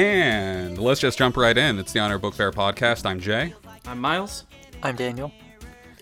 And let's just jump right in. It's the Honor Book Fair podcast. I'm Jay, I'm Miles. I'm Daniel.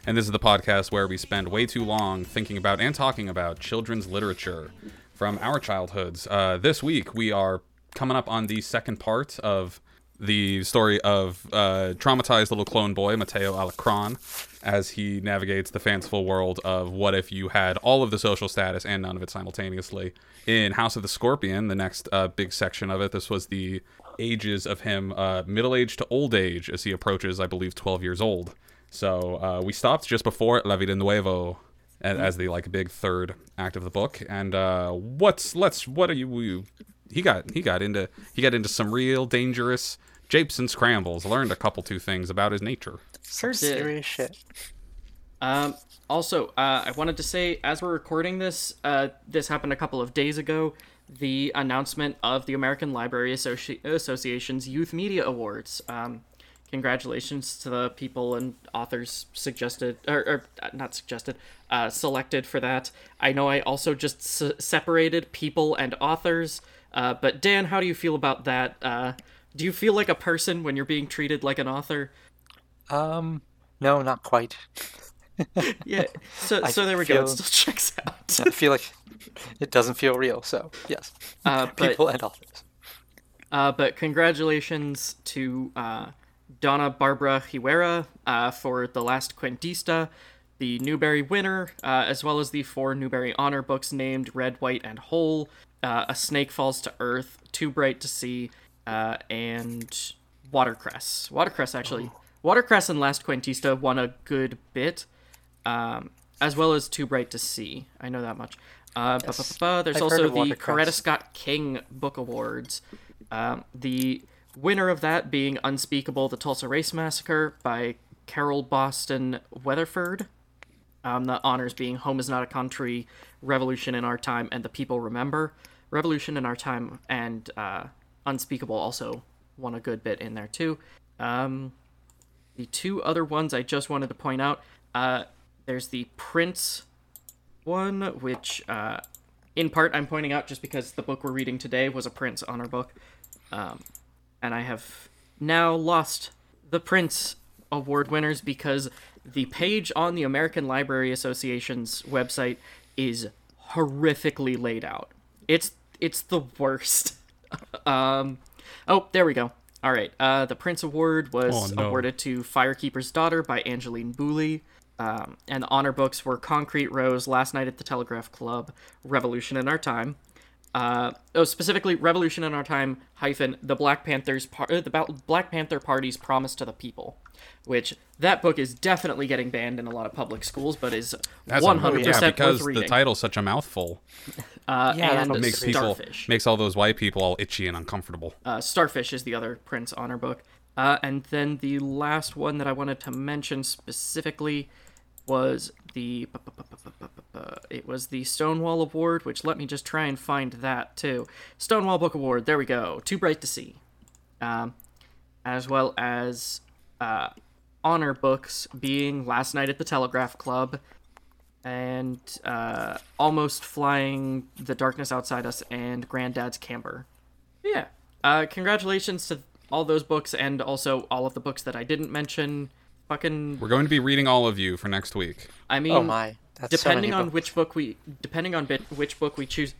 and this is the podcast where we spend way too long thinking about and talking about children's literature from our childhoods. Uh, this week, we are coming up on the second part of the story of uh, traumatized little clone boy, Matteo Alacrán, as he navigates the fanciful world of what if you had all of the social status and none of it simultaneously. In House of the Scorpion, the next uh, big section of it, this was the ages of him, uh, middle age to old age, as he approaches, I believe, 12 years old. So uh, we stopped just before La Vida Nuevo as the like big third act of the book. And uh, what's let's what are you, you he got he got into he got into some real dangerous japes and scrambles. Learned a couple two things about his nature. Some serious shit. Um, also, uh, I wanted to say, as we're recording this, uh, this happened a couple of days ago. The announcement of the American Library Associ- Association's Youth Media Awards. Um, congratulations to the people and authors suggested, or, or uh, not suggested, uh, selected for that. I know I also just s- separated people and authors. Uh, but Dan, how do you feel about that? Uh, do you feel like a person when you're being treated like an author? Um, no, not quite. Yeah. So, I so there we go. It still checks out. I feel like it doesn't feel real. So yes, Uh, but people and authors. Uh, but congratulations to uh, Donna Barba Higuera uh, for The Last Cuentista, the Newbery winner, uh, as well as the four Newbery Honor books named Red, White, and Whole, uh, A Snake Falls to Earth, Too Bright to See, uh, and Watercress. Watercress, actually. Watercress and Last Cuentista won a good bit, um, as well as Too Bright to See. I know that much. Uh, ba. There's I've also the Coretta Scott King Book Awards. Um, the winner of that being Unspeakable, The Tulsa Race Massacre by Carol Boston Weatherford. Um, the honors being Home is Not a Country, Revolution in Our Time, and The People Remember. Revolution in Our Time and uh, Unspeakable also won a good bit in there too. Um, the two other ones I just wanted to point out uh, there's the Printz one, which uh, in part I'm pointing out just because the book we're reading today was a Printz honor book. Um, and I have now lost the Printz award winners because the page on the American Library Association's website is horrifically laid out. It's it's the worst. Um, oh, there we go. All right. Uh, the Printz Award was Oh, no. awarded to Firekeeper's Daughter by Angeline Boulley. Um, and the honor books were Concrete Rose, Last Night at the Telegraph Club, Revolution in Our Time. Uh, oh, specifically Revolution in Our Time hyphen the Black Panthers par- uh, the Ba- Black Panther Party's Promise to the People, which that book is definitely getting banned in a lot of public schools, but is That's hundred yeah, percent because worth reading. the title's such a mouthful. uh, Yeah, and that's Makes people makes all those white people all itchy and uncomfortable. Uh, Starfish is the other Printz honor book. Uh, and then the last one that I wanted to mention specifically was the it was the Stonewall Award, which let me just try and find that too. Stonewall Book Award. There we go. Too bright to see. Um, as well as uh, honor books being Last Night at the Telegraph Club and uh, Almost Flying the Darkness Outside Us and Granddad's Camper. Yeah. Uh, congratulations to all those books and also all of the books that I didn't mention. Fucking, We're going to be reading all of you for next week. I mean, Oh my, that's depending many on books. which book we, depending on bit, which book we choose,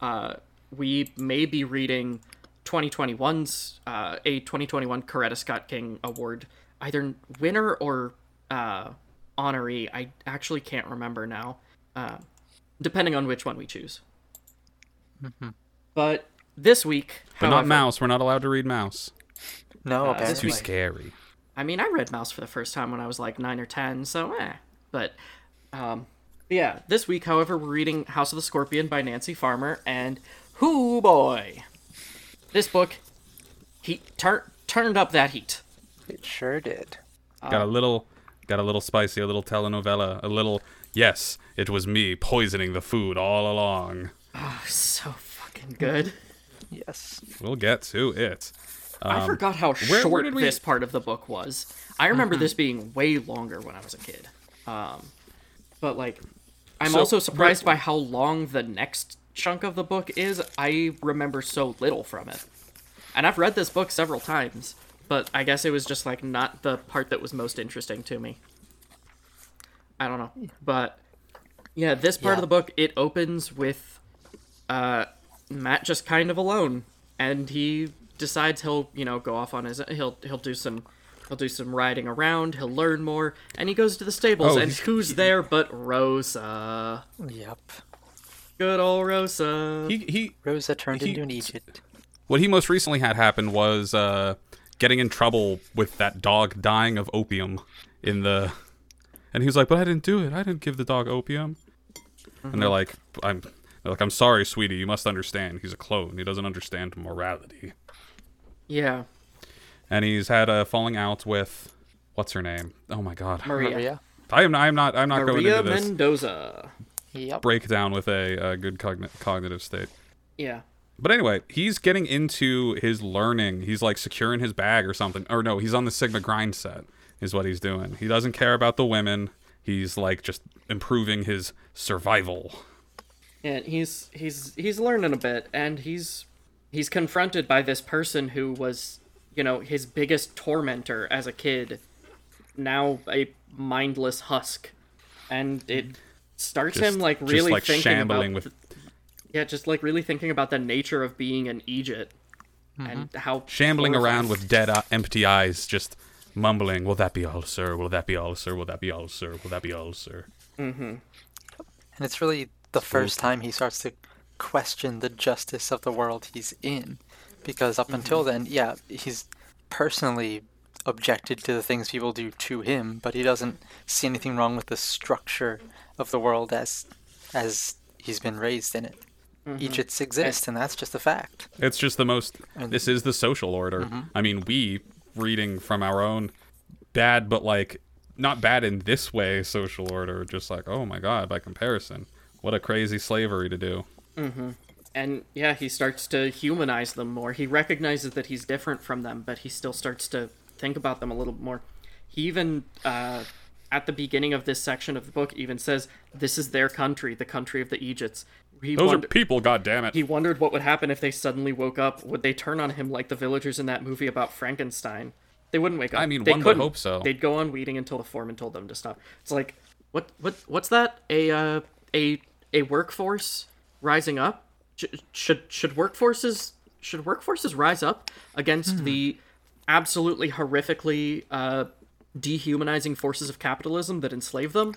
uh, we may be reading 2021's uh, a 2021 Coretta Scott King Award either winner or uh, honoree. I actually can't remember now. Uh, depending on which one we choose. But this week, But however, not Maus. We're not allowed to read Maus. No, Uh, apparently. Too scary. I mean, I read Maus for the first time when I was like nine or ten, so eh. But, um, yeah. This week, however, we're reading House of the Scorpion by Nancy Farmer, and whoo boy, this book, he tur- turned up that heat. It sure did. Got a little, got a little spicy, a little telenovela, a little. Yes, it was me poisoning the food all along. Oh, so fucking good. Yes. We'll get to it. I forgot how Um, where short did we- this part of the book was. I remember this being way longer when I was a kid. Um, but like, I'm So, also surprised where- by how long the next chunk of the book is. I remember so little from it. And I've read this book several times, but I guess it was just like not the part that was most interesting to me. I don't know. But yeah, this part Yeah. of the book it opens with uh Matt just kind of alone and he decides he'll, you know, go off on his he'll he'll do some he'll do some riding around, he'll learn more, and he goes to the stables Oh, and he's- who's there but Rosa. Yep. Good old Rosa. He he Rosa turned He- into an eejit. what he most recently had happen was uh, getting in trouble with that dog dying of opium in the and he was like but i didn't do it i didn't give the dog opium and they're mm-hmm. like i'm they're like i'm sorry sweetie you must understand he's a clone he doesn't understand morality yeah. and he's had a falling out with what's her name oh my god Maria. Maria. i am i'm not i'm not going Maria into this Maria Mendoza. Yep. breakdown with a, a good cogn- cognitive state Yeah. But anyway, he's getting into his learning. He's like securing his bag or something. Or no, he's on the Sigma grind set, is what he's doing. He doesn't care about the women. He's like just improving his survival. And he's he's he's learning a bit and he's he's confronted by this person who was, you know, his biggest tormentor as a kid, now a mindless husk. And it starts Just, him like really like thinking shambling about with yeah, just like really thinking about the nature of being an eejit and how shambling around with dead, uh, empty eyes, just mumbling. Will that be all, sir? Will that be all, sir? Will that be all, sir? Will that be all, sir? Mm-hmm. And it's really the first time he starts to question the justice of the world he's in. Because up until then, yeah, he's personally objected to the things people do to him, but he doesn't see anything wrong with the structure of the world as as he's been raised in it. Eejits exist, and that's just a fact. It's just the most. This is the social order. Mm-hmm. I mean, we reading from our own bad, but like not bad in this way social order. Just like, oh my god, by comparison, what a crazy slavery to do. and yeah, he starts to humanize them more. He recognizes that he's different from them, but he still starts to think about them a little more. He even, uh, at the beginning of this section of the book, even says, "This is their country, the country of the eejits." He Those wonder- are people. God damn it. he wondered what would happen if they suddenly woke up. Would they turn on him like the villagers in that movie about Frankenstein? They wouldn't wake up. I mean, they one couldn't. hope so. They'd go on weeding until the foreman told them to stop. It's like, what, what, what's that? A, uh, a, a workforce rising up? Sh- should should workforces should workforces rise up against the absolutely horrifically uh, dehumanizing forces of capitalism that enslave them?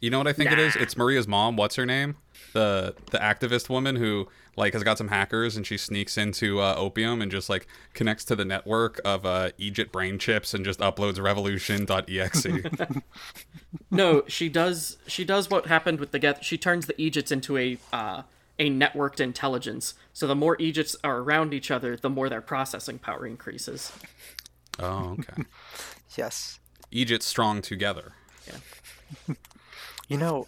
You know what I think it is? It's Maria's mom. What's her name? The the activist woman who like has got some hackers and she sneaks into uh, opium and just like connects to the network of uh, eejit brain chips and just uploads revolution.exe. No, she does. She does what happened with the get. She turns the eejits into a uh, a networked intelligence. So the more eejits are around each other, the more their processing power increases. oh, okay. Yes. Eejit strong together. You know,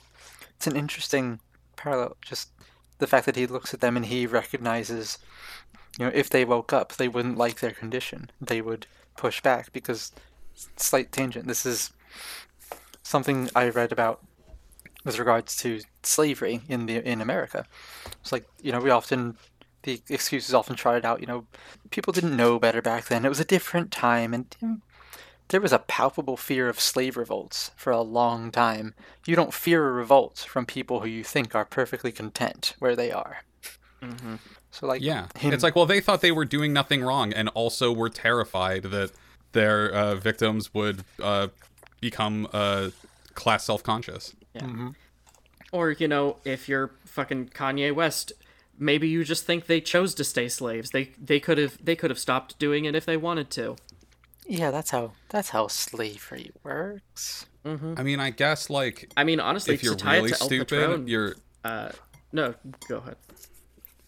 it's an interesting parallel. Just the fact that he looks at them and he recognizes, you know, if they woke up, they wouldn't like their condition. They would push back because, slight tangent, this is something I read about with regards to slavery in the in America. It's like you know we often the excuse is often trotted out. You know, people didn't know better back then. It was a different time, and there was a palpable fear of slave revolts for a long time. You don't fear a revolt from people who you think are perfectly content where they are. So like Yeah. him- It's like, well, they thought they were doing nothing wrong and also were terrified that their uh, victims would uh, become uh, class self conscious. Or you know, if you're fucking Kanye West, maybe you just think they chose to stay slaves. They they could have they could have stopped doing it if they wanted to. Yeah, that's how that's how slavery works. I mean, I guess, like, I mean, honestly, if you're to really it to El stupid, Patron, you're. uh, no, go ahead.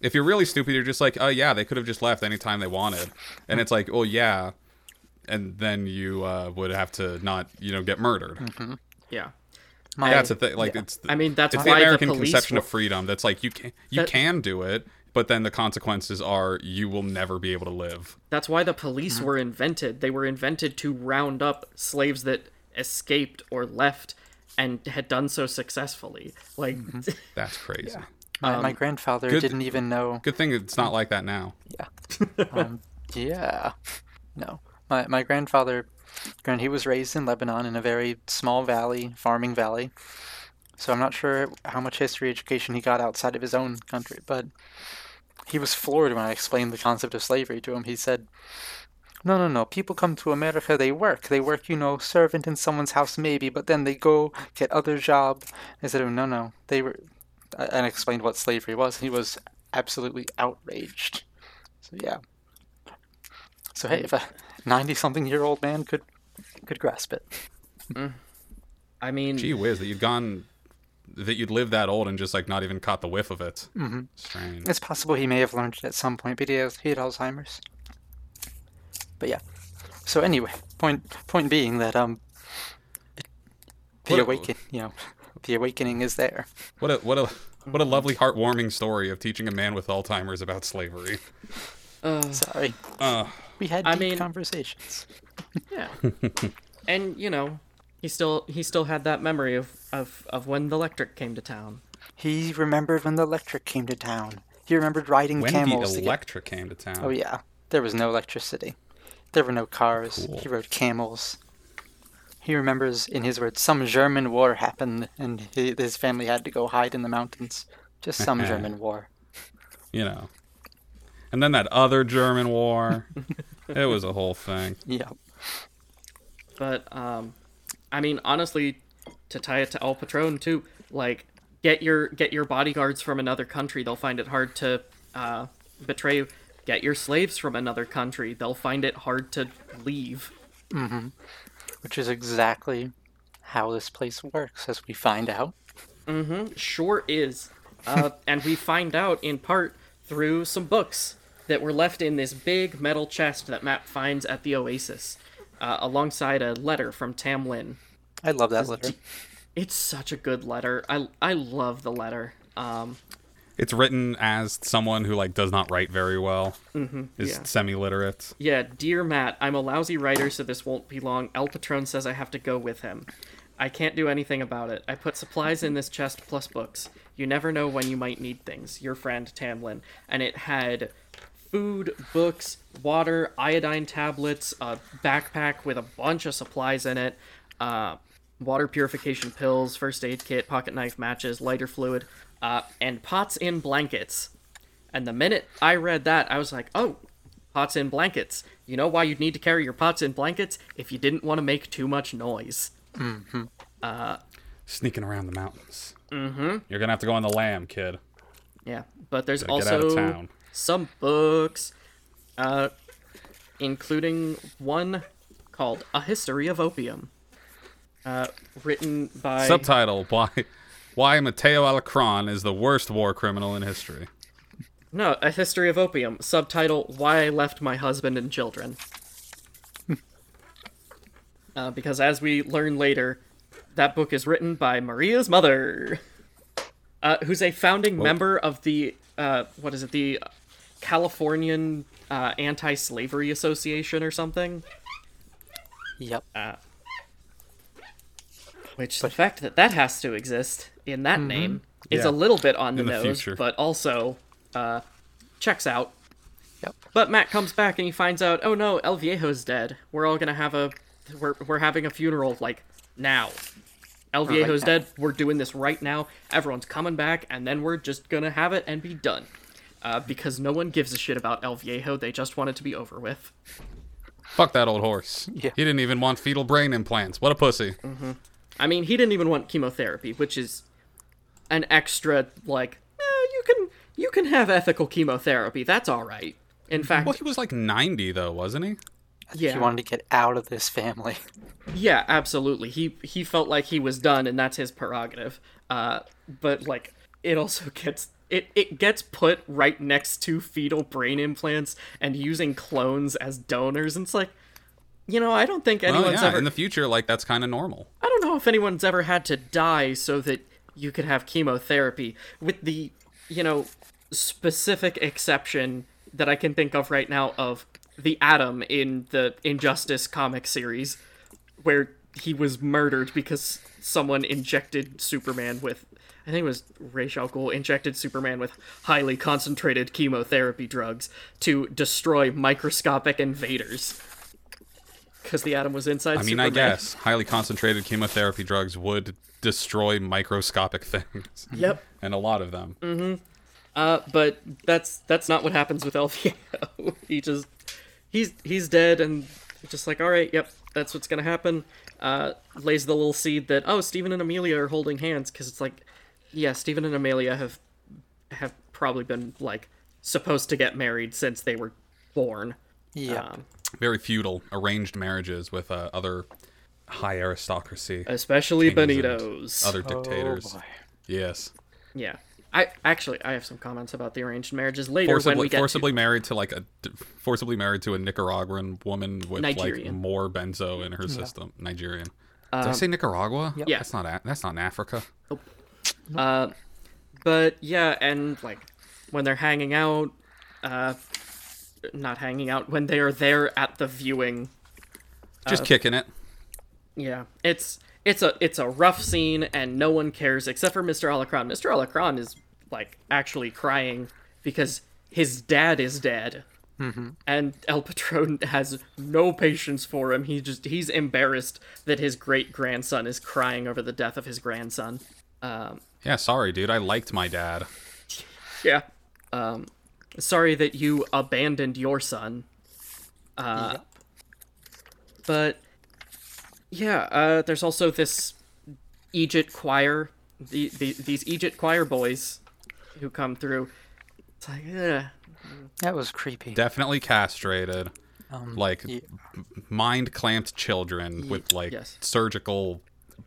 if you're really stupid, you're just like, oh yeah, they could have just left anytime they wanted, and it's like, oh yeah, and then you uh, would have to not, you know, get murdered. Yeah, My, That's a thing. Like it's. I mean that's it's the American the conception were- of freedom. That's like you can you That- can do it, but then the consequences are you will never be able to live. That's why the police Mm-hmm. were invented. They were invented to round up slaves that escaped or left and had done so successfully. Like, That's crazy. my, my grandfather good- didn't even know Good thing it's not like that now. um, Yeah. No. My my grandfather, grand he was raised in Lebanon in a very small valley, farming valley. So I'm not sure how much history education he got outside of his own country, but he was floored when I explained the concept of slavery to him. He said, "No, no, no. People come to America. They work. They work, you know, servant in someone's house, maybe, but then they go get other job." I said, oh, "No, no. They were," and I explained what slavery was. He was absolutely outraged. So yeah. So hey, if a ninety-something-year-old man could could grasp it, mm. I mean, Gee whiz, that you've gone, that you'd live that old and just like not even caught the whiff of it. Mm-hmm. Strange. it's possible he may have learned it at some point, but he has he had Alzheimer's. But yeah. So anyway, point point being that um, the What- awaken, you know, the awakening is there. What a what a what a lovely, heartwarming story of teaching a man with Alzheimer's about slavery. Sorry, Uh, we had I deep mean- conversations. yeah. and you know, he still he still had that memory of of of when the electric came to town. He remembered when the electric came to town. He remembered riding when camels. the to get- electric came to town. Oh yeah, there was no electricity. There were no cars. Cool. He rode camels. He remembers, in his words, some German war happened, and he, his family had to go hide in the mountains. Just some German war. You know. And then that other German war. it was a whole thing. Yeah. But um, I mean, honestly, to tie it to El Patron too, like get your get your bodyguards from another country. They'll find it hard to uh, betray you. Get your slaves from another country. They'll find it hard to leave. Mm-hmm. Which is exactly how this place works, as we find out. Mm-hmm. Sure is. Uh, and we find out in part through some books that were left in this big metal chest that Matt finds at the Oasis, uh, alongside a letter from Tam Lin. I love that letter. It's such a good letter. I I love the letter. Um, It's written as someone who like does not write very well. Mm-hmm. Is yeah. semi-literate. yeah, dear Matt, I'm a lousy writer, so this won't be long. El Patron says I have to go with him. I can't do anything about it. I put supplies in this chest plus books. You never know when you might need things. Your friend Tam Lin, and it had food, books, water, iodine tablets, a backpack with a bunch of supplies in it, uh, water purification pills, first aid kit, pocket knife, matches, lighter fluid, uh, and pots in blankets. And the minute I read that, I was like, oh, pots in blankets. You know why you'd need to carry your pots in blankets? If you didn't want to make too much noise. Sneaking around the mountains. Mm-hmm. You're gonna have to go on the lam, kid. Yeah, but there's Gotta get out of also some books, uh, including one called A History of Opium, uh, written by Subtitle: Why Why Matteo Alacrán is the worst war criminal in history. no A History of Opium. Subtitle: Why I Left My Husband and Children. uh, because as we learn later, that book is written by Maria's mother, uh, who's a founding member of the uh, what is it the Californian uh, Anti-Slavery Association or something. Yep. Which the fact that that has to exist in that name is Yeah. a little bit on the, the nose, future. but also uh, checks out. Yep. But Matt comes back and he finds out, oh no, El Viejo's dead. We're all gonna have a, we're we're having a funeral like now. El Viejo's now. dead. We're doing this right now. Everyone's coming back, and then we're just gonna have it and be done. Uh, because no one gives a shit about El Viejo. They just want it to be over with. Fuck that old horse. Yeah. He didn't even want fetal brain implants. What a pussy. I mean, he didn't even want chemotherapy, which is an extra like eh, you can you can have ethical chemotherapy. That's all right. In fact, Well, he was like 90 though, wasn't he? yeah, He wanted to get out of this family. yeah, absolutely. He he felt like he was done, and that's his prerogative. Uh, but like it also gets. It, it gets put right next to fetal brain implants and using clones as donors, and it's like, you know, I don't think Well, anyone's yeah, ever in the future, like that's kind of normal. I don't know if anyone's ever had to die so that you could have chemotherapy with the, you know, specific exception that I can think of right now of the Atom in the Injustice comic series where he was murdered because someone injected Superman with I think it was Ra's al Ghul injected Superman with highly concentrated chemotherapy drugs to destroy microscopic invaders. Because the atom was inside I mean, Superman. I guess highly concentrated chemotherapy drugs would destroy microscopic things, Yep. and a lot of them. Mm-hmm. Uh, but that's that's not what happens with El Viejo. he just he's he's dead, and just like, all right, yep, that's what's gonna happen. Uh, lays the little seed that oh, Stephen and Emilia are holding hands because it's like, yeah, Stephen and Emilia have have probably been like supposed to get married since they were born. Yeah. Um, Very feudal, arranged marriages with uh, other high aristocracy, especially Benito's. other dictators. Oh, boy. yes, Yeah. I actually I have some comments about the arranged marriages later when we get forcibly to, married to like a forcibly married to a Nicaraguan woman with like more benzo in her system. Nigerian. Did I say Nicaragua? Yeah. that's not a- that's not in Africa. Uh, but yeah, and like when they're hanging out, uh, not hanging out when they are there at the viewing. Just kicking it. Yeah, it's it's a it's a rough scene, and no one cares except for Mr. Alacrán. Mr. Alacrán is like actually crying because his dad is dead. And El Patron has no patience for him. He just he's embarrassed that his great grandson is crying over the death of his grandson. Um, Yeah, sorry, dude. I liked my dad. Yeah. Um, sorry that you abandoned your son. Uh, But yeah, uh, there's also this eejit choir, the, the these eejit choir boys who come through. It's like, ugh. That was creepy. Definitely castrated. like yeah. mind clamped children with like yes. surgical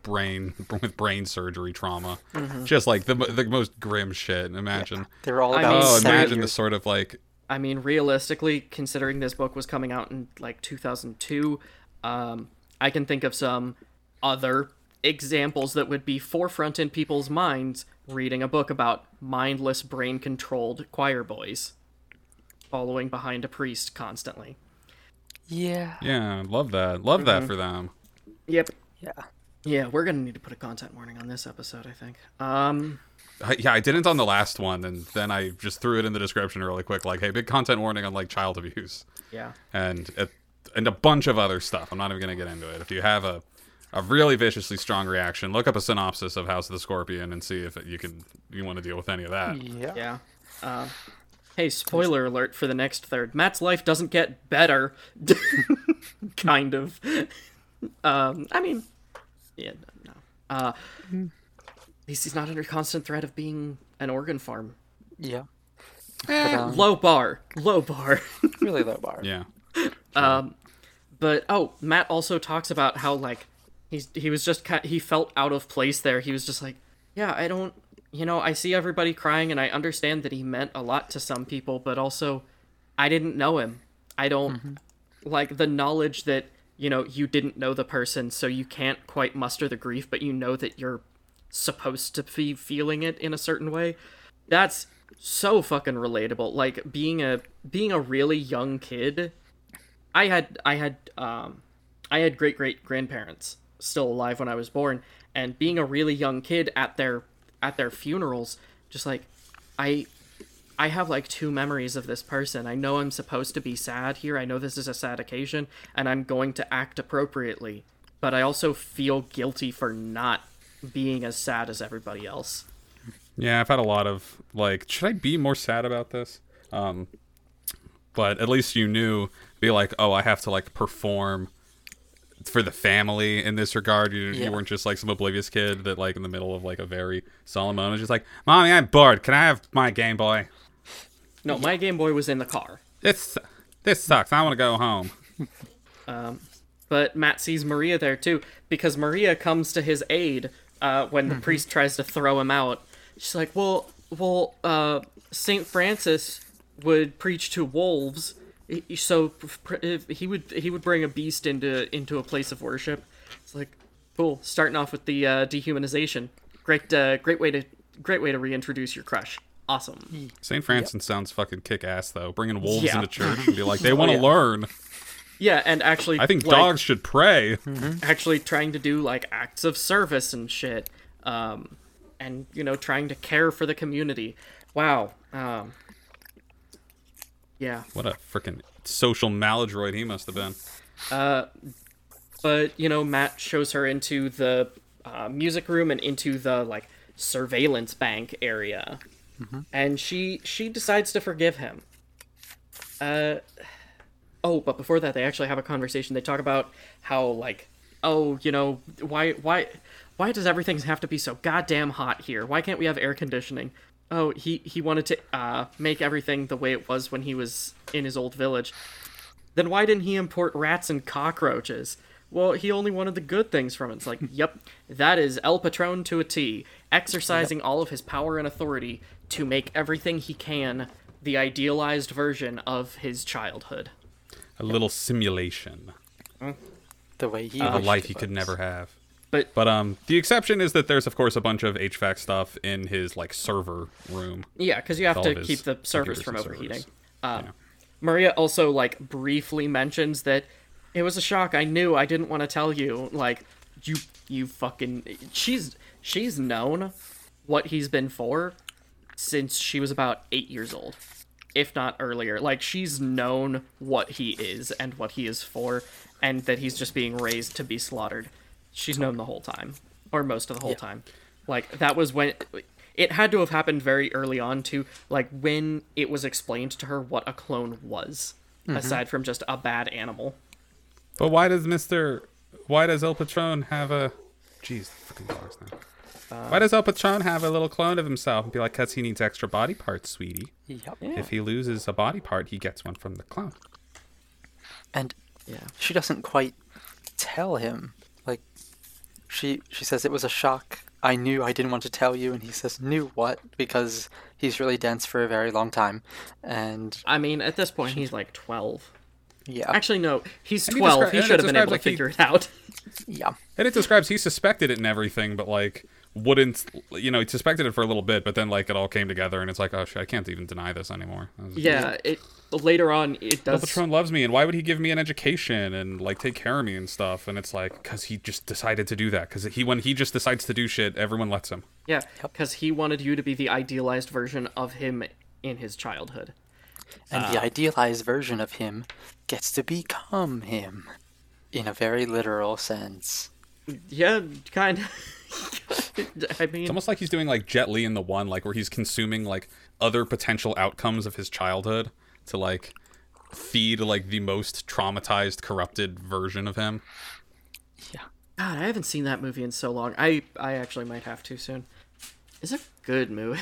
brain with brain surgery trauma. Mm-hmm. Just like the the most grim shit. Imagine. they're all I about mean, Oh, seven imagine the sort of like I mean, realistically, considering this book was coming out in like 2002, um, I can think of some other examples that would be forefront in people's minds reading a book about mindless, brain controlled choir boys following behind a priest constantly. Yeah. yeah, love that. Love Mm-hmm. that for them. Yep. Yeah. Yeah, we're gonna need to put a content warning on this episode, I think. Um, I, yeah, I didn't on the last one, and then I just threw it in the description really quick, like, "Hey, big content warning on like child abuse." yeah. and it, and a bunch of other stuff. I'm not even gonna get into it. If you have a a really viciously strong reaction, look up a synopsis of House of the Scorpion and see if you can you want to deal with any of that. Yeah. Yeah. Uh, hey, spoiler alert for the next third. Matt's life doesn't get better. kind of. Um, I mean, yeah, no. Uh, at least he's not under constant threat of being an organ farm. Yeah. Eh, um, low bar. Low bar. Really low bar. Yeah, Um, but oh, Matt also talks about how like he's he was just ki he felt out of place there. He was just like, yeah, I don't, you know, I see everybody crying, and I understand that he meant a lot to some people, but also, I didn't know him. I don't like the knowledge that you know you didn't know the person, so you can't quite muster the grief, but you know that you're supposed to be feeling it in a certain way. That's so fucking relatable. Like being a being a really young kid I had I had um I had great great grandparents still alive when I was born and being a really young kid at their at their funerals just like I I have like two memories of this person. I know I'm supposed to be sad here. I know this is a sad occasion and I'm going to act appropriately. But I also feel guilty for not being as sad as everybody else. yeah. I've had a lot of like, should I be more sad about this? Um, but at least you knew, be like, oh, I have to like perform for the family in this regard. You, Yeah. you weren't just like some oblivious kid that like in the middle of like a very solemn moment, is just like, mommy, I'm bored. Can I have my Game Boy? No, my Game Boy was in the car. This this sucks. I want to go home. Um, But Matt sees Maria there too because Maria comes to his aid uh, when the priest tries to throw him out. She's like, "Well, well, uh, Saint Francis would preach to wolves, so if he would he would bring a beast into into a place of worship." It's like, cool. Starting off with the uh, dehumanization, great, uh, great way to great way to reintroduce your crush. Awesome. St. Francis sounds fucking kick ass though. Bringing wolves Yeah. into church and be like, they want to yeah. learn. Yeah, and actually, I think like, dogs should pray. actually trying to do like acts of service and shit. Um, and you know trying to care for the community. Wow. Um, yeah. What a freaking social maladroit he must have been. Uh, but you know matt shows her into the uh, music room and into the like surveillance bank area and she she decides to forgive him. Uh oh but before that they actually have a conversation. They talk about how like oh you know why why why does everything have to be so goddamn hot here? Why can't we have air conditioning? Oh he he wanted to uh make everything the way it was when he was in his old village. Then why didn't he import rats and cockroaches? Well, he only wanted the good things from it. It's like, yep, that is El Patron to a T, exercising all of his power and authority to make everything he can the idealized version of his childhood. A little simulation The way he of a life he could never have. But But um, the exception is that there's of course a bunch of HVAC stuff in his like server room. yeah, because you have to keep the servers from overheating. servers. Um, Yeah. Maria also like briefly mentions that it was a shock. I knew. I didn't want to tell you. Like you, you fucking. She's she's known what he's been for since she was about eight years old, if not earlier. Like she's known what he is and what he is for, and that he's just being raised to be slaughtered. She's known the whole time, or most of the whole time. Like that was when it had to have happened very early on too. Like when it was explained to her what a clone was, mm-hmm. aside from just a bad animal. But why does Mister? Why does El Patron have a? Jeez, fucking dogs now. Why does El Patron have a little clone of himself and be like, "Cause he needs extra body parts, sweetie. Yep. If he loses a body part, he gets one from the clone." And Yeah. she doesn't quite tell him. Like she she says it was a shock. I knew I didn't want to tell you and he says, "Knew what?" because he's really dense for a very long time. And I mean, at this point, he's like twelve. yeah. Actually, no, he's And he twelve. descri- He should have been able to like, he- figure it out. yeah. And it describes he suspected it and everything, but like wouldn't you know he suspected it for a little bit, but then like it all came together and it's like, oh shit, I can't even deny this anymore. That Yeah, it later on it El does. Patron loves me, and why would he give me an education and like take care of me and stuff? And it's like because he just decided to do that. Because he when he just decides to do shit, everyone lets him. Yeah, because he wanted you to be the idealized version of him in his childhood. And Ah. the idealized version of him gets to become him in a very literal sense. Yeah, kind of. I mean, It's almost like he's doing like Jet Li in the one, like where he's consuming like other potential outcomes of his childhood to like feed like the most traumatized, corrupted version of him. Yeah. God, I haven't seen that movie in so long. I I actually might have to soon. It's a good movie.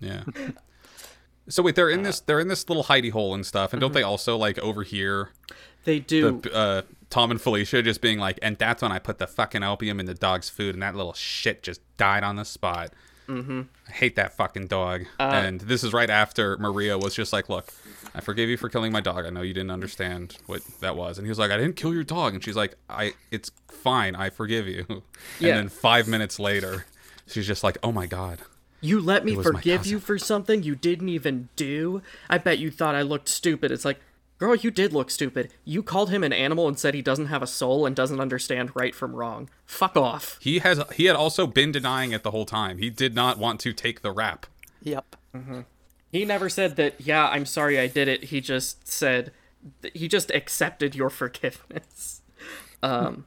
Yeah. So wait, they're in this they're in this little hidey hole and stuff, and don't they also like overhear They do. the uh, Tom and Felicia just being like, and that's when I put the fucking opium in the dog's food, and that little shit just died on the spot. Mm-hmm. I hate that fucking dog. and this is right after Maria was just like, look, I forgive you for killing my dog. I know you didn't understand what that was, and he was like, I didn't kill your dog, and she's like, I, it's fine, I forgive you. Yeah. And then five minutes later, she's just like, oh my god. You let me forgive you for something you didn't even do? I bet you thought I looked stupid. It's like, girl, you did look stupid. You called him an animal and said he doesn't have a soul and doesn't understand right from wrong. Fuck off. He has he had also been denying it the whole time. He did not want to take the rap. Yep. He never said that, yeah, I'm sorry I did it. He just said, he just accepted your forgiveness. Um,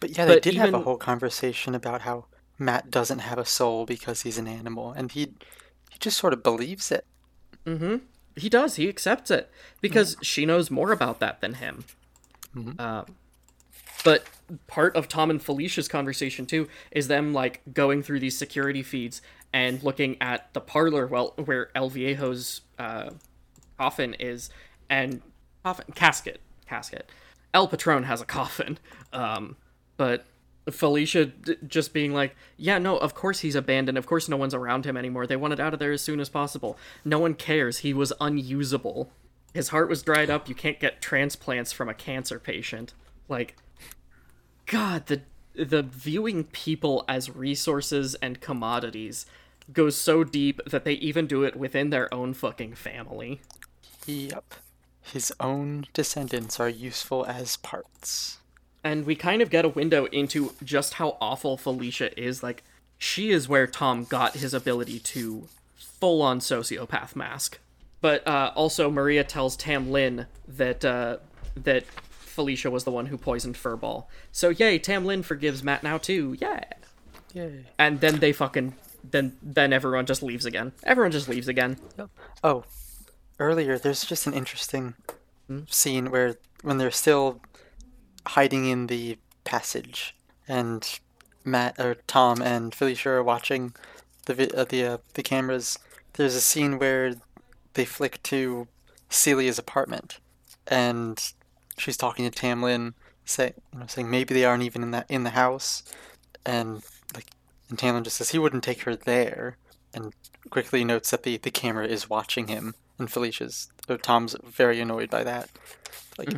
But yeah, they But did have a whole conversation about how Matt doesn't have a soul because he's an animal, and he he just sort of believes it. He does. He accepts it because she knows more about that than him. Um, but part of Tom and Felicia's conversation too is them like going through these security feeds and looking at the parlor well where El Viejo's uh, coffin is and coffin casket casket. El Patron has a coffin, um, but Felicia d- just being like, yeah, no, of course he's abandoned. Of course no one's around him anymore. They wanted out of there as soon as possible. No one cares. He was unusable. His heart was dried up. You can't get transplants from a cancer patient. Like, God, the the viewing people as resources and commodities goes so deep that they even do it within their own fucking family. Yep. His own descendants are useful as parts. And we kind of get a window into just how awful Felicia is. Like, she is where Tom got his ability to full on sociopath mask. But uh, also, Maria tells Tam Lin that uh, that Felicia was the one who poisoned Furball. So yay, Tam Lin forgives Matt now too. Yeah. Yay. And then they fucking then then everyone just leaves again. Everyone just leaves again. Oh, earlier there's just an interesting scene where when they're still hiding in the passage, and Matt or Tom and Felicia are watching the vi- uh, the uh, the cameras. There's a scene where they flick to Celia's apartment, and she's talking to Tam Lin, say, you know, saying maybe they aren't even in that in the house, and like, and Tam Lin just says he wouldn't take her there, and quickly notes that the, the camera is watching him, and Felicia's or Tom's very annoyed by that. Like,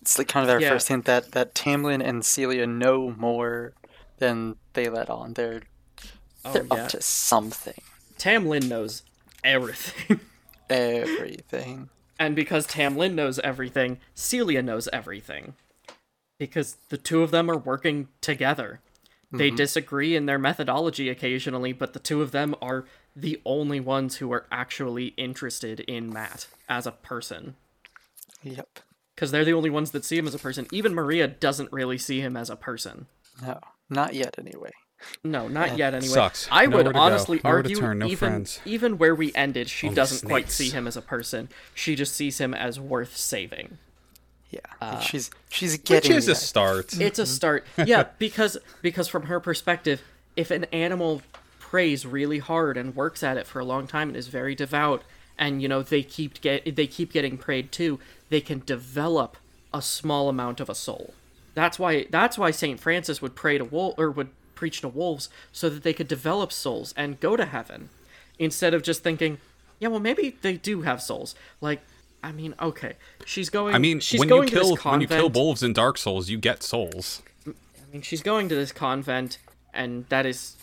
it's like kind of our Yeah. first hint that that Tam Lin and Celia know more than they let on. They're oh, they're Oh, yeah. up to something, Tam Lin knows everything. everything. and because Tam Lin knows everything, Celia knows everything. Because the two of them are working together. They mm-hmm. disagree in their methodology occasionally, but the two of them are the only ones who are actually interested in Matt as a person. Yep. Because they're the only ones that see him as a person. Even Maria doesn't really see him as a person. No, not yet. Anyway. No, not yet anyway. Sucks. I Nowhere would to go. honestly argue turn. No even friends. even where we ended, she Only doesn't quite see him as a person. She just sees him as worth saving. Yeah. Uh, she's she's Which getting is a start. It's a mm-hmm. start. Yeah, because because from her perspective, if an animal prays really hard and works at it for a long time and is very devout, and you know they keep get they keep getting prayed to, they can develop a small amount of a soul. That's why that's why Saint Francis would pray to wolf or would preach to wolves so that they could develop souls and go to heaven, instead of just thinking, yeah, well maybe they do have souls. Like, I mean, okay, she's going. I mean, she's when you going to kill when you kill wolves in Dark Souls, you get souls. I mean, she's going to this convent, and that is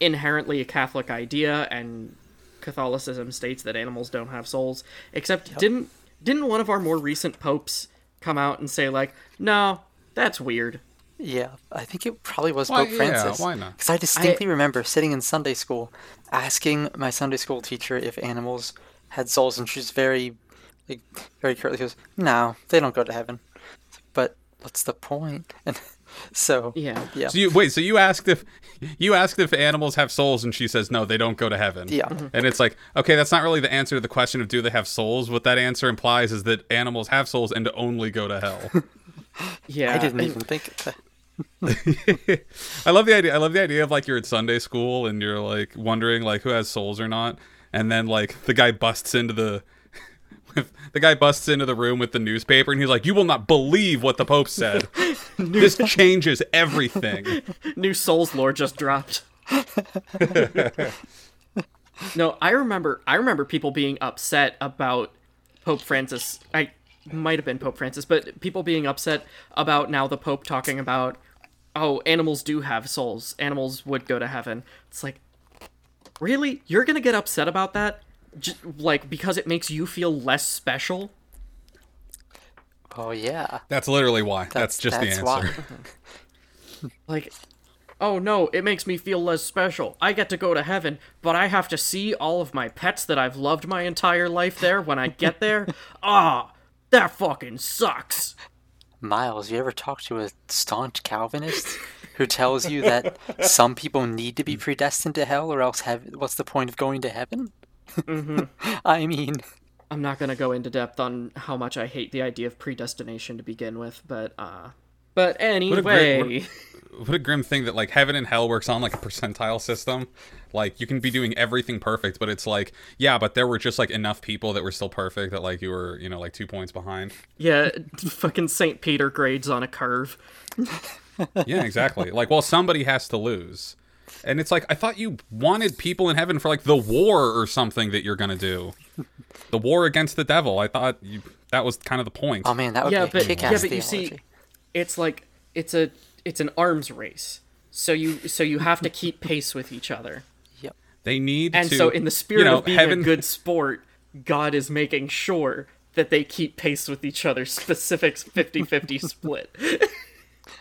inherently a Catholic idea, and Catholicism states that animals don't have souls. Except, didn't didn't one of our more recent popes come out and say like, no, that's weird. Yeah, I think it probably was Why- Pope yeah, Francis. why not? Because I distinctly remember sitting in Sunday school, asking my Sunday school teacher if animals had souls, and she's very, like, very curtly goes, "No, they don't go to heaven." But what's the point? And so Yeah. yeah, So you wait. So you asked if you asked if animals have souls, and she says no, they don't go to heaven. Yeah. Mm-hmm. Mhm. And it's like, okay, that's not really the answer to the question of do they have souls. What that answer implies is that animals have souls and only go to hell. Yeah, I didn't even think of that. I love the idea. I love the idea of like you're at Sunday school and you're like wondering like who has souls or not, and then like the guy busts into the. The guy busts into the room with the newspaper and he's like, "You will not believe what the Pope said. this changes everything." new Souls lore just dropped. no, I remember. I remember people being upset about Pope Francis. I might have been Pope Francis, but people being upset about now the Pope talking about, oh, animals do have souls. Animals would go to heaven. It's like, really, you're gonna get upset about that? J- like because it makes you feel less special? Oh yeah, That's literally why. That's, just that's the answer. Like, oh no, it makes me feel less special. I get to go to heaven, but I have to see all of my pets that I've loved my entire life there when I get there? Ah, that fucking sucks. Miles, you ever talk to a staunch Calvinist who tells you that some people need to be predestined to hell, or else have what's the point of going to heaven? I mean, I'm not gonna go into depth on how much I hate the idea of predestination to begin with, but uh but a great- anyway, what a grim thing that like heaven and hell works on like a percentile system. Like you can be doing everything perfect, but it's like, yeah, but there were just like enough people that were still perfect that like you were, you know, like two points behind. yeah, fucking St. Peter grades on a curve. Yeah, exactly. like, well, somebody has to lose. And it's like I thought you wanted people in heaven for like the war or something that you're gonna do. The war against the devil. I thought you, that was kind of the point. oh man, that would yeah, be a but kick-ass yeah, but you see, it's like it's a it's an arms race. So you so you have to keep pace with each other. Yep. they need to. And to, so in the spirit you know, of being heaven, a good sport, God is making sure that they keep pace with each other. Specific 50-50 split.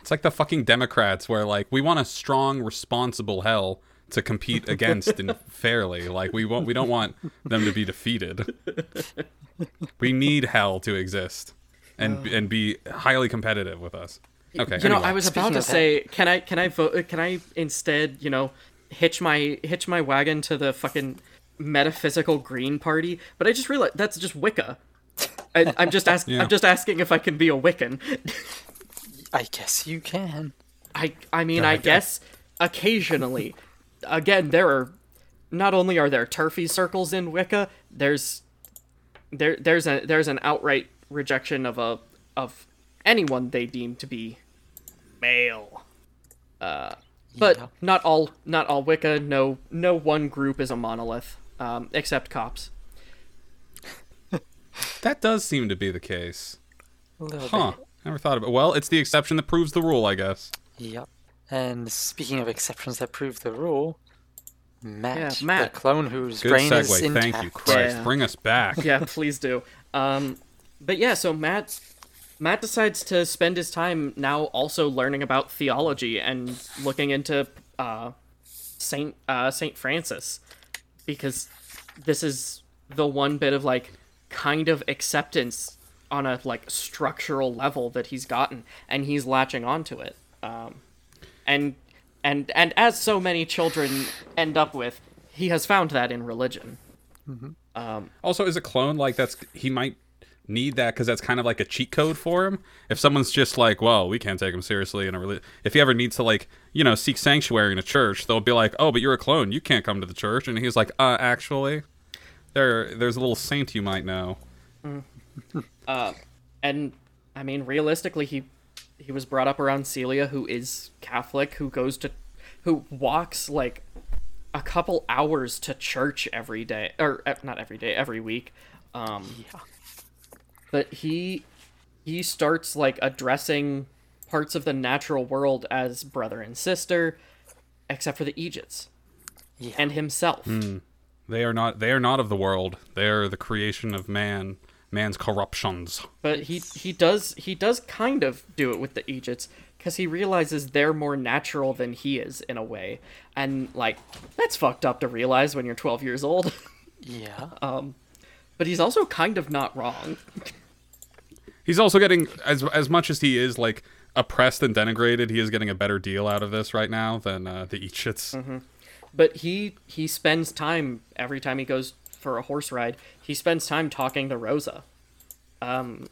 It's like the fucking Democrats, where like we want a strong, responsible hell to compete against and fairly. Like we want, we don't want them to be defeated. We need hell to exist and oh. and be highly competitive with us. Okay, You know, anyway. I was Speaking about to say, can I can I vote? Can I instead, you know, hitch my hitch my wagon to the fucking metaphysical Green Party? But I just realized that's just Wicca. I, I'm just asking. Yeah. I'm just asking if I can be a Wiccan. I guess you can. I I mean, Yeah, I I guess occasionally. Again, there are not only are there turfy circles in Wicca, there's there there's a there's an outright rejection of a of anyone they deem to be male. Uh, but Yeah. not all not all Wicca. No no one group is a monolith, um, except cops. that does seem to be the case. A little Huh? Never thought of it. Well, it's the exception that proves the rule, I guess. Yep. And speaking of exceptions that prove the rule, Matt, Yeah, Matt. the clone whose Good brain is segue. intact. Thank you, Christ. Yeah. Bring us back. yeah, please do. Um, but yeah, so Matt Matt decides to spend his time now also learning about theology and looking into uh, Saint uh, Saint Francis because this is the one bit of like kind of acceptance on a like structural level that he's gotten and he's latching onto it. Um, and and and as so many children end up with he has found that in religion. Also, is a clone like that's he might need that because that's kind of like a cheat code for him. If someone's just like, well, we can't take him seriously in a reli- if he ever needs to like you know seek sanctuary in a church, they'll be like, oh, but you're a clone, you can't come to the church, and he's like, uh, actually, there there's a little saint you might know. and I mean, realistically, he he was brought up around Celia, who is Catholic, who goes to, who walks like a couple hours to church every day, or eh, not every day, every week. Um, Yeah. but he he starts like addressing parts of the natural world as brother and sister, except for the eejits Yeah. and himself. They are not they are not of the world. They are the creation of man, man's corruptions. But he he does he does kind of do it with the eejits because he realizes they're more natural than he is in a way, and like that's fucked up to realize when you're 12 years old. yeah. Um, but he's also kind of not wrong. He's also getting as as much as he is like oppressed and denigrated. He is getting a better deal out of this right now than uh, the eejits. But he he spends time every time he goes for a horse ride. He spends time talking to Rosa. Um,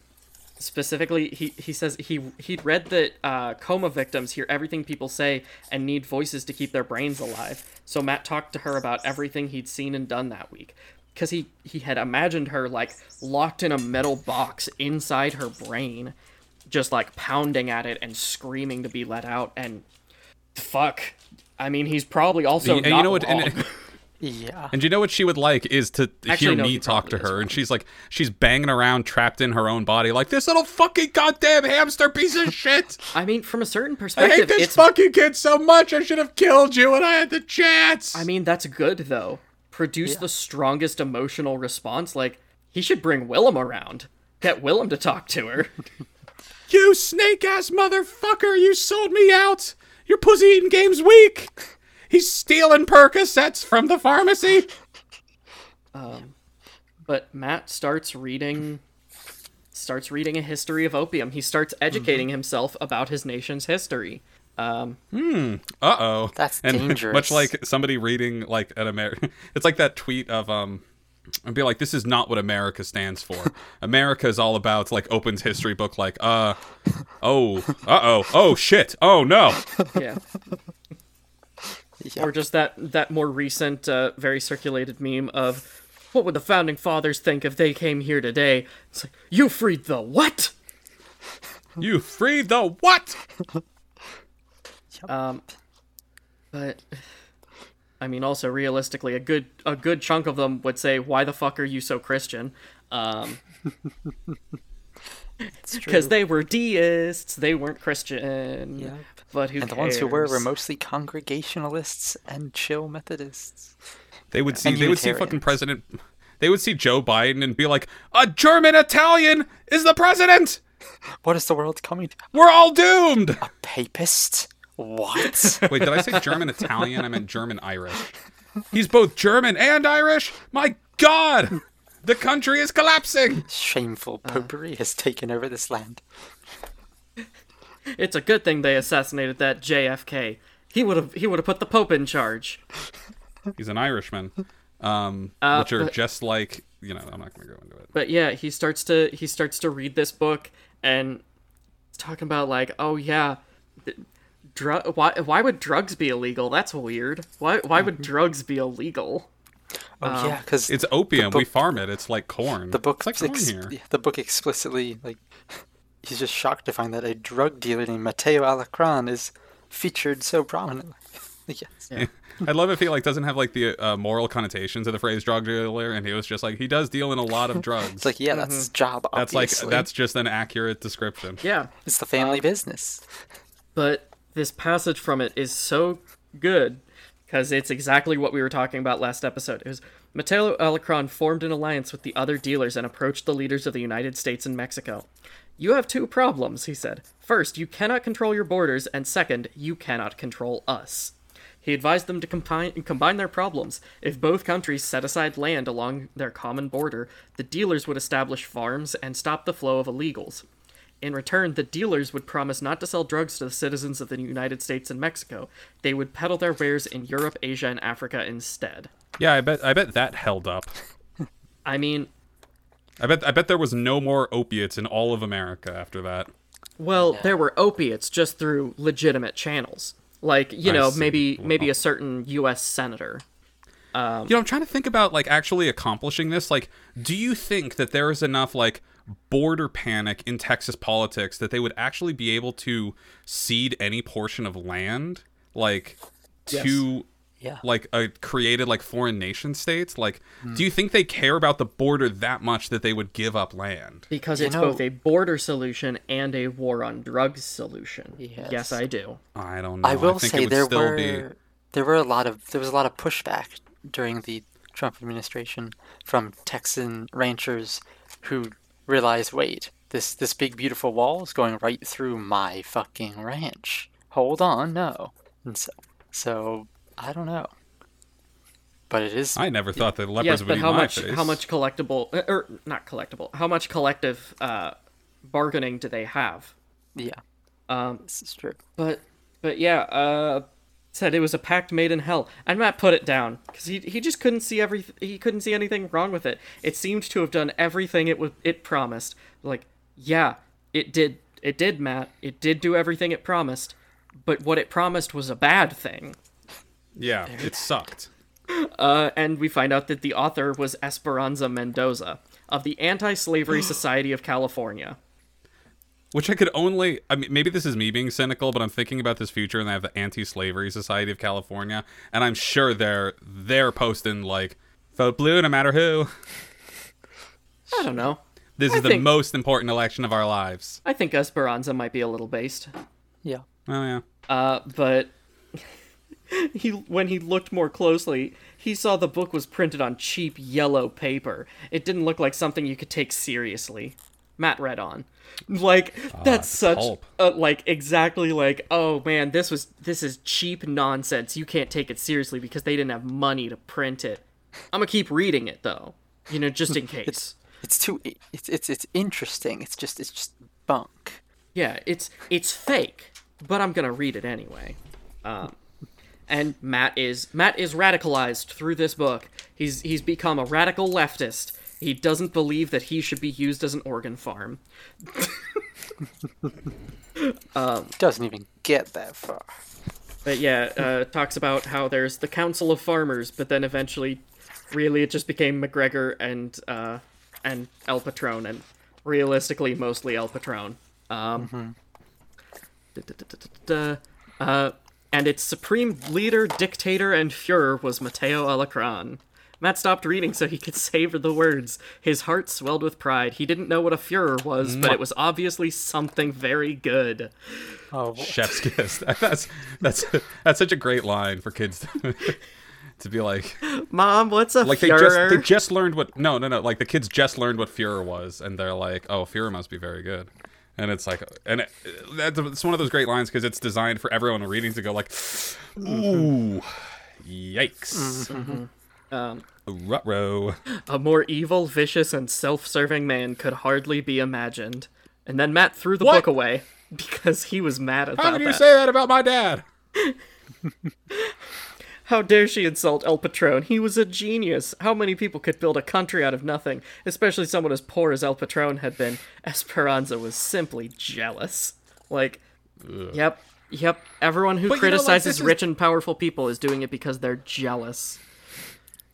specifically, he he says he he'd read that uh, coma victims hear everything people say and need voices to keep their brains alive. So Matt talked to her about everything he'd seen and done that week. Because he, he had imagined her like locked in a metal box inside her brain, just like pounding at it and screaming to be let out. And fuck, I mean, he's probably also not you know what? And, Yeah. and you know what she would like is to Actually, hear no, me talk to her, and she's like, she's banging around, trapped in her own body, like this little fucking goddamn hamster piece of shit. I mean, from a certain perspective, I hate this it's. fucking kid so much. I should have killed you when I had the chance. I mean, that's good though. Produce the strongest emotional response. Like he should bring Willem around. Get Willem to talk to her. you snake ass motherfucker! You sold me out. Your pussy eating game's weak. He's stealing Percocets from the pharmacy. Um, But Matt starts reading starts reading a history of opium. He starts educating himself about his nation's history. Um, Uh oh. That's and dangerous. Much like somebody reading like an American, it's like that tweet of um, and be like, this is not what America stands for. America is all about like opens history book like uh, oh, uh oh, oh shit, oh no. yeah. Yeah. Or just that that more recent, uh, very circulated meme of what would the founding fathers think if they came here today? It's like you freed the what? You freed the what? Um, but I mean, also realistically, a good a good chunk of them would say, "Why the fuck are you so Christian?" Um, because they were deists, they weren't Christian. Yep. But who and the ones who were were mostly Congregationalists and chill Methodists. They would see And they would see fucking President. They would see Joe Biden and be like, a German Italian is the president. What is the world coming to? We're all doomed. A papist? What? Wait, did I say German Italian? I meant German Irish. He's both German and Irish. My God, the country is collapsing. Shameful uh. popery has taken over this land. It's a good thing they assassinated that JFK. He would have he would have put the Pope in charge. He's an Irishman, um, Uh, which are but- just like you know. I'm not going to go into it. But yeah, he starts to he starts to read this book and talking about like, oh yeah, drug. Why why would drugs be illegal? That's weird. Why why would drugs be illegal? Oh yeah, because It's opium. we farm it. It's like corn. the book It's like corn ex- here. the book explicitly like he's just shocked to find that a drug dealer named Matteo Alacrán is featured so prominently. yes. I love if he like doesn't have like the uh, moral connotations of the phrase drug dealer, and he was just like he does deal in a lot of drugs. It's like yeah, that's his job. that's like that's just an accurate description. Yeah, it's the family business. but this passage from it is so good because it's exactly what we were talking about last episode. It was Matteo Alacrán formed an alliance with the other dealers and approached the leaders of the United States and Mexico. You have two problems, he said. First, you cannot control your borders, and second, you cannot control us. He advised them to combine, combine their problems. If both countries set aside land along their common border, the dealers would establish farms and stop the flow of illegals. In return, the dealers would promise not to sell drugs to the citizens of the United States and Mexico. They would peddle their wares in Europe, Asia, and Africa instead. Yeah, I bet I bet that held up. I mean, I bet I bet there was no more opiates in all of America after that. well, there were opiates just through legitimate channels. Like, you I know, see. maybe maybe a certain US senator. Um, you know, I'm trying to think about like actually accomplishing this. Like, do you think that there is enough like border panic in Texas politics that they would actually be able to cede any portion of land, like to Yeah. like a created like foreign nation states? Like, hmm. do you think they care about the border that much that they would give up land? Because You it's know- both a border solution and a war on drugs solution. Yes. yes I do. I don't know. I will think say there were be. there were a lot of there was a lot of pushback during the Trump administration from Texan ranchers who realized, wait, this this big beautiful wall is going right through my fucking ranch. Hold on, no. And so, so I don't know, but it is I never thought that lepers yes, would but eat how my much face. how much collectible uh, or not collectible? How much collective uh, bargaining do they have? yeah. Um, This is true. But but yeah, uh said it was a pact made in hell. And Matt put it down cuz he he just couldn't see every he couldn't see anything wrong with it. It seemed to have done everything it was it promised. Like, yeah, it did it did, Matt. It did do everything it promised. But what it promised was a bad thing. Yeah, it sucked. Uh, and we find out that the author was Esperanza Mendoza of the Anti-Slavery Society of California. Which I could only. I mean, maybe this is me being cynical, but I'm thinking about this future, and they have the Anti-Slavery Society of California, and I'm sure they're they're posting like vote blue no matter who. I don't know. This I is the most important election of our lives. I think Esperanza might be a little based. Yeah. Oh yeah. Uh, but he when he looked more closely, he saw the book was printed on cheap yellow paper. It didn't look like something you could take seriously. Matt read on. Like that's it's such pulp. uh, like exactly like oh man this was this is cheap nonsense. You can't take it seriously because they didn't have money to print it. I'm gonna keep reading it though, you know, just in case. It's too. It's it's it's interesting. It's just it's just bunk. Yeah, it's it's fake, but I'm gonna read it anyway. Um, and Matt is Matt is radicalized through this book. He's he's become a radical leftist. He doesn't believe that he should be used as an organ farm. Doesn't even get that far. But yeah, uh, talks about how there's the Council of Farmers, but then eventually, really, it just became McGregor and uh, and El Patron, and realistically, mostly El Patron. Um, da-da-da-da-da-da. uh, and its supreme leader, dictator, and Fuhrer was Matteo Alacrán. Matt stopped reading so he could savor the words. His heart swelled with pride. He didn't know what a Fuhrer was, but it was obviously something very good. Oh, Chef's kiss. That's that's that's such a great line for kids to, to be like. Mom, what's a Like they Fuhrer? just they just learned what no no no like the kids just learned what Führer was, and they're like, oh Führer must be very good. And it's like, and it, that's it's one of those great lines because it's designed for everyone reading to go like, ooh, yikes, Um, rutro. a more evil, vicious, and self-serving man could hardly be imagined. And then Matt threw the What? book away because he was mad about How can you that. say that about my dad? How dare she insult El Patron? He was a genius. How many people could build a country out of nothing, especially someone as poor as El Patron had been? Esperanza was simply jealous. Like, yep, yep. Everyone who But you know, like, criticizes is- rich and powerful people is doing it because they're jealous.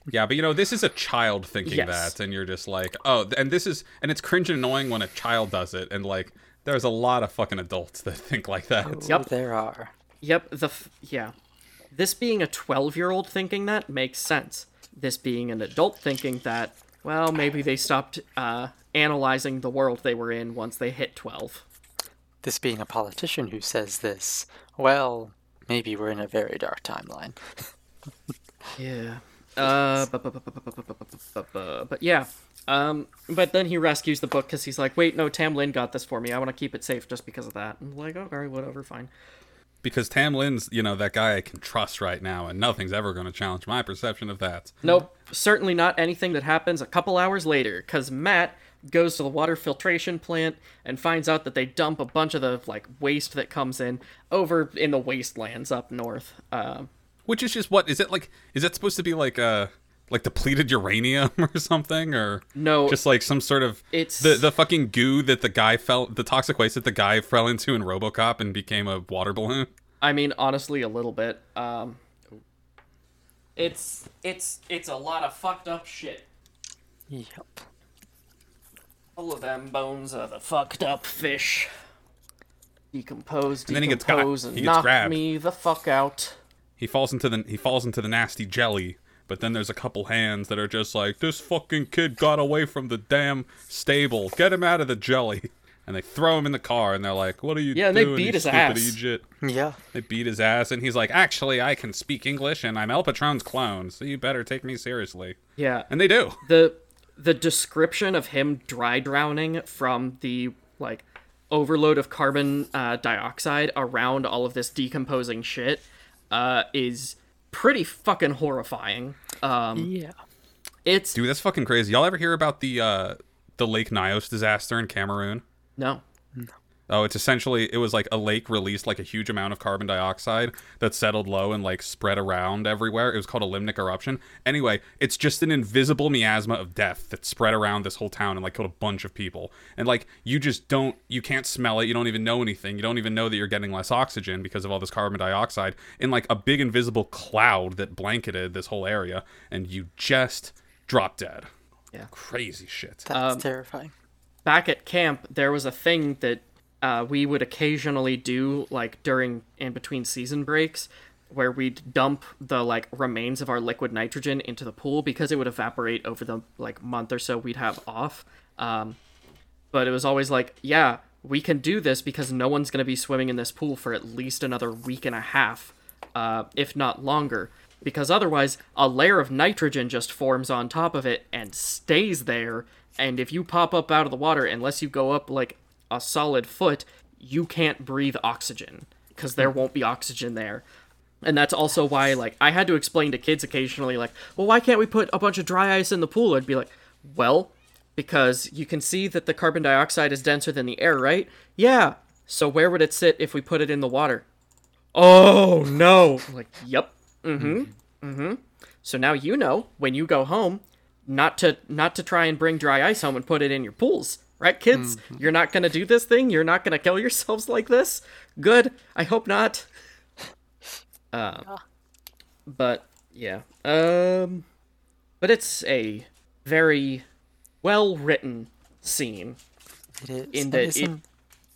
Yeah, but you know, this is a child thinking Yes. that, and you're just like, oh, and this is, and it's cringe and annoying when a child does it, and like, there's a lot of fucking adults that think like that. Yep. Oh, there are. Yep, the f- yeah. This being a 12 year old thinking that makes sense. This being an adult thinking that, well, maybe they stopped uh, analyzing the world they were in once they hit 12. This being a politician who says this, well, maybe we're in a very dark timeline. yeah. But yeah. Um, but then he rescues the book because he's like, wait, no, Tam Lin got this for me. I want to keep it safe just because of that. And like, okay, whatever, fine. Because Tam Lin's, you know, that guy I can trust right now, and nothing's ever going to challenge my perception of that. Nope, certainly not anything that happens a couple hours later, because Matt goes to the water filtration plant and finds out that they dump a bunch of the like waste that comes in over in the wastelands up north. Um, Which is just what is it like? Is it supposed to be like uh like depleted uranium or something, or No. just like some sort of It's- the the fucking goo that the guy fell, the toxic waste that the guy fell into in RoboCop and became a water balloon. I mean, honestly, a little bit. Um, it's it's it's a lot of fucked up shit. Yep. All of them bones are the fucked up fish. Decompose, decompose, And then he gets got- and he gets knock grabbed. me the fuck out. He falls into the he falls into the nasty jelly, but then there's a couple hands that are just like, this fucking kid got away from the damn stable. Get him out of the jelly. And they throw him in the car, and they're like, "What are you Yeah, and they doing, beat his ass. eejit?" Yeah. They beat his ass, and he's like, "Actually, I can speak English, and I'm El Patron's clone, so you better take me seriously." Yeah, And they do. the the description of him dry drowning from the like overload of carbon uh, dioxide around all of this decomposing shit uh, is pretty fucking horrifying. Um, Yeah. it's Dude, that's fucking crazy. Y'all ever hear about the uh, the Lake Nyos disaster in Cameroon? no, Oh, it's essentially it was like a lake released like a huge amount of carbon dioxide that settled low and like spread around everywhere. It was called a limnic eruption. Anyway, it's just an invisible miasma of death that spread around this whole town and like killed a bunch of people. And like you just don't you can't smell it, you don't even know anything. You don't even know that you're getting less oxygen because of all this carbon dioxide in like a big invisible cloud that blanketed this whole area and you just drop dead. Yeah. Crazy shit. That's Um, terrifying. back at camp there was a thing that uh, we would occasionally do like during and between season breaks where we'd dump the like remains of our liquid nitrogen into the pool because it would evaporate over the like month or so we'd have off. Um, but it was always like yeah we can do this because no one's going to be swimming in this pool for at least another week and a half uh, if not longer. Because otherwise a layer of nitrogen just forms on top of it and stays there. And if you pop up out of the water unless you go up like a solid foot you can't breathe oxygen because there won't be oxygen there. And that's also why like i had to explain to kids occasionally like well why can't we put a bunch of dry ice in the pool? I'd be like well because you can see that the carbon dioxide is denser than the air right? Yeah so where would it sit if we put it in the water? Oh no. Like yep mm-hmm mm-hmm. So now you know when you go home not to not to try and bring dry ice home and put it in your pools right kids? You're not gonna do this thing? You're not gonna kill yourselves like this? Good. I hope not. Um, but yeah. Um but it's a very well written scene It is. in that it, isn't-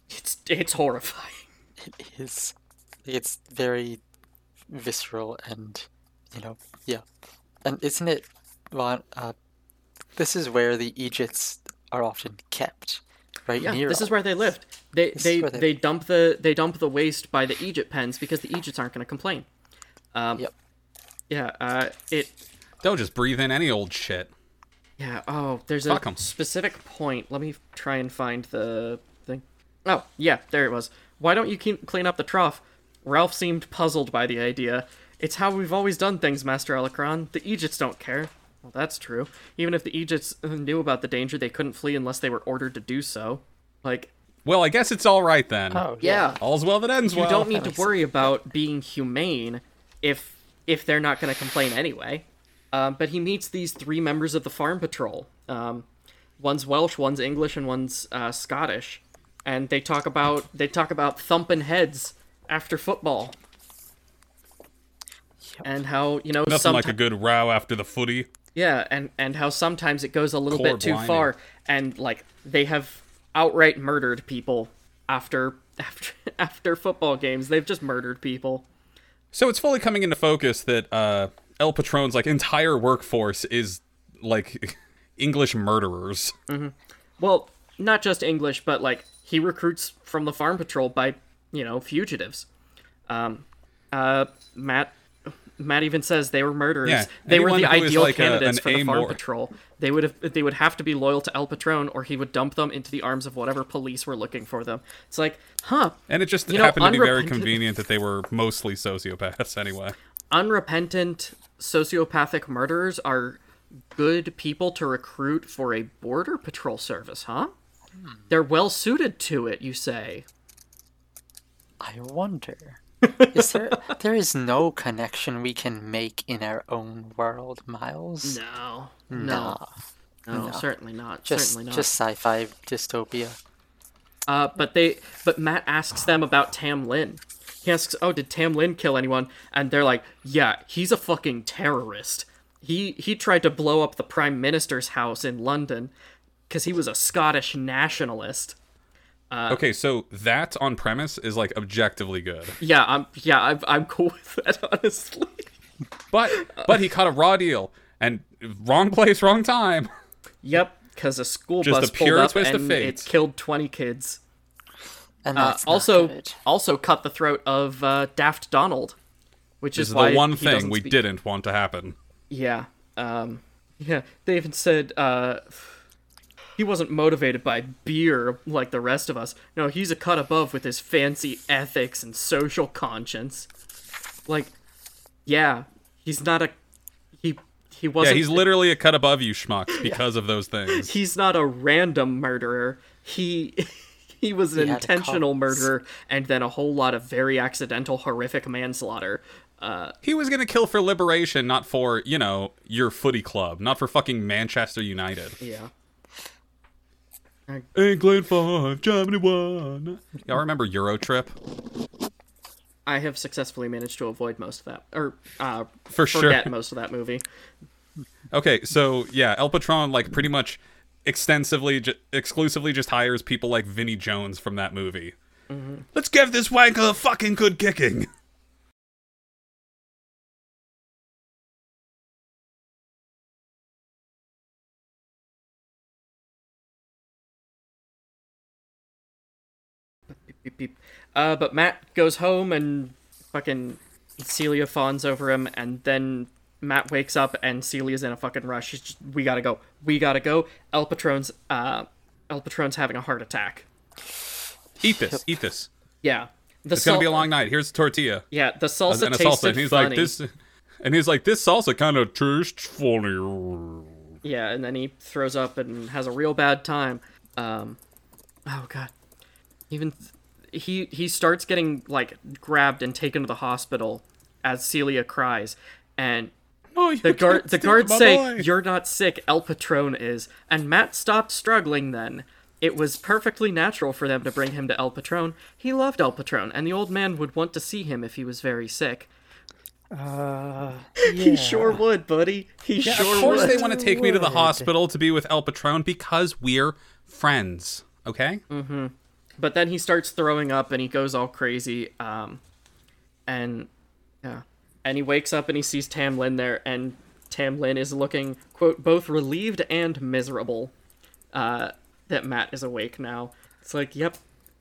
it's it's horrifying. It is. It's very visceral and, you know, yeah. And isn't it, uh, this is where the eejits are often kept, right? Yeah, Nero. this is where they lived. They This they, they- they dump the they dump the waste by the eejit pens because the eejits aren't going to complain. Um, Yep. Yeah. Uh, it. They'll just breathe in any old shit. Yeah. Oh, there's Fuck a 'em. specific point. Let me try and find the thing. Oh, yeah, there it was. Why don't you keep, clean up the trough? Ralph seemed puzzled by the idea. It's how we've always done things, Master Alacrán. The eejits don't care. Well, that's true. Even if the eejits knew about the danger, they couldn't flee unless they were ordered to do so. Like, Well, I guess it's all right then. Oh, yeah, All's well that ends you well. You don't need to worry about being humane if if they're not going to complain anyway. Um, but he meets these three members of the farm patrol. Um, one's Welsh, one's English, and one's uh, Scottish, and they talk about they talk about thumping heads after football, and how you know Nothing some like a good row after the footy. Yeah, and and how sometimes it goes a little Core bit too blinding. far, and like they have outright murdered people after after after football games. They've just murdered people. So it's fully coming into focus that uh, El Patron's like entire workforce is like English murderers. Well, not just English, but like he recruits from the farm patrol by you know fugitives. Um, uh, Matt. Matt even says they were murderers. Yeah, they were the anyone who is ideal like candidates an for the farm amor- patrol. They would have they would have to be loyal to El Patron, or he would dump them into the arms of whatever police were looking for them. It's like, huh? And it just You know, happened to be very convenient that they were mostly sociopaths anyway. unrepentant sociopathic murderers are good people to recruit for a border patrol service, huh? Hmm. They're well suited to it, you say. I wonder. Is there there is no connection we can make in our own world, Miles? No. Nah. No. No, certainly not. Just certainly not. just sci-fi dystopia. Uh, but they, but Matt asks them about Tam Lin. He asks, "Oh, did Tam Lin kill anyone?" And they're like, "Yeah, he's a fucking terrorist. He he tried to blow up the prime minister's house in London because he was a Scottish nationalist." Uh, okay, so that on premise is like objectively good. Yeah, I'm yeah, I'm I'm cool with that honestly. But but he caught a raw deal and wrong place, wrong time. yep, because a school Just a bus pulled up twist of and fate. it killed twenty kids. And Uh, that's not also, good. also cut the throat of uh, Daft Donald, which This is is why the one he thing we speak- didn't want to happen. Yeah. Um, yeah. They even said uh, he wasn't motivated by beer like the rest of us. No, he's a cut above with his fancy ethics and social conscience. Like, yeah, he's not a he. He wasn't. Yeah, he's literally a cut above you schmucks because of those things. he's not a random murderer. He he was an He intentional cause. murderer and then a whole lot of very accidental, horrific manslaughter. Uh, He was gonna kill for liberation, not for, you know, your footy club, not for fucking Manchester United. yeah. England five, Germany one. Y'all remember Eurotrip? I have successfully managed to avoid most of that, or uh, For sure. forget most of that movie. Okay, so yeah, El Patron like pretty much extensively, ju- exclusively just hires people like Vinnie Jones from that movie. Let's give this wanker a fucking good kicking. Beep, beep. Uh, but Matt goes home and fucking Celia fawns over him, and then Matt wakes up and Celia's in a fucking rush. She's just, we gotta go, we gotta go. El Patron's uh, El Patron's having a heart attack. Eat this, eat this. Yeah, the It's gonna be a long night. Here's a tortilla Yeah, the salsa and a salsa, and he's funny. like this, and he's like this salsa kind of tastes funny. Yeah, and then he throws up and has a real bad time. Um, oh god, even th- he he starts getting like grabbed and taken to the hospital as Celia cries, and Oh, the guard the guards say boy. you're not sick. El Patron is, and Matt stopped struggling. Then it was perfectly natural for them to bring him to El Patron. He loved El Patron, and the old man would want to see him if he was very sick. Uh, yeah. He sure would, buddy. He sure would. Of course, would. they want to take me to the hospital to be with El Patron because we're friends. Okay. But then he starts throwing up and he goes all crazy um and yeah. And he wakes up and he sees tam lin there and tam lin is looking quote both relieved and miserable uh that matt is awake now. It's like yep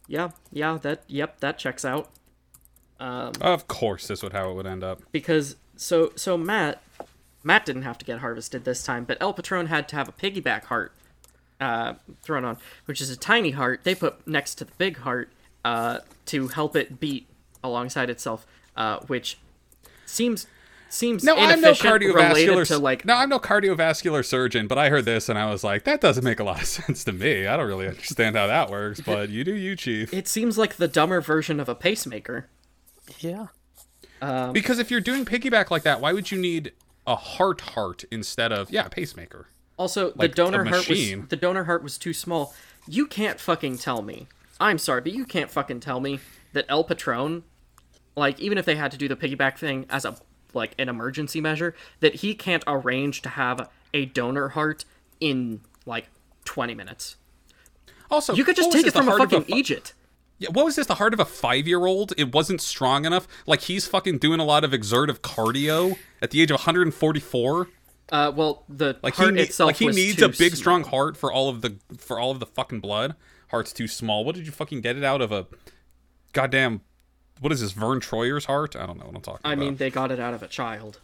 yeah yeah that yep that checks out. Of course, this would how it would end up. because so so matt matt didn't have to get harvested this time but el patron had to have a piggyback heart uh, thrown on, which is a tiny heart. They put next to the big heart uh, to help it beat alongside itself, uh, which seems seems No, I'm no cardiovascular. related to like no, I'm no cardiovascular surgeon, but I heard this and I was like, that doesn't make a lot of sense to me. I don't really understand how that works, but you do, you chief. it seems like the dumber version of a pacemaker. Yeah. Because if you're doing piggyback like that, why would you need a heart heart instead of yeah pacemaker? Also, the Like a donor heart was the donor heart was too small. You can't fucking tell me. I'm sorry, but you can't fucking tell me that El Patron, like even if they had to do the piggyback thing as a like an emergency measure, that he can't arrange to have a donor heart in like 20 minutes. Also, You could just take it from a fucking fu- eejit. Yeah, what was this? The heart of a five-year-old? It wasn't strong enough. Like he's fucking doing a lot of exertive cardio at the age of 144. Uh, well, the Like heart he itself like he needs a big, strong heart for all of the for all of the fucking blood. Heart's too small. What did you fucking get it out of a goddamn? What is this? Vern Troyer's heart? I don't know what I'm talking I about. mean, they got it out of a child.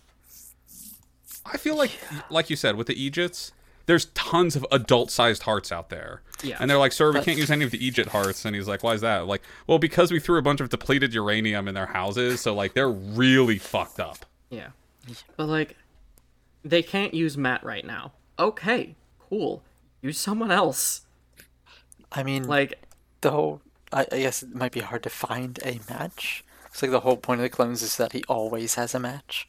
I feel like, like you said, with the eejits, there's tons of adult-sized hearts out there. Yeah. And they're like, sir, we can't use any of the eejit hearts. And he's like, why is that? Like, well, because we threw a bunch of depleted uranium in their houses, so like they're really fucked up. Yeah. But like they can't use Matt right now. Okay, cool. Use someone else. I mean, Like the whole. I, I guess it might be hard to find a match. It's like the whole point of the clones is that he always has a match.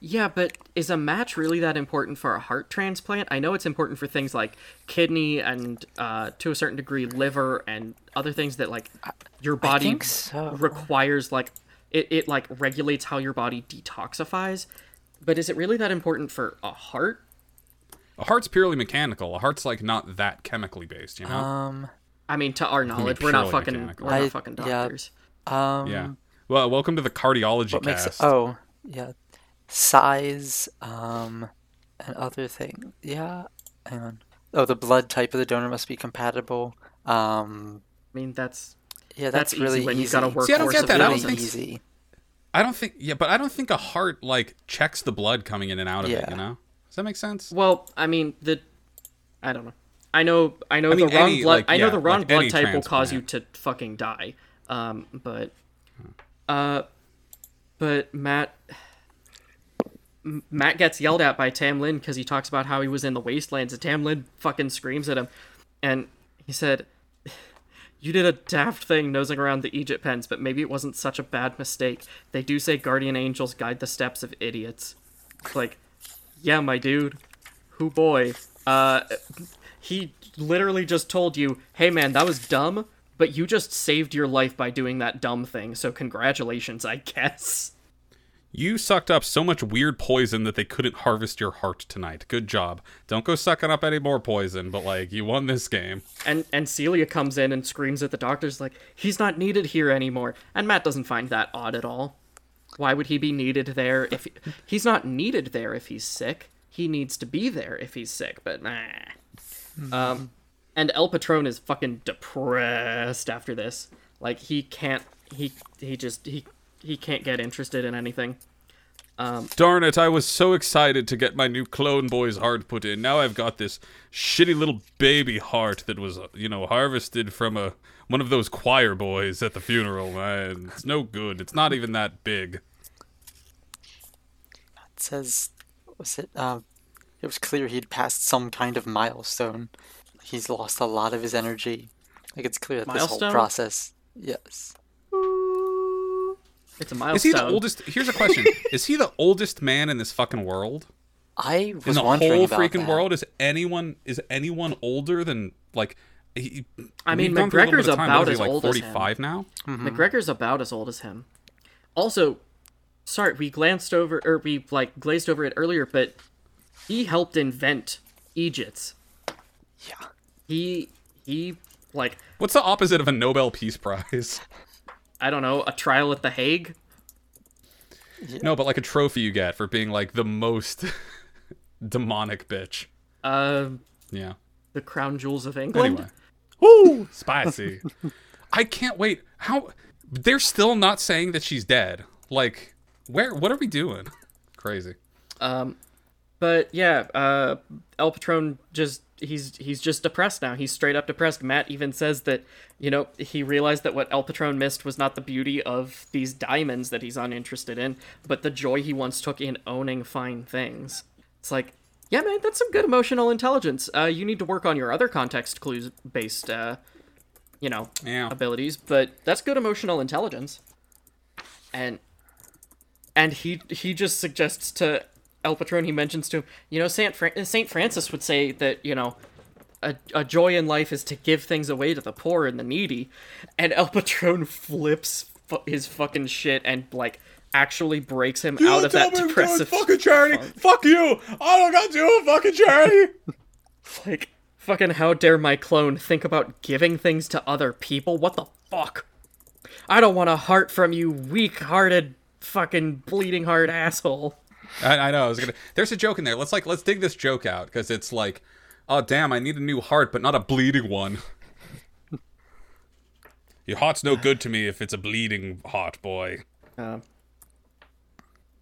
yeah, but is a match really that important for a heart transplant? I know it's important for things like kidney and uh, to a certain degree liver and other things that like your body so. requires like it, it like regulates how your body detoxifies. But is it really that important for a heart? A heart's purely mechanical. A heart's like not that chemically based, you know? Um. I mean, to our knowledge, we're not fucking mechanical. we're not I- fucking yeah. doctors. Um. yeah. Well, welcome to the cardiology What makes cast. it? Oh, yeah. Size. Um. And other thing. Yeah. Hang on. Oh, the blood type of the donor must be compatible. Um. I mean, that's Yeah, that's, that's, easy really when easy. you've got a workforce See, I don't get of that. I don't think- easy. I don't think. Yeah, but I don't think a heart like checks the blood coming in and out of it. Yeah. You know? Does that make sense? Well, I mean, the I don't know. I know I know I mean, the wrong any, blood like, I know yeah, the wrong like blood any type will cause you to fucking die. Um but uh but Matt Matt gets yelled at by Tam Lin because he talks about how he was in the wastelands and Tam Lin fucking screams at him and he said you did a daft thing nosing around the eejit pens, but maybe it wasn't such a bad mistake. They do say guardian angels guide the steps of idiots. Like, yeah, my dude. Who boy? Uh, he literally just told you, hey man, that was dumb, but you just saved your life by doing that dumb thing, so congratulations, I guess. You sucked up so much weird poison that they couldn't harvest your heart tonight. Good job. Don't go sucking up any more poison, but like you won this game. And and Celia comes in and screams at the doctors like, he's not needed here anymore. And Matt doesn't find that odd at all. Why would he be needed there if he, he's not needed there if he's sick? He needs to be there if he's sick, but nah. Um, and El Patron is fucking depressed after this. Like he can't, he he just he he can't get interested in anything. Darn it, I was so excited to get my new clone boy's heart put in. Now I've got this shitty little baby heart that was, uh, you know, harvested from a one of those choir boys at the funeral, man. It's no good. It's not even that big. It says, was it? Um, it was clear he'd passed some kind of milestone. He's lost a lot of his energy. Like it's clear that this whole process. Yes. It's a Is he the oldest? Here's a question: Is he the oldest man in this fucking world? I was In the wondering whole about freaking that. world, is anyone is anyone older than like? He, I mean, we've gone through a little McGregor's time. about What is as like old as him. 45 now. Mm-hmm. Mm-hmm. McGregor's about as old as him. Also, sorry, we glanced over or we like glazed over it earlier, but he helped invent eejits. Yeah. He he like What's the opposite of a Nobel Peace Prize? I don't know a trial at the Hague. No, but like a trophy you get for being like the most demonic bitch. Uh, Yeah. the crown jewels of England. Anyway. Woo! Spicy. I can't wait. How they're still not saying that she's dead. Like, where what are we doing? Crazy. Um, but yeah, uh, El Patron just he's he's just depressed now. He's straight up depressed. Matt even says that you know he realized that what El Patron missed was not the beauty of these diamonds that he's uninterested in, but the joy he once took in owning fine things. It's like, yeah, man, that's some good emotional intelligence. Uh, you need to work on your other context clues based, uh, you know, Yeah. abilities, but that's good emotional intelligence. And and he he just suggests to El Patron, he mentions to him, you know, Saint Fran- Saint Francis would say that you know. A, a joy in life is to give things away to the poor and the needy, and El Patron flips fu- his fucking shit and like actually breaks him out of that depressive fucking charity. Fuck you. I don't got to do a fucking charity. Like, fucking how dare my clone think about giving things to other people? What the fuck? I don't want a heart from you, weak hearted, fucking bleeding heart asshole. I, I know. I was gonna. There's a joke in there. Let's like let's dig this joke out because it's like, oh damn, I need a new heart, but not a bleeding one. Your heart's no good to me if it's a bleeding heart, boy. Uh,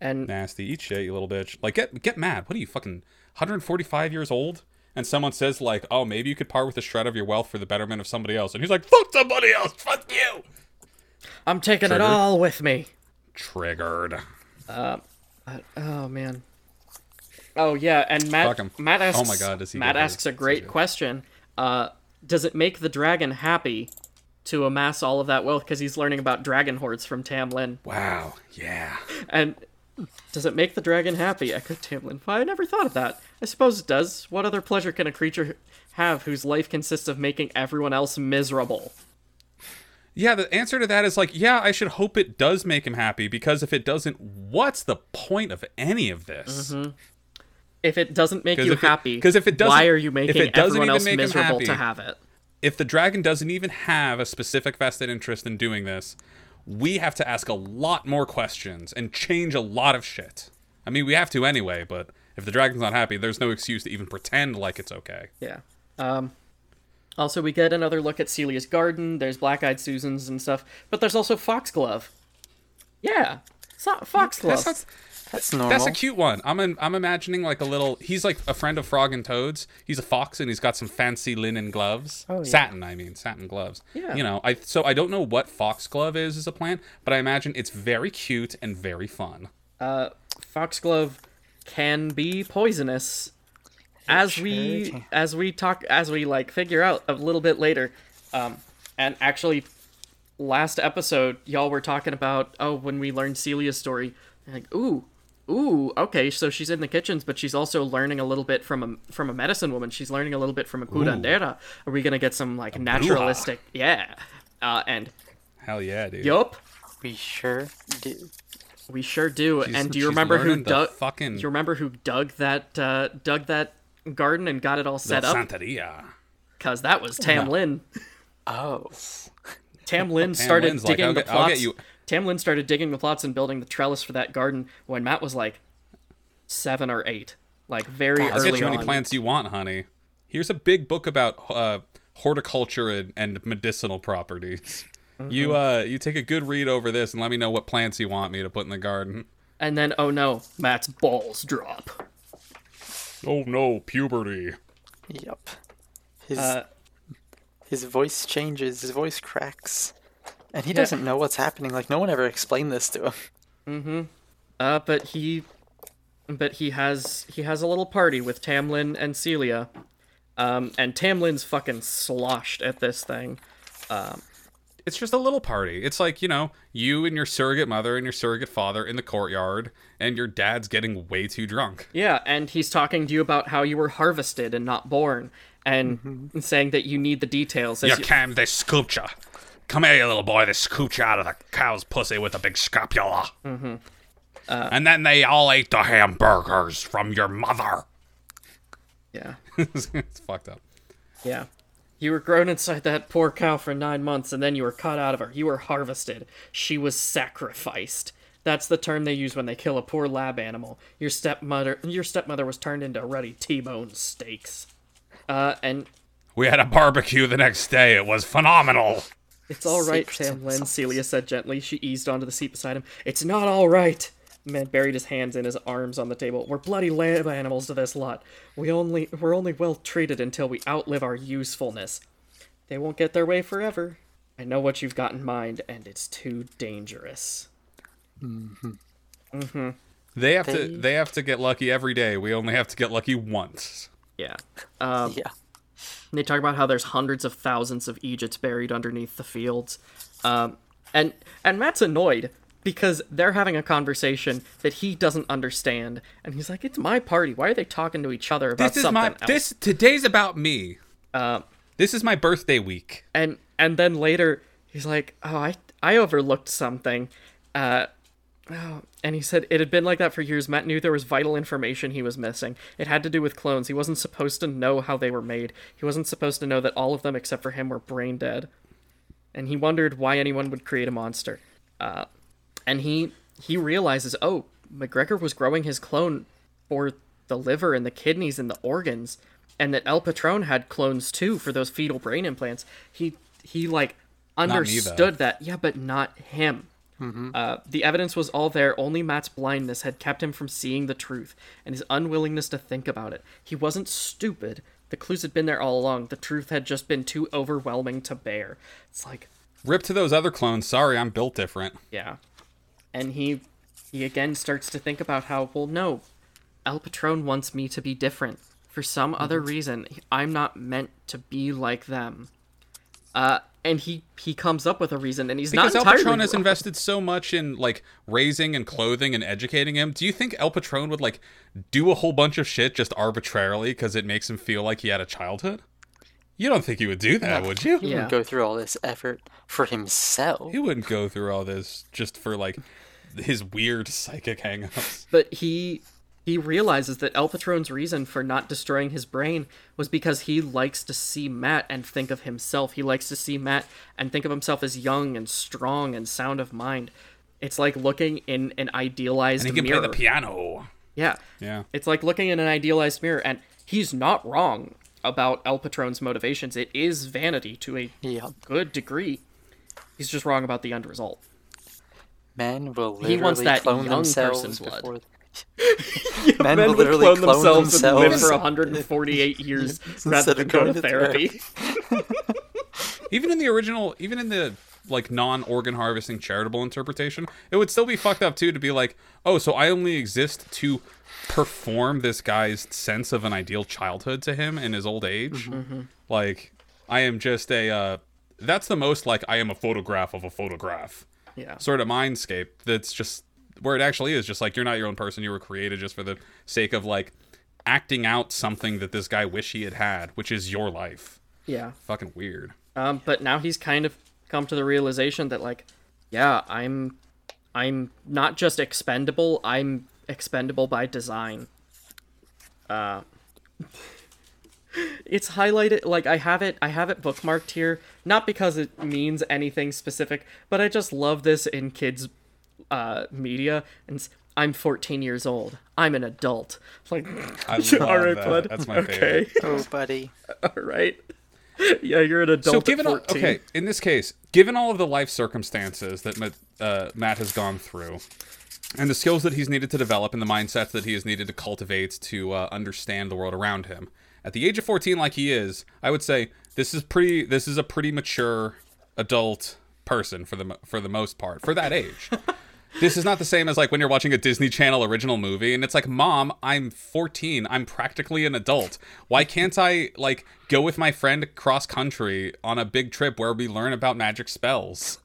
and Nasty. Eat shit, you little bitch. Like get get mad. What are you fucking 145 years old? And someone says like, oh, maybe you could part with a shred of your wealth for the betterment of somebody else. And he's like, fuck somebody else. Fuck you. I'm taking Triggered. it all with me. Triggered. Uh, Oh man. Oh yeah, and Matt Fuck him. Matt asks Oh my God, does he Matt asks a great question. Uh does it make the dragon happy to amass all of that wealth because he's learning about dragon hoards from Tam Lin? Wow. Yeah. And does it make the dragon happy? Echoed Tam Lin. Why, I never thought of that. I suppose it does. What other pleasure can a creature have whose life consists of making everyone else miserable? Yeah, the answer to that is like, yeah, I should hope it does make him happy because if it doesn't, what's the point of any of this? If it doesn't make you if happy, 'cause if it doesn't- why are you if making it doesn't everyone else make miserable to have it? If the dragon doesn't even have a specific vested interest in doing this, we have to ask a lot more questions and change a lot of shit. I mean, we have to anyway, but if the dragon's not happy, there's no excuse to even pretend like it's okay. Yeah. Um, also, we get another look at Celia's garden. There's black-eyed Susans and stuff, but there's also Foxglove. Yeah, so- Foxglove. That's not, That's normal. That's a cute one. I'm in, I'm imagining like a little. He's like a friend of Frog and Toad's. He's a fox and he's got some fancy linen gloves. Oh, yeah. Satin, I mean, satin gloves. Yeah. You know, I so I don't know what foxglove is as a plant, but I imagine it's very cute and very fun. uh, Foxglove can be poisonous, as we as we talk as we like figure out a little bit later. Um, and actually, last episode y'all were talking about oh when we learned Celia's story, like ooh. Ooh, okay, so she's in the kitchens, but she's also learning a little bit from a from a medicine woman. She's learning a little bit from a curandera. Are we gonna get some like naturalistic? Yeah, uh, and Hell yeah, dude. yup, We sure do. we sure do. She's- and do you remember who dug? fucking- Do you remember who dug that uh, dug that garden and got it all set The up? Santeria. Because that was Tam Lin. Oh, Tam Lin started Lin's digging "I'll the get- plots. get you- Tam Lin started digging the plots and building the trellis for that garden when Matt was like seven or eight, like very I'll early get you any on. plants you want, honey. Here's a big book about uh, horticulture and, and medicinal properties. You Mm-hmm. uh, you take a good read over this and let me know what plants you want me to put in the garden. And then oh no, Matt's balls drop. Oh no, puberty. yep. His Uh, his voice changes. His voice cracks, and he doesn't know what's happening. Like no one ever explained this to him. Mm-hmm. Uh, but he, but he has he has a little party with Tam Lin and Celia, um, and Tam Lin's fucking sloshed at this thing. It's just a little party. It's like, you know, you and your surrogate mother and your surrogate father in the courtyard, and your dad's getting way too drunk. Yeah, and he's talking to you about how you were harvested and not born, and saying that you need the details. As You you- came, they scooped you. Come here, you little boy. this scooped you out of the cow's pussy with a big scapula. Mm-hmm. and then they all ate the hamburgers from your mother. yeah, it's fucked up. yeah. You were grown inside that poor cow for nine months, and then you were cut out of her. You were harvested. She was sacrificed. That's the term they use when they kill a poor lab animal. Your stepmother, your stepmother was turned into ruddy T-bone steaks. Uh, and We had a barbecue the next day. It was phenomenal. It's all right, Secrets Sam and Lin, sauces. Celia said gently. She eased onto the seat beside him. It's not all right. Man buried his hands in his arms on the table. We're bloody lab animals to this lot. We only we're only well treated until we outlive our usefulness. They won't get their way forever. I know what you've got in mind, and it's too dangerous. Mm-hmm. Mm-hmm. They have to They- they have to get lucky every day. We only have to get lucky once. Yeah. Um, Yeah. They talk about how there's hundreds of thousands of eejits buried underneath the fields, um, and and Matt's annoyed because they're having a conversation that he doesn't understand, and he's like, "It's my party. Why are they talking to each other about This is something my else?" this today's about me. Uh, This is my birthday week. and and then later he's like, "Oh, I I overlooked something." Uh, oh, and he said it had been like that for years. Matt knew there was vital information he was missing. It had to do with clones. He wasn't supposed to know how they were made. He wasn't supposed to know that all of them except for him were brain dead. And he wondered why anyone would create a monster. Uh, and he he realizes, oh, McGregor was growing his clone for the liver and the kidneys and the organs, and that El Patron had clones too for those fetal brain implants. He he like me, understood that, yeah, but not him. Uh, the evidence was all there. Only Matt's blindness had kept him from seeing the truth, and his unwillingness to think about it. He wasn't stupid. The clues had been there all along. The truth had just been too overwhelming to bear. It's like, Rip to those other clones. Sorry, I'm built different. yeah. And he he again starts to think about how, well, no, El Patron wants me to be different. For some other reason, I'm not meant to be like them. Uh, and he he comes up with a reason, and he's not Because El entirely Patron has wrong. invested so much in like raising and clothing and educating him. Do you think El Patron would like do a whole bunch of shit just arbitrarily because it makes him feel like he had a childhood? You don't think he would do that, would you? He Yeah. wouldn't go through all this effort for himself. He wouldn't go through all this just for like his weird psychic hangups. But he he realizes that El Patron's reason for not destroying his brain was because he likes to see Matt and think of himself. He likes to see Matt and think of himself as young and strong and sound of mind. It's like looking in an idealized And he can mirror. play the piano. Yeah. Yeah. It's like looking in an idealized mirror, and he's not wrong about El Patron's motivations. It is vanity to a Yeah. good degree. He's just wrong about the end result. Men will He wants that clone young themselves person blood. before. Men, Men will would literally clone clone themselves and live themselves for 148 years rather Instead than of go to to therapy. Even in the original, even in the like non-organ harvesting charitable interpretation, it would still be fucked up too to be like, oh, so I only exist to perform this guy's sense of an ideal childhood to him in his old age. Like, I am just a. Uh, that's the most like I am a photograph of a photograph yeah. sort of mindscape. That's just where it actually is. Just like you're not your own person. You were created just for the sake of like acting out something that this guy wish he had had, which is your life. Yeah. Fucking weird. Um, but now he's kind of come to the realization that like, yeah, I'm I'm not just expendable, I'm expendable by design. Uh It's highlighted like I have it I have it bookmarked here, not because it means anything specific, but I just love this in kids uh media and i'm 14 years old. I'm an adult. Like, I love all right, that. bud. That's my okay. favorite. Oh, buddy. all right. Yeah, you're an adult. So at given all, okay, in this case, given all of the life circumstances that Matt, uh, Matt has gone through, and the skills that he's needed to develop, and the mindsets that he has needed to cultivate to uh, understand the world around him, at the age of fourteen, like he is, I would say this is pretty. This is a pretty mature adult person for the for the most part for that age. this is not the same as like when you're watching a Disney Channel original movie and it's like, "Mom, I'm 14. I'm practically an adult. Why can't I like go with my friend cross country on a big trip where we learn about magic spells?"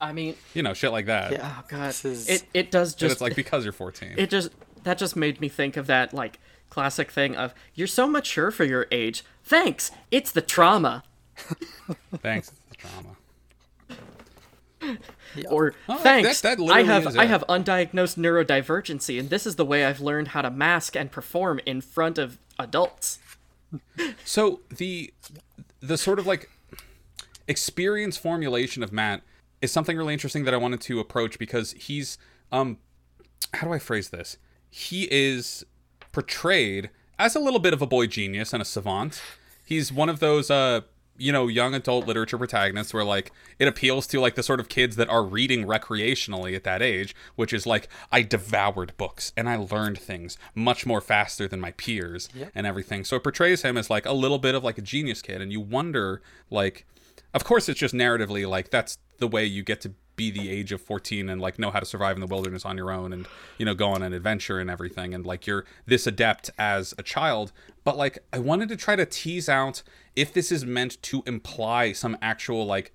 I mean, You know, shit like that. Yeah. oh god, This is- it it does But just it's like because you're 14. it just that just made me think of that like classic thing of you're so mature for your age. Thanks, it's the trauma. Thanks, it's the drama. Or Oh, thanks, that- that I have I have undiagnosed neurodivergency, and this is the way I've learned how to mask and perform in front of adults. So the the sort of like experience formulation of Matt is something really interesting that I wanted to approach because he's um how do I phrase this? He is portrayed as a little bit of a boy genius and a savant. He's one of those uh you know young adult literature protagonists where like it appeals to like the sort of kids that are reading recreationally at that age which is like i devoured books and i learned things much more faster than my peers and everything. So it portrays him as like a little bit of like a genius kid. And you wonder like of course it's just narratively like that's the way you get to be the age of 14 and like know how to survive in the wilderness on your own and you know go on an adventure and everything and like you're this adept as a child. But like i wanted to try to tease out if this is meant to imply some actual like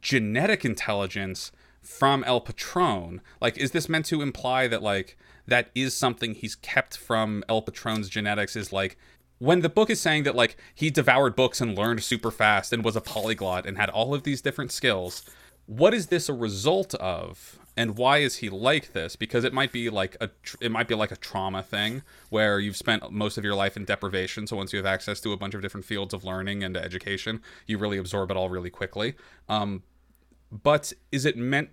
genetic intelligence from el patron. Like is this meant to imply that like that is something he's kept from el patron's genetics is like when the book is saying that like he devoured books and learned super fast and was a polyglot and had all of these different skills what is this a result of and why is he like this? Because it might be like a it might be like a trauma thing where you've spent most of your life in deprivation. So once you have access to a bunch of different fields of learning and education you really absorb it all really quickly. Um, but is it meant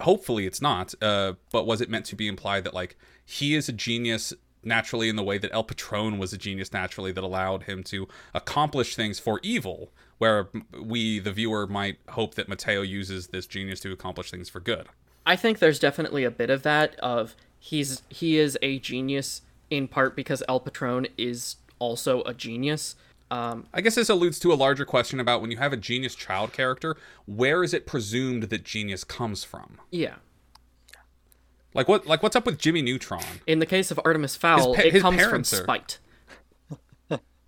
hopefully it's not uh, but was it meant to be implied that like he is a genius naturally in the way that El Patron was a genius naturally that allowed him to accomplish things for evil, where we, the viewer, might hope that Matteo uses this genius to accomplish things for good. I think there's definitely a bit of that of he's he is a genius in part because El Patron is also a genius. Um, I guess this alludes to a larger question about when you have a genius child character, where is it presumed that genius comes from? yeah. Like what? Like what's up with Jimmy Neutron? In the case of Artemis Fowl, pa- it comes from are- spite.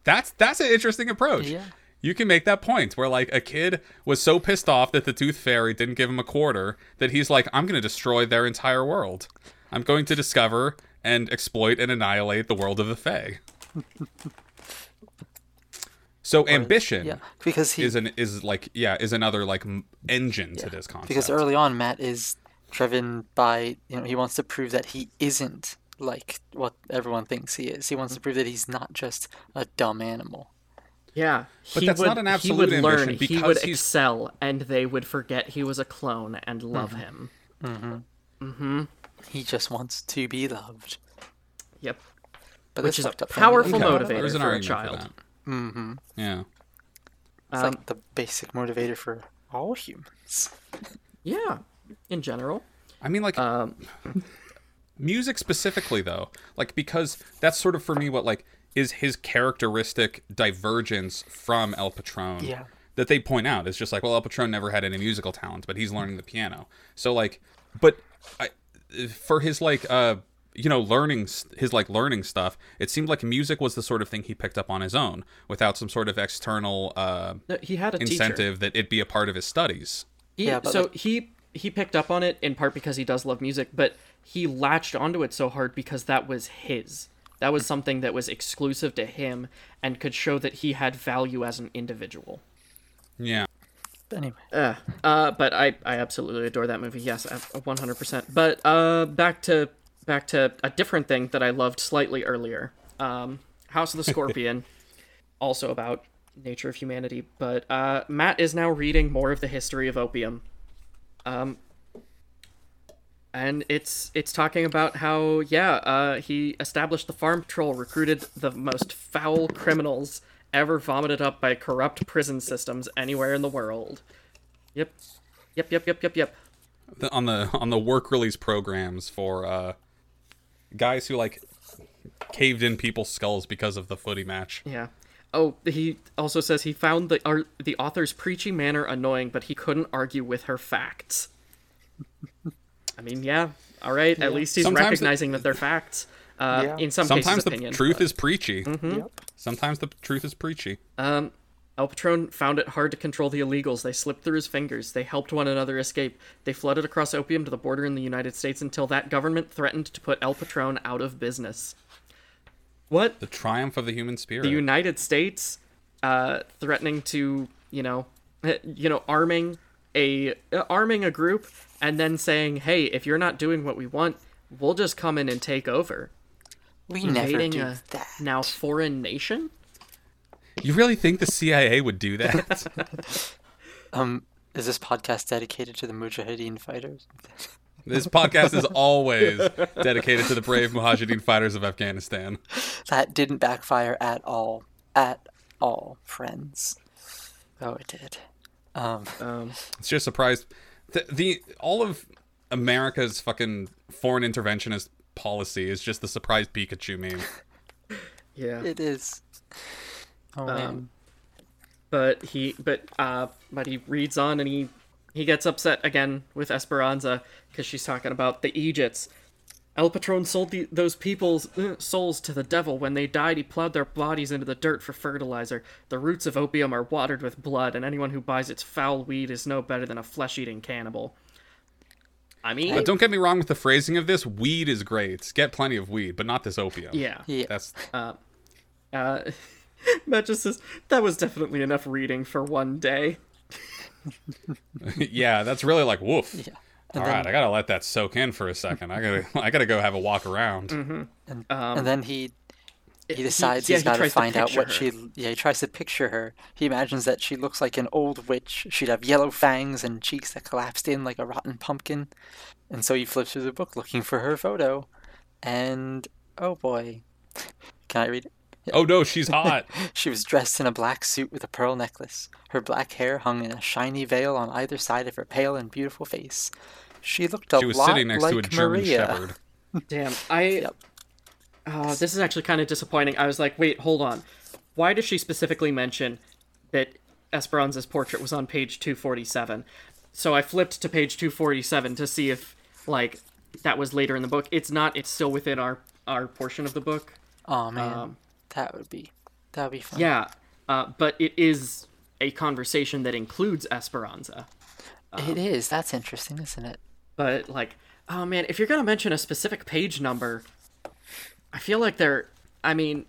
That's that's an interesting approach. Yeah. You can make that point where like a kid was so pissed off that the Tooth Fairy didn't give him a quarter that he's like, I'm going to destroy their entire world. I'm going to discover and exploit and annihilate the world of the Fae. so ambition Yeah, because he is an is like yeah is another like m- engine to this concept. because early on Matt is driven by you know he wants to prove that he isn't like what everyone thinks he is. He wants to prove that he's not just a dumb animal. Yeah, But he that's would, not an he would learn, ambition he would he's- excel, and they would forget he was a clone and love him. Mm-hmm. him. He just wants to be loved. Yep, But which is a fucked up for powerful him. motivator There's an for a child. that. Mm-hmm. Yeah. It's Um, like the basic motivator for all humans. Yeah, in general. I mean, like Um, music specifically, though, like because that's sort of for me what like is his characteristic divergence from El Patron. Yeah. That they point out is just like, well, El Patron never had any musical talent, but he's learning the piano. So like, but I, for his like, uh, you know, learning his like learning stuff, it seemed like music was the sort of thing he picked up on his own without some sort of external uh, no, he had a teacher. incentive that it be a part of his studies. He, Yeah, so like- he he picked up on it in part because he does love music, but he latched onto it so hard because that was his. That was something that was exclusive to him and could show that he had value as an individual. Yeah. But anyway, Uh, uh, but I, I absolutely adore that movie. Yes, one hundred percent. But uh, back to back to a different thing that I loved slightly earlier. Um, House of the Scorpion, also about nature of humanity. But uh, Matt is now reading more of the history of opium. Um, and it's it's talking about how yeah, uh, he established the farm patrol, recruited the most foul criminals ever vomited up by corrupt prison systems anywhere in the world. Yep. Yep, yep, yep, yep, yep. the, on the on the work release programs for uh guys who like caved in people's skulls because of the footy match. Yeah. Oh, he also says he found the the author's preachy manner annoying, but he couldn't argue with her facts. I mean, yeah, all right. At least he's Sometimes recognizing that they're facts. Uh, Yeah. In some Sometimes cases, the opinion. truth but- is preachy. yep. Sometimes the truth is preachy. El Patron found it hard to control the illegals. They slipped through his fingers. They helped one another escape. They flooded across opium to the border in the United States until that government threatened to put El Patron out of business. What? The triumph of the human spirit. the United States uh, threatening to, you know, you know, arming a uh, arming a group and then saying, "Hey, if you're not doing what we want, we'll just come in and take over." We never do a that. now foreign nation? you really think the CIA would do that? Um, is this podcast dedicated to the Mujahideen fighters? this podcast is always dedicated to the brave Mujahideen fighters of Afghanistan. That didn't backfire at all. At all, friends. Oh, it did. Um, Um, It's just surprised. The, the all of America's fucking foreign interventionist policy is just the surprise Pikachu meme. yeah. it is. Oh man. Um, but he, but uh, but he reads on and he he gets upset again with Esperanza because she's talking about the eejits. El Patron sold the, those people's uh, souls to the devil. When they died, he plowed their bodies into the dirt for fertilizer. The roots of opium are watered with blood, and anyone who buys its foul weed is no better than a flesh-eating cannibal. I mean, But don't get me wrong with the phrasing of this. Weed is great. Get plenty of weed, but not this opium. yeah. yeah. That's Uh, Matt just says that was definitely enough reading for one day. yeah. That's really like woof. Yeah. All right, I gotta let that soak in for a second. I gotta, I gotta go have a walk around. Mm-hmm. And, Um, and then he he he- decides yeah, he's he got to tries to find out what her. she. Yeah, he tries to picture her. He imagines that she looks like an old witch. She'd have yellow fangs and cheeks that collapsed in like a rotten pumpkin. And so he flips through the book looking for her photo, and oh boy, can I read it? Oh no, she's hot. She was dressed in a black suit with a pearl necklace. Her black hair hung in a shiny veil on either side of her pale and beautiful face. She looked a She was lot sitting next like to a German Maria. Shepherd. Damn, I. Yep. Uh, this is actually kind of disappointing. I was like, wait, hold on. Why does she specifically mention that Esperanza's portrait was on page 247? So I flipped to page 247 to see if, like, that was later in the book. It's not. It's still within our our portion of the book. Oh man, Um, that would be that would be fun. Yeah, uh, but it is a conversation that includes Esperanza. it is. That's interesting, isn't it? But like, oh man, if you're gonna mention a specific page number, I feel like there. I mean,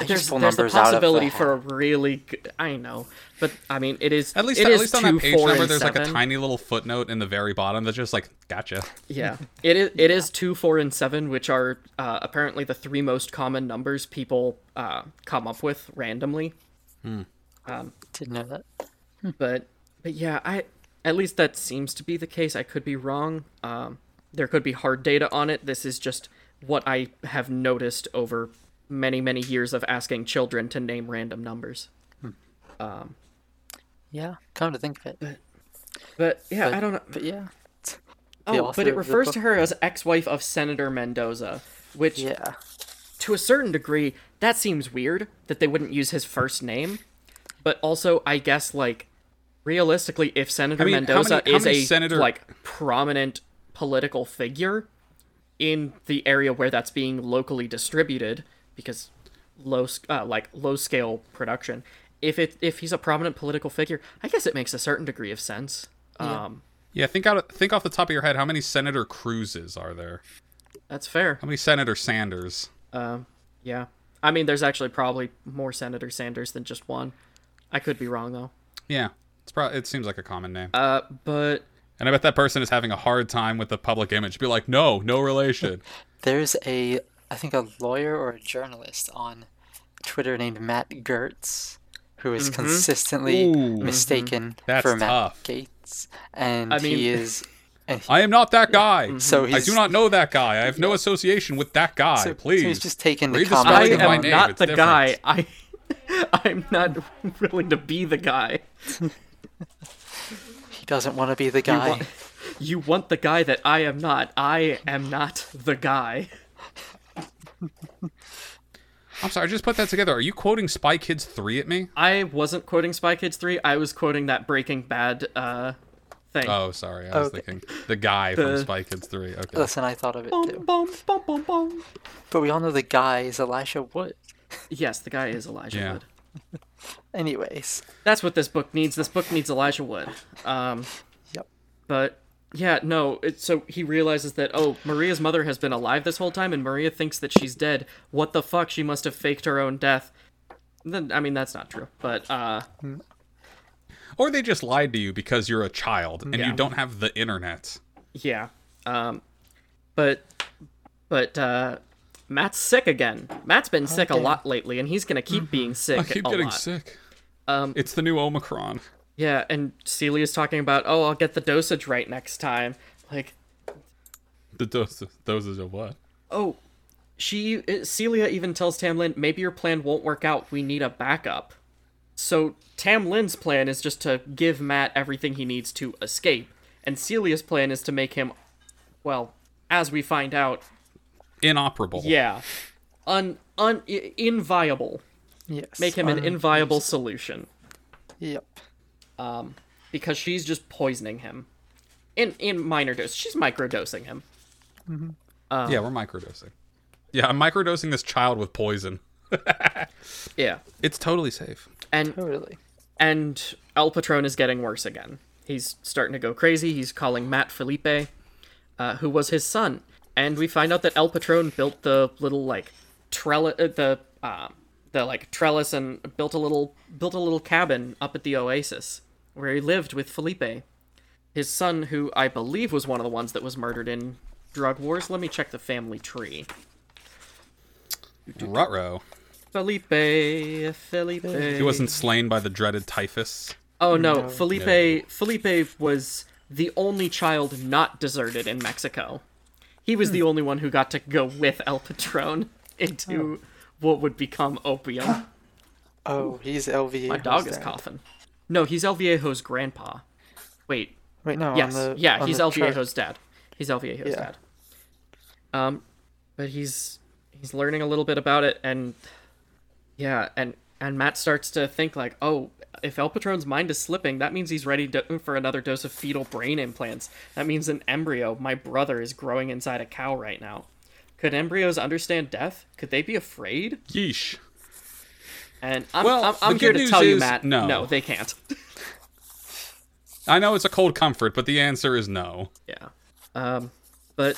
I there's just pull there's the numbers out of the possibility for a really good. I know, but I mean, it is At least, it at is least on two, that page four, number, and there's like a tiny little footnote in the very bottom that's just like, gotcha. Yeah, it is. It is two, four, and seven, which are uh, apparently the three most common numbers people uh, come up with randomly. Didn't know that. but but yeah i at least that seems to be the case i could be wrong um there could be hard data on it this is just what i have noticed over many many years of asking children to name random numbers. Hmm. Um, yeah, come to think of it. but yeah But- i don't know. But yeah, the oh but it refers to her as ex-wife of senator mendoza which yeah, to a certain degree that seems weird that they wouldn't use his first name. But also i guess like realistically if senator I mean, how mendoza many- how is many a senator- like prominent political figure in the area where that's being locally distributed because low uh, like low scale production if it if he's a prominent political figure i guess it makes a certain degree of sense um Yeah, think out, think off the top of your head, how many Senator Cruzes are there? that's fair How many Senator Sanders? Um, yeah. I mean, there's actually probably more Senator Sanders than just one. I could be wrong though. Yeah, it's pro- it seems like a common name. Uh, but and I bet that person is having a hard time with the public image. Be like, no, no relation. there's a I think a lawyer or a journalist on Twitter named Matt Gertz who is mm-hmm. consistently Ooh. Mm-hmm. mistaken That's for Matt tough. Gaetz, and I mean- he is. He, I am not that guy. Mm-hmm. So I do not know that guy. I have no association with that guy. so, so Please. he's just taken the comment. I spelling of my am name, not it's the different. guy. I I'm not willing to be the guy. He doesn't want to be the guy. want- You want the guy that I am not. I am not the guy. I'm sorry, I just put that together. Are you quoting Spy Kids 3 at me? I wasn't quoting Spy Kids 3. I was quoting that Breaking Bad uh thing. Oh, sorry. I was Okay. thinking the guy from Spy Kids 3. Okay. Listen, I thought of it too. Bum, bum, bum, bum, bum. But we all know the guy is Elijah Wood. Yes, the guy is Elijah Yeah. Wood. Anyways, That's what this book needs. This book needs Elijah Wood. Um, yep. but yeah, no. It, so he realizes that oh, Maria's mother has been alive this whole time, and Maria thinks that she's dead. What the fuck? She must have faked her own death. Then I mean that's not true. But uh, Or they just lied to you because you're a child and Yeah. you don't have the internet. yeah. Um, but but uh, Matt's sick again. Matt's been sick a lot lately, and he's gonna keep being sick I keep a getting lot. sick. Um, It's the new Omicron. Yeah, and Celia's talking about oh, I'll get the dosage right next time. Like The dose, doses of what? Oh, she uh, Celia even tells Tam Lin, maybe your plan won't work out. We need a backup. So Tam Lin's plan is just to give Matt everything he needs to escape, and Celia's plan is to make him, well, as we find out, Inoperable. yeah, un un inviable. Yes. Make him an um, inviable solution Yep. Because she's just poisoning him. In in minor dose, she's microdosing him. yeah, we're microdosing. Yeah, I'm microdosing this child with poison. Yeah, It's totally safe. and Totally. and El Patron is getting worse again. He's starting to go crazy. He's calling Matt Felipe, uh, who was his son, and we find out that El Patron built the little like trellis, uh, the uh, the like trellis, and built a little built a little cabin up at the oasis where he lived with Felipe, his son, who I believe was one of the ones that was murdered in drug wars. Let me check the family tree. Rutro. Felipe, Felipe. He wasn't slain by the dreaded typhus. Oh no, No. Felipe Felipe was the only child not deserted in Mexico. He was the hmm. only one who got to go with El Patron into oh. what would become opium. Oh, he's LVA. My dog is coughing. No, he's El Viejo's grandpa. Wait, Wait, no. yes, on the, yeah, on he's the El chart- Viejo's dad. He's El Viejo's Yeah. dad. Um, but he's he's learning a little bit about it, and yeah, and and Matt starts to think like, oh, if El Patron's mind is slipping, that means he's ready to, for another dose of fetal brain implants. That means an embryo, my brother, is growing inside a cow right now. Could embryos understand death? Could they be afraid? Yeesh. And I'm, Well, I'm, I'm the here to news tell you, is Matt, no. no, they can't. I know it's a cold comfort, but the answer is no. Yeah. Um, but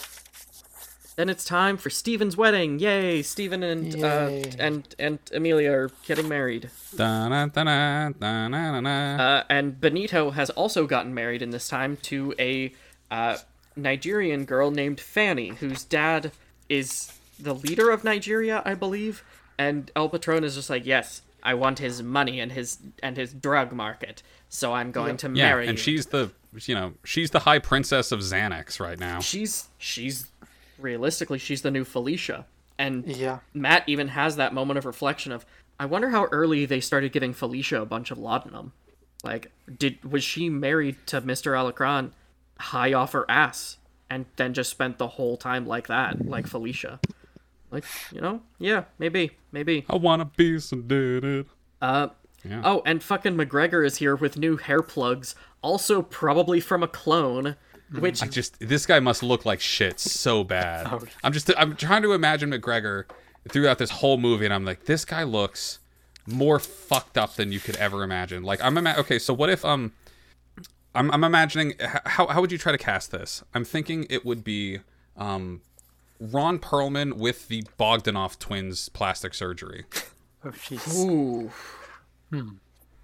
then it's time for Steven's wedding. Yay! Steven and Yay. uh and and Emilia are getting married. Da-na-da-na, da-na-na-na. Uh, and Benito has also gotten married in this time to a uh, Nigerian girl named Fanny, whose dad is the leader of Nigeria, I believe. And El Patron is just like, yes, I want his money and his and his drug market, so I'm going to yeah, marry Yeah, and you. she's the you know she's the high princess of Xanax right now. she's she's realistically she's the new Felicia. And Yeah. Matt even has that moment of reflection of I wonder how early they started giving Felicia a bunch of laudanum. Like did was she married to Mr. Alacrán high off her ass and then just spent the whole time like that, like Felicia? Like, you know? Yeah, maybe. Maybe. I wanna be sedated. Uh Yeah. Oh, and fucking McGregor is here with new hair plugs, also probably from a clone, which I just this guy must look like shit so bad. Oh. I'm just I'm trying to imagine McGregor throughout this whole movie, and I'm like, this guy looks more fucked up than you could ever imagine. Like I'm ima- okay. So what if um, I'm I'm imagining h- how how would you try to cast this? I'm thinking it would be um, Ron Perlman with the Bogdanoff twins plastic surgery. Oh, jeez. Ooh.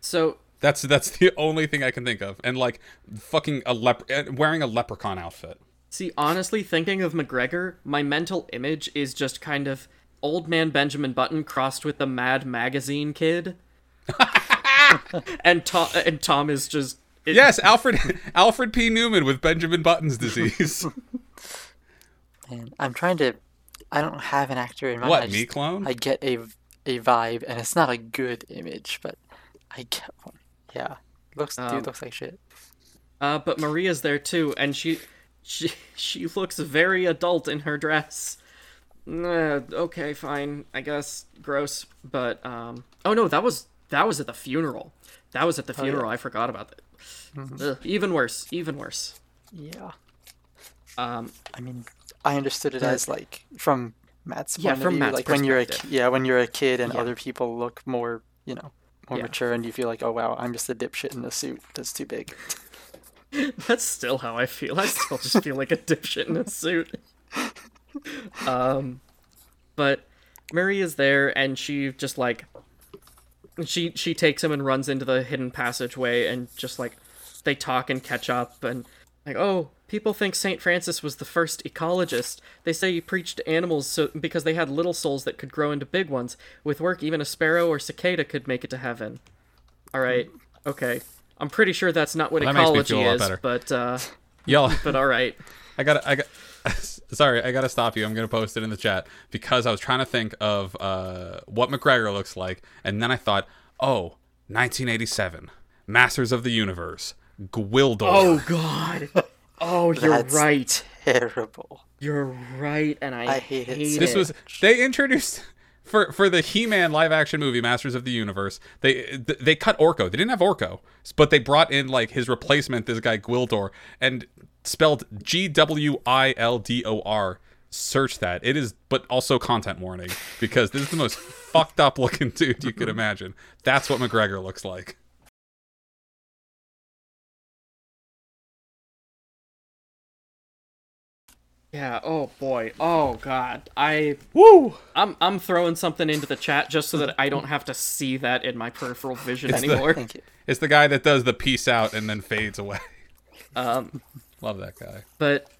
So That's that's the only thing I can think of, and like fucking a lep- uh, wearing a leprechaun outfit. See, honestly, thinking of McGregor, my mental image is just kind of old man Benjamin Button crossed with the Mad Magazine kid. and Tom and Tom is just it- Yes, Alfred Alfred P. Neuman with Benjamin Button's disease. And I'm trying to. I don't have an actor in mind. What, I me clone? I get a a vibe, and it's not a good image, but I get one. Yeah, looks Um, dude looks like shit. Uh, but Maria's there too, and she she she looks very adult in her dress. Uh, okay, fine, I guess. Gross, but um. Oh no, that was that was at the funeral. That was at the funeral. I forgot about that. Ugh, even worse. Even worse. Yeah, Um. I mean, I understood it as like from Matt's Yeah, point from of view, Matt's like when you're a yeah when you're a kid and Yeah. other people look more you know more mature, and you feel like oh wow I'm just a dipshit in a suit that's too big. That's still how I feel. I still just feel like a dipshit in a suit. Um, but Mary is there, and she just like she she takes him and runs into the hidden passageway, and just like they talk and catch up, and like oh. People think St. Francis was the first ecologist. They say he preached to animals so because they had little souls that could grow into big ones. With work, even a sparrow or cicada could make it to heaven. All right, okay. I'm pretty sure that's not what Well, that makes me ecology feel a lot is, better. but uh, Y'all, but all right. I got I got Sorry, I got to stop you. I'm going to post it in the chat because I was trying to think of uh, what McGregor looks like and then I thought, "Oh, 1987. Masters of the Universe. Gwildor. Oh God. Oh, you're That's right. Terrible. You're right, and I, I hate it so this it. was they introduced for for the He-Man live action movie Masters of the Universe. They they cut Orko. They didn't have Orko, but they brought in like his replacement, this guy Gwildor, and spelled G W I L D O R. Search that. It is, but also content warning because this is the most fucked up looking dude you could imagine. That's what McGregor looks like. Yeah. Oh boy. Oh God. I Woo! I'm I'm throwing something into the chat just so that I don't have to see that in my peripheral vision It's anymore. Thank you. It's the guy that does the peace out and then fades away. Um, Love that guy. but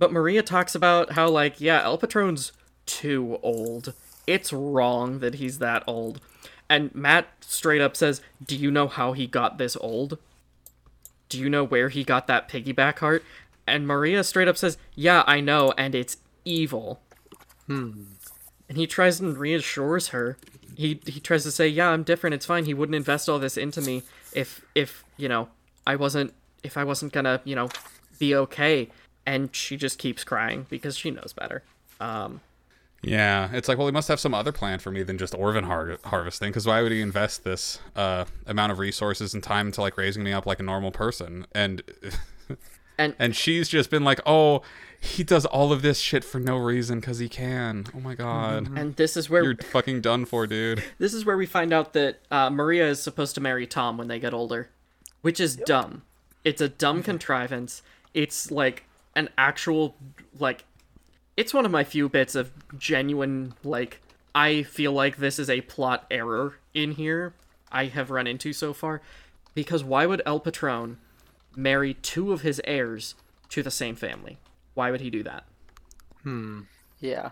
but Maria talks about how like yeah, El Patron's too old. It's wrong that he's that old. And Matt straight up says, "Do you know how he got this old? Do you know where he got that piggyback heart?" And Maria straight up says, "Yeah, I know, and it's evil." Hmm. And he tries and reassures her. He he tries to say, "Yeah, I'm different. It's fine. He wouldn't invest all this into me if if, you know, I wasn't if I wasn't to, you know, be okay." And she just keeps crying because she knows better. Um Yeah, it's like, well, he must have some other plan for me than just Orvin har- harvesting. Because why would he invest this uh, amount of resources and time into like raising me up like a normal person? And and and she's just been like, oh, he does all of this shit for no reason because he can. Oh my god, and this is where you're fucking done for, dude. this is where we find out that uh, Maria is supposed to marry Tom when they get older, which is dumb. It's a dumb contrivance. It's like an actual like it's one of my few bits of genuine like I feel like this is a plot error in here I have run into so far because why would El Patron marry two of his heirs to the same family? Why would he do that? Hmm. Yeah.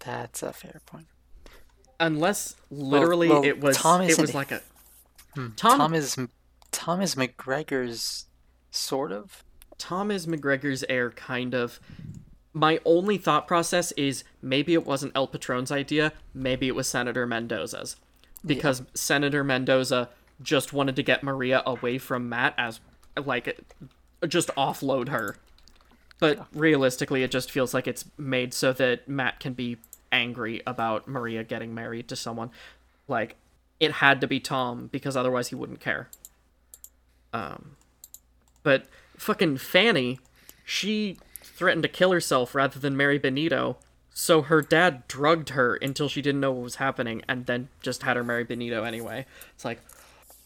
That's a fair point. Unless literally well, it was Tom it isn't- was like a Tom Tom is Tom is McGregor's sort of. Tom is McGregor's heir, kind of. My only thought process is maybe it wasn't El Patron's idea, maybe it was Senator Mendoza's. Because Senator Mendoza just wanted to get Maria away from Matt as, like, just offload her. But realistically, it just feels like it's made so that Matt can be angry about Maria getting married to someone. Like, it had to be Tom, because otherwise he wouldn't care. Um, but fucking Fanny, she threatened to kill herself rather than marry Benito. So her dad drugged her until she didn't know what was happening and then just had her marry Benito anyway. It's like,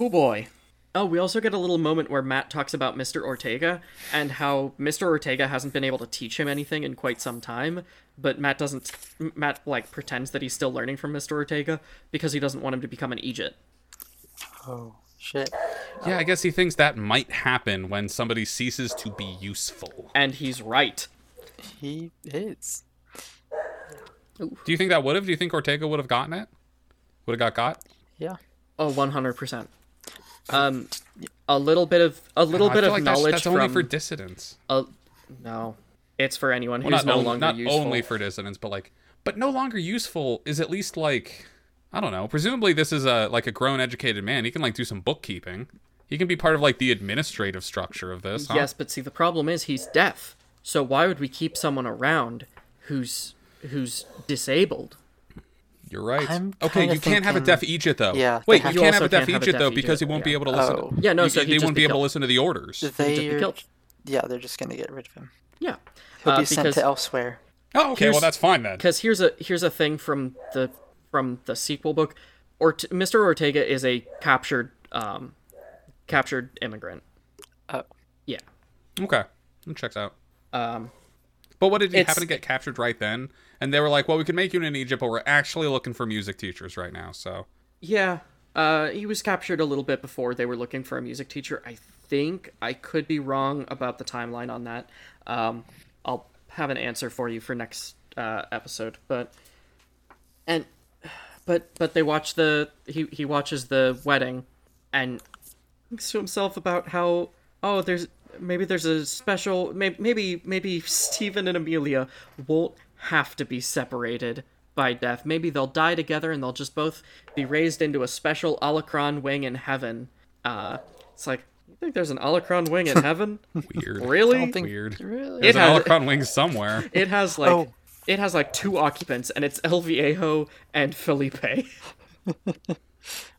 oh boy. Oh, we also get a little moment where Matt talks about Mr. Ortega and how Mr. Ortega hasn't been able to teach him anything in quite some time, but Matt doesn't Matt like pretends that he's still learning from Mr. Ortega because he doesn't want him to become an eejit. Oh shit. Yeah, I guess he thinks that might happen when somebody ceases to be useful. And he's right. He is. Do you think that would have? Do you think Ortega would have gotten it? Would have got got? Yeah. Oh, Oh, one hundred percent. Um, a little bit of a little I bit of like that's, knowledge that's from only for dissidents. a, no, it's for anyone who's Well, not no on- longer not useful. only for dissidents, but like, but no longer useful is at least like, I don't know. Presumably, this is a like a grown, educated man. He can like do some bookkeeping. He can be part of like the administrative structure of this. huh? Yes, but see, the problem is he's deaf. So why would we keep someone around who's who's disabled? You're right. I'm Okay, kinda you can't have a deaf eejit though. Yeah, Wait, have you can't have a deaf also can't have a eejit though because he won't be able to listen. Oh. to, Yeah, no, you- so he'd they just won't be be able to listen to the orders. They. killed. Yeah, they're just gonna get rid of him. Yeah, He'll Uh, be sent to elsewhere. Oh, okay. Here's- Well, that's fine then. because here's a here's a thing from the from the sequel book. Or Mr. Ortega is a captured um captured immigrant. Oh. Yeah. Okay, that checks out. Um, But what did he happen to get captured right then? And they were like, "Well, we can make you in eejit, but we're actually looking for music teachers right now." So Yeah. Uh, he was captured a little bit before they were looking for a music teacher. I think I could be wrong about the timeline on that. Um, I'll have an answer for you for next uh, episode. But and but but they watch the he he watches the wedding and thinks to himself about how oh there's maybe there's a special maybe maybe maybe Steven and Emilia won't have to be separated by death. Maybe they'll die together and they'll just both be raised into a special Alacrán wing in heaven. Uh, it's like, you think there's an Alacrán wing in heaven? Weird. really? don't think Weird. really. There's It an has- Alacrán wing somewhere. It has like Oh. it has like two occupants, and it's El Viejo and Felipe. I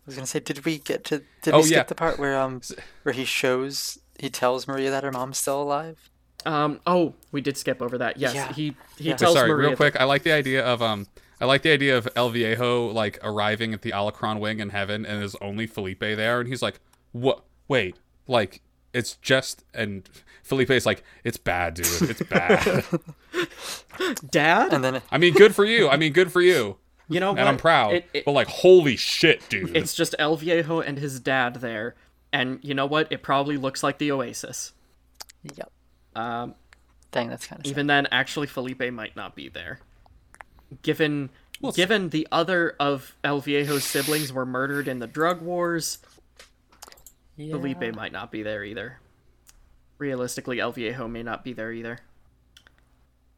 was gonna say, did we get to? Did Oh, we skip yeah. the part where um where he shows he tells Maria that her mom's still alive? Um. Oh, we did skip over that. Yes, Yeah. he he Yeah. tells Sorry, Maria. real quick. I like the idea of um. I like the idea of El Viejo like arriving at the Alacrán wing in heaven, and there's only Felipe there, and he's like, "What? Wait, like it's just." And Felipe's like, "It's bad, dude. It's bad." Dad. And then I mean, good for you. I mean, good for you, you know what? and I'm proud. It- it- but like, holy shit, dude. it's just El Viejo and his dad there, and you know what? It probably looks like the Oasis. yep. Um. Dang, that's kind of Even then, actually, Felipe might not be there. Given Well, it's- given the other of El Viejo's siblings were murdered in the drug wars, yeah. Felipe might not be there either. Realistically, El Viejo may not be there either.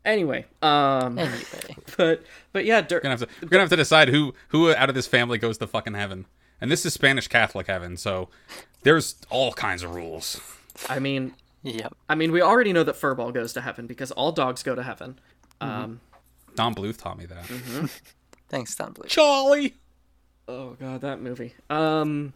Anyway, um, Anyway, but but yeah, dur- We're gonna have to we're gonna have to decide who who out of this family goes to fucking heaven. And this is Spanish Catholic heaven, so there's all kinds of rules. I mean, yep. I mean, we already know that Furball goes to heaven because all dogs go to heaven. Um, Don Bluth taught me that. Thanks, Don Bluth. Charlie. oh god, that movie. Um,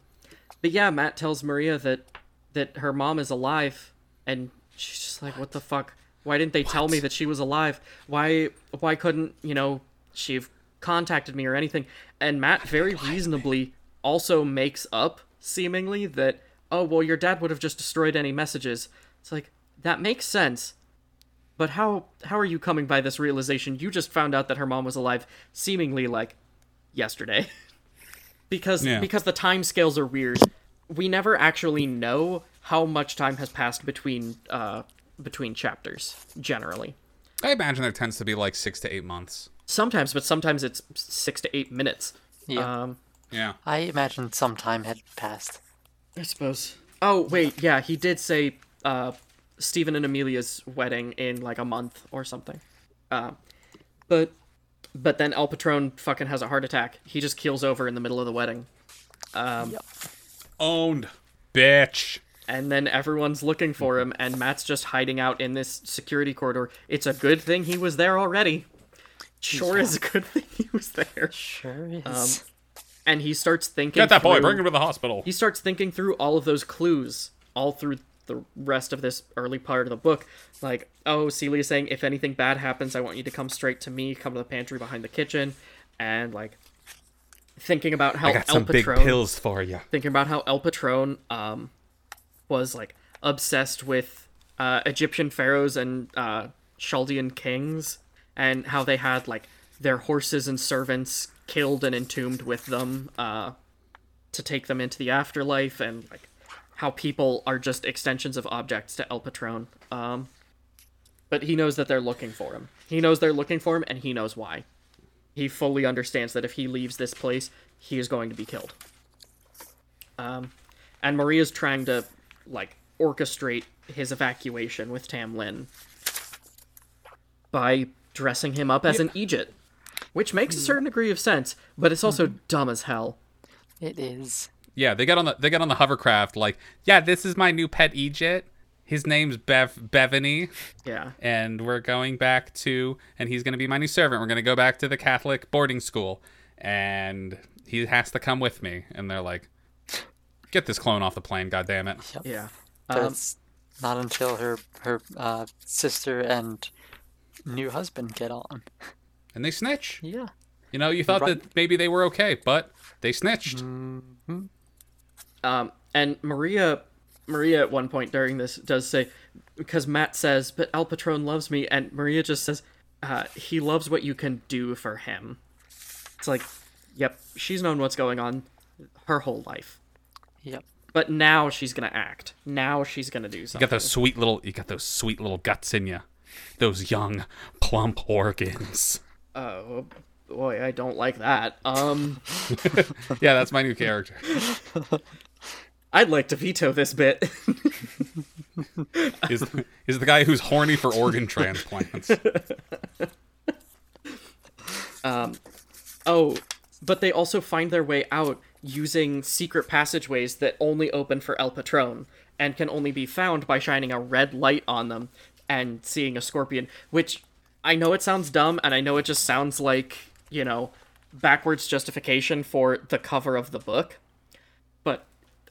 but yeah, Matt tells Maria that that her mom is alive, and she's just like, "What the fuck? Why didn't they tell me that she was alive? Why why couldn't you know she have contacted me or anything?" And Matt very reasonably also makes up seemingly that oh well your dad would have just destroyed any messages. It's like that makes sense. But how how are you coming by this realization? You just found out that her mom was alive seemingly like yesterday. because Yeah. because the time scales are weird. We never actually know how much time has passed between uh between chapters generally. I imagine there tends to be like six to eight months. Sometimes, but sometimes it's 6 to 8 minutes. Yeah. Um Yeah. I imagine some time had passed. I suppose. Oh, wait, yeah, he did say uh Steven and Emilia's wedding in like a month or something. Uh, but but then El Patron fucking has a heart attack. He just keels over in the middle of the wedding. Um, Owned. Bitch. and then everyone's looking for him and Matt's just hiding out in this security corridor. It's a good thing he was there already. Sure is a good thing he was there. Sure is. And he starts thinking Get that boy. Bring him to the hospital. he starts thinking through all of those clues all through the rest of this early part of the book like oh celia's saying if anything bad happens i want you to come straight to me come to the pantry behind the kitchen and like thinking about how I got el some big pills for you. thinking about how el patron um was like obsessed with uh egyptian pharaohs and uh chaldean kings and how they had like their horses and servants killed and entombed with them uh to take them into the afterlife and like how people are just extensions of objects to El Patron. Um, but he knows that they're looking for him. He knows they're looking for him, and he knows why. He fully understands that if he leaves this place, he is going to be killed. Um, and Maria's trying to like orchestrate his evacuation with Tam Lin by dressing him up as an eejit, which makes a certain degree of sense, but it's also dumb as hell. It is. Yeah, they get on the they get on the hovercraft like, yeah, this is my new pet eejit. His name's Bev Bevany, Yeah. and we're going back to and he's gonna be my new servant. We're gonna go back to the Catholic boarding school. And he has to come with me. And they're like, Get this clone off the plane, God damn it. Yeah. But Um, it's not until her her uh, sister and new husband get on. And they snitch. Yeah. You know, you thought Right. that maybe they were okay, but they snitched. Um, and Maria, Maria at one point during this does say, because Matt says, "But El Patron loves me," and Maria just says, uh, "He loves what you can do for him." It's like, yep, she's known what's going on her whole life, Yep. but now she's gonna act. Now she's gonna do something. You something. got those sweet little you got those sweet little guts in you. Those young, plump organs. Oh boy, I don't like that. Um, Yeah, that's my new character. I'd like to veto this bit. Is is the guy who's horny for organ transplants. Um, oh, but they also find their way out using secret passageways that only open for El Patron and can only be found by shining a red light on them and seeing a scorpion, which I know it sounds dumb and I know it just sounds like, you know, backwards justification for the cover of the book.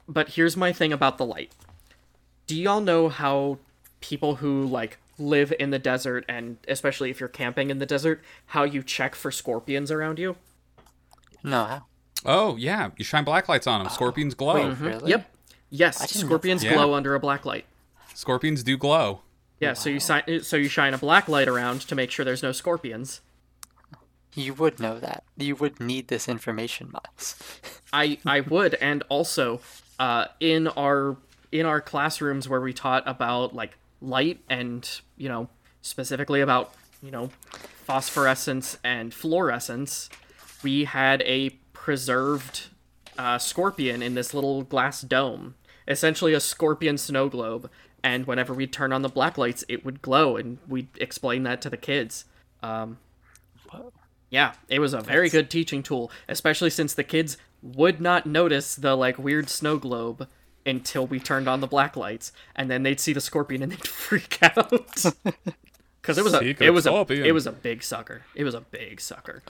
But but here's my thing about the light. Do y'all know how people who like live in the desert and especially if you're camping in the desert, how you check for scorpions around you? No, how? Oh yeah, you shine black lights on them. Oh. Scorpions glow. Really? Yep. Yes, scorpions glow Yeah. under a black light. Scorpions do glow. Yeah, so you si- so you shine a black light around to make sure there's no scorpions. You would know that. You would need this information, Miles. I I would, and also, uh, in our in our classrooms where we taught about like light and you know specifically about you know phosphorescence and fluorescence, we had a preserved uh, scorpion in this little glass dome, essentially a scorpion snow globe. And whenever we'd turn on the black lights, it would glow, and we'd explain that to the kids. Um, yeah, it was a very good teaching tool, especially since the kids would not notice the like weird snow globe until we turned on the black lights, and then they'd see the scorpion and they'd freak out. Because it was a it was a it was a big sucker. It was a big sucker.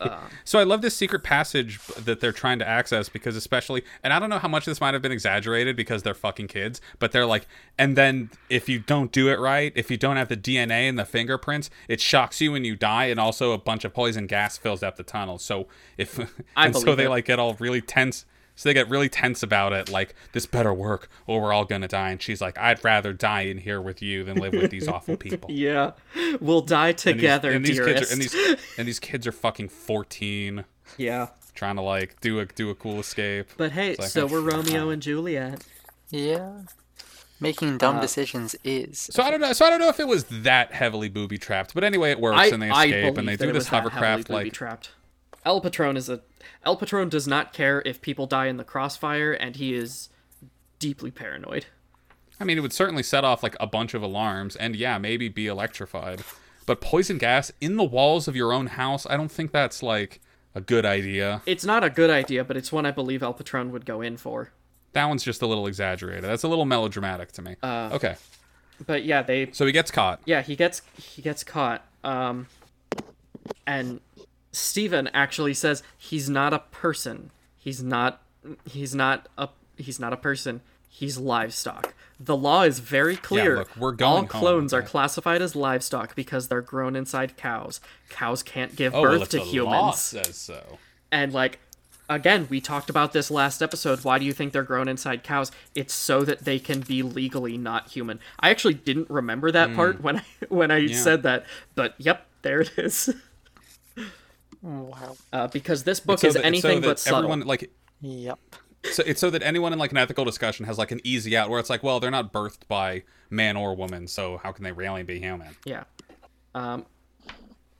Uh, so I love this secret passage that they're trying to access because especially and I don't know how much this might have been exaggerated because they're fucking kids, but they're like and then if you don't do it right, if you don't have the DNA and the fingerprints, it shocks you and you die and also a bunch of poison gas fills up the tunnel. So if I and so they it. like get all really tense so they get really tense about it, like this better work, or we're all gonna die. And she's like, "I'd rather die in here with you than live with these awful people." Yeah, we'll die And these- together, and these, dearest. kids are, and these and these kids are fucking fourteen yeah, trying to like do a do a cool escape. but hey, like, so oh, we're fuck. Romeo and Juliet. Yeah. Making dumb uh, decisions is. So I don't know. So I don't know if it was that heavily booby trapped, but anyway, it works I, and they escape and they do this was ha- heavily hovercraft like. booby-trapped. El Patron is a El Patron does not care if people die in the crossfire, and he is deeply paranoid. I mean, it would certainly set off like a bunch of alarms, and yeah, maybe be electrified. But poison gas in the walls of your own house, I don't think that's like a good idea. It's not a good idea, but it's one I believe El Patron would go in for. That one's just a little exaggerated. That's a little melodramatic to me. Uh, okay, But yeah, they so he gets caught. yeah he gets he gets caught. Um, and Steven actually says he's not a person. He's not he's not a he's not a person. He's livestock. The law is very clear. Yeah, look, we're going All home, clones are okay? classified as livestock because they're grown inside cows. Cows can't give Oh, birth well, to the humans. law says so. And like again, we talked about this last episode. Why do you think they're grown inside cows? It's so that they can be legally not human. I actually didn't remember that Hmm. part when I when I said that, but yep, there it is. Wow. Uh, because this book So is that- so anything that but subtle. everyone like Yep. so it's so that anyone in like an ethical discussion has like an easy out where it's like, well, they're not birthed by man or woman, so how can they really be human? Yeah. Um.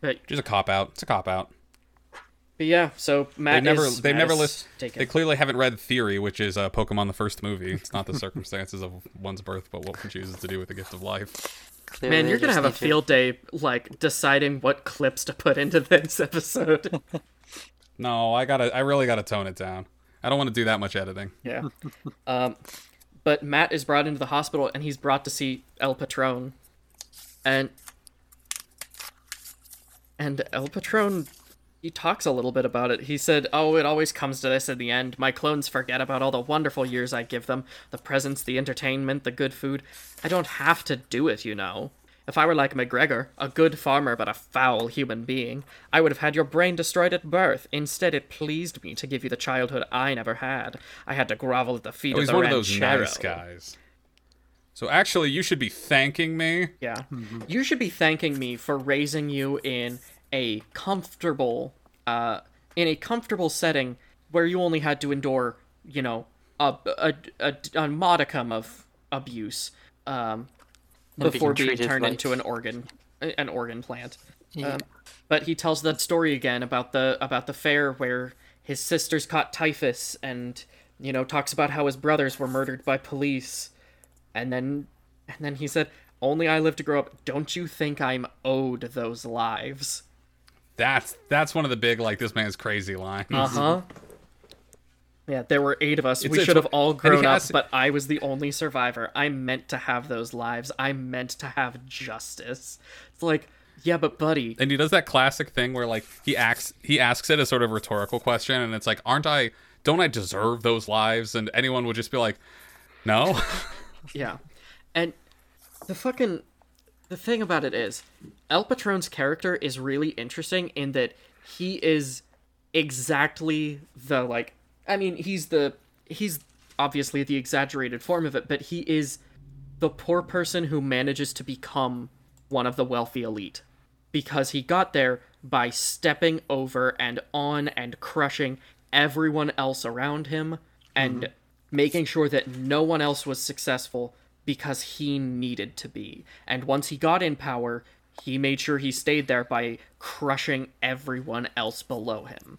But, Just a cop out. It's a cop out. but yeah, so Matt They never is they Matt never is list taken. they clearly haven't read Theory, which is uh, Pokemon the first movie. It's not the circumstances of one's birth, but what one chooses to do with the gift of life. Clearly Man, you're gonna have a need to- field day like deciding what clips to put into this episode. No, I gotta I really gotta tone it down. I don't want to do that much editing. Yeah. um, but Matt is brought into the hospital and he's brought to see El Patron. And and El Patron he talks a little bit about it. He said, "Oh, it always comes to this in the end. My clones forget about all the wonderful years I give them, the presents, the entertainment, the good food. I don't have to do it, you know." If I were like McGregor, a good farmer but a foul human being, I would have had your brain destroyed at birth. Instead, it pleased me to give you the childhood I never had. I had to grovel at the feet Oh, of he's the one of those nice guys. So actually, you should be thanking me. Yeah. Mm-hmm. You should be thanking me for raising you in a comfortable uh in a comfortable setting where you only had to endure, you know, a a, a, a modicum of abuse um And before being being turned like- into an organ an organ plant. Yeah. Um, but he tells that story again about the about the fair where his sisters caught typhus and you know talks about how his brothers were murdered by police and then and then he said only i live to grow up don't you think i'm owed those lives That's that's one of the big like this man's crazy lines. Uh huh. Yeah, there were eight of us. It's- we should have all grown up, has- but I was the only survivor. I meant to have those lives. I meant to have justice. It's like, yeah, but buddy, And he does that classic thing where like he acts he asks it a sort of rhetorical question and it's like, aren't I don't I deserve those lives? And anyone would just be like, No. Yeah. And the fucking the thing about it is El Patron's character is really interesting in that he is exactly the like I mean, he's the he's obviously the exaggerated form of it, but he is the poor person who manages to become one of the wealthy elite because he got there by stepping over and on and crushing everyone else around him and mm-hmm. making sure that no one else was successful because he needed to be. And once he got in power, he made sure he stayed there by crushing everyone else below him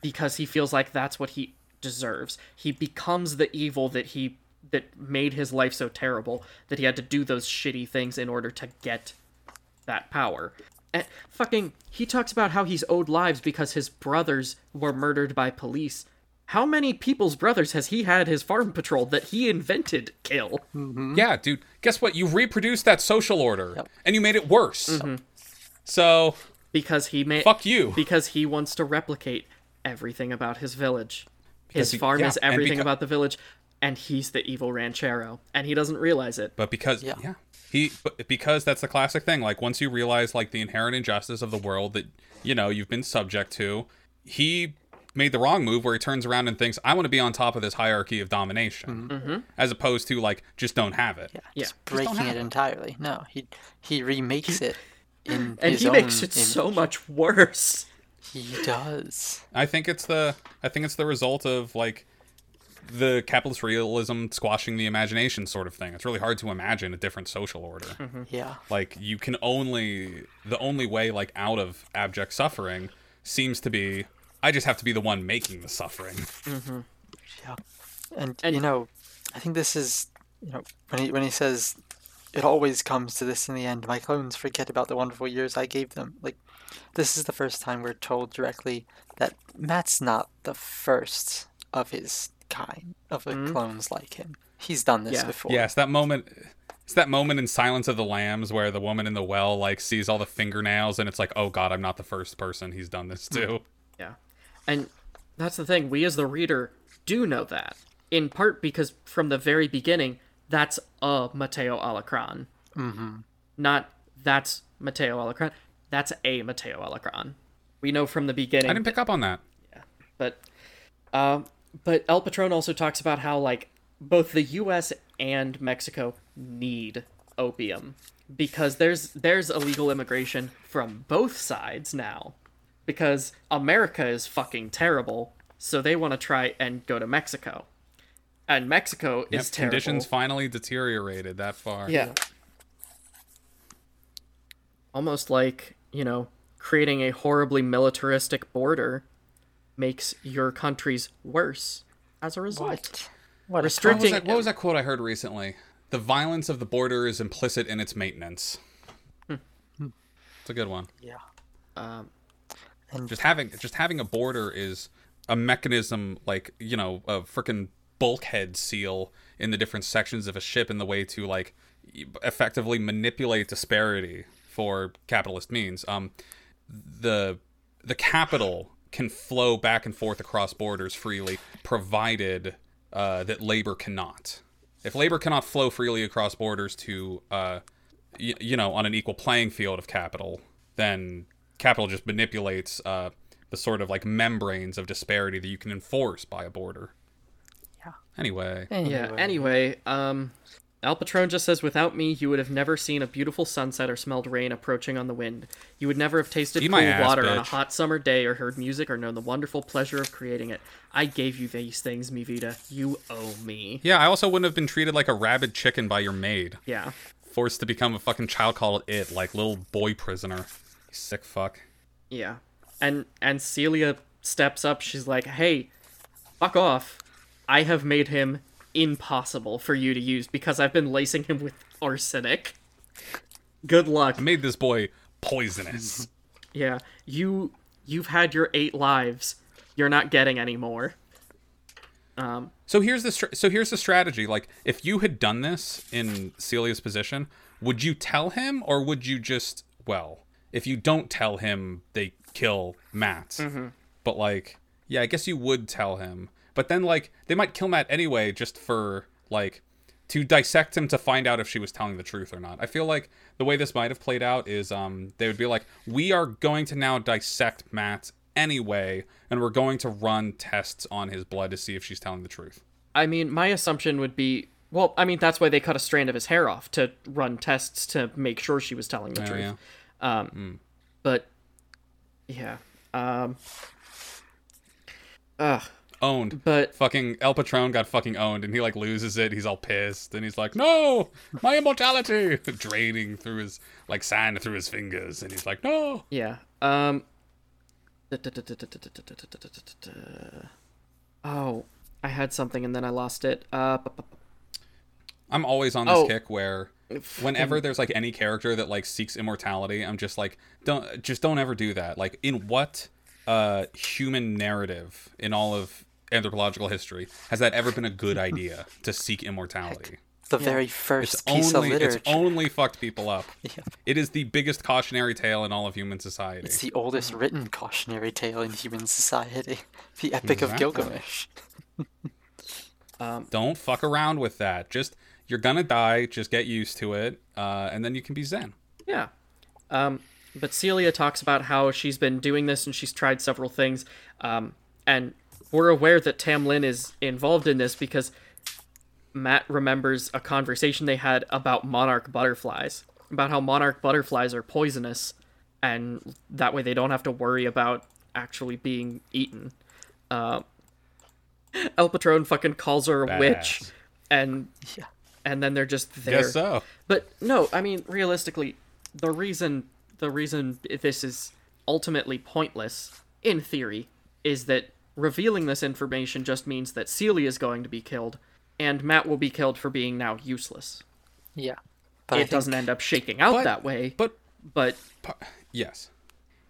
because he feels like that's what he deserves. He becomes the evil that he that made his life so terrible that he had to do those shitty things in order to get that power. And fucking he talks about how he's owed lives because his brothers were murdered by police. How many people's brothers has he had his farm patrol that he invented kill? Mm-hmm. yeah, dude. Guess what? You reproduced that social order and you made it worse. Mm-hmm. So Because he made fuck you. because he wants to replicate everything about his village. Because His he- farm yeah, is everything beca- about the village, and he's the evil ranchero, and he doesn't realize it. But because Yeah. yeah. He because that's the classic thing. Like once you realize like the inherent injustice of the world that you know you've been subject to, he made the wrong move where he turns around and thinks, I want to be on top of this hierarchy of domination. Mm-hmm. Mm-hmm. As opposed to like just don't have it. Yeah, Yeah. just breaking have it it. entirely. No, he he remakes it in And his he own makes it image. so much worse. He does. I think it's the I think it's the result of like the capitalist realism squashing the imagination sort of thing. It's really hard to imagine a different social order. Mm-hmm. Yeah. Like you can only the only way like out of abject suffering seems to be I just have to be the one making the suffering. Mm-hmm. Yeah. And, And- you know, I think this is you know when he when he says it always comes to this in the end. My clones forget about the wonderful years I gave them. Like this is the first time we're told directly that Matt's not the first of his kind of the clones like him. He's done this Yeah. before. Yes, that moment it's that moment in Silence of the Lambs where the woman in the well like sees all the fingernails and it's like, "Oh god, I'm not the first person he's done this to." Yeah. And that's the thing, we as the reader do know that. In part because from the very beginning, that's a Matteo Alacrán. Mm-hmm. Not that's Matteo Alacrán. That's a Matteo Alacrán. We know from the beginning I didn't pick up on that. Yeah, but um but El Patron also talks about how like both the US and Mexico need opium because there's there's illegal immigration from both sides now because America is fucking terrible so they want to try and go to Mexico and Mexico Yep, is terrible conditions finally deteriorated that far. yeah almost like you know creating a horribly militaristic border makes your countries worse as a result What? What a What was, Restricting- that, what was that quote I heard recently? The violence of the border is implicit in its maintenance. It's a good one. Yeah. um, Just having just having a border is a mechanism like, you know, a freaking bulkhead seal in the different sections of a ship in the way to like effectively manipulate disparity for capitalist means. Um the the capital can flow back and forth across borders freely, provided uh, that labor cannot. If labor cannot flow freely across borders to, uh, y- you know, on an equal playing field of capital, then capital just manipulates uh, the sort of like membranes of disparity that you can enforce by a border. Yeah. Anyway, yeah anyway um El Patron just says, without me, you would have never seen a beautiful sunset or smelled rain approaching on the wind. You would never have tasted Eat cool ass, water on a hot summer day or heard music or known the wonderful pleasure of creating it. I gave you these things, mi vida. You owe me. yeah, I also wouldn't have been treated like a rabid chicken by your maid, Yeah. forced to become a fucking child called it, like little boy prisoner. You sick fuck. Yeah. And and Celia steps up. She's like, "Hey, fuck off. I have made him impossible for you to use because I've been lacing him with arsenic. Good luck." I made this boy poisonous. Yeah, you you've had your eight lives. You're not getting any more. Um, So here's the str- so here's the strategy. Like, if you had done this in Celia's position, would you tell him, or would you just well, if you don't tell him, they kill Matt. But like, yeah, I guess you would tell him. But then like, they might kill Matt anyway, just for like to dissect him to find out if she was telling the truth or not. I feel like the way this might have played out is um they would be like, we are going to now dissect Matt anyway, and we're going to run tests on his blood to see if she's telling the truth. I mean, my assumption would be well, I mean, that's why they cut a strand of his hair off to run tests to make sure she was telling the Oh, truth. yeah. Um, But yeah, um, ugh. Owned. But Fucking El Patron got fucking owned, and he like loses it. He's all pissed, and he's like, "No, my immortality!" draining through his like sand through his fingers, and he's like, "No." yeah, um. Oh, I had something and then I lost it. Uh, I'm always on this Oh. kick where whenever there's like any character that like seeks immortality, I'm just like, don't just don't ever do that. Like in what uh human narrative in all of anthropological history has that ever been a good idea to seek immortality? The very first It's piece only of it's only fucked people up. Yeah. It is the biggest cautionary tale in all of human society. It's the oldest written cautionary tale in human society. The Epic of Exactly. Gilgamesh. Don't fuck around with that. Just you're gonna die. Just get used to it, uh, and then you can be zen. yeah. Um, but Celia talks about how she's been doing this and she's tried several things. Um, and we're aware that Tam Lin is involved in this because Matt remembers a conversation they had about monarch butterflies, about how monarch butterflies are poisonous, and that way they don't have to worry about actually being eaten. Uh, El Patron fucking calls her a witch, and Yeah. And then they're just there. Guess so. But no, I mean realistically, the reason the reason this is ultimately pointless in theory is that revealing this information just means that Celia is going to be killed and Matt will be killed for being now useless. Yeah. But it think doesn't end up shaking out But- that way, But but yes,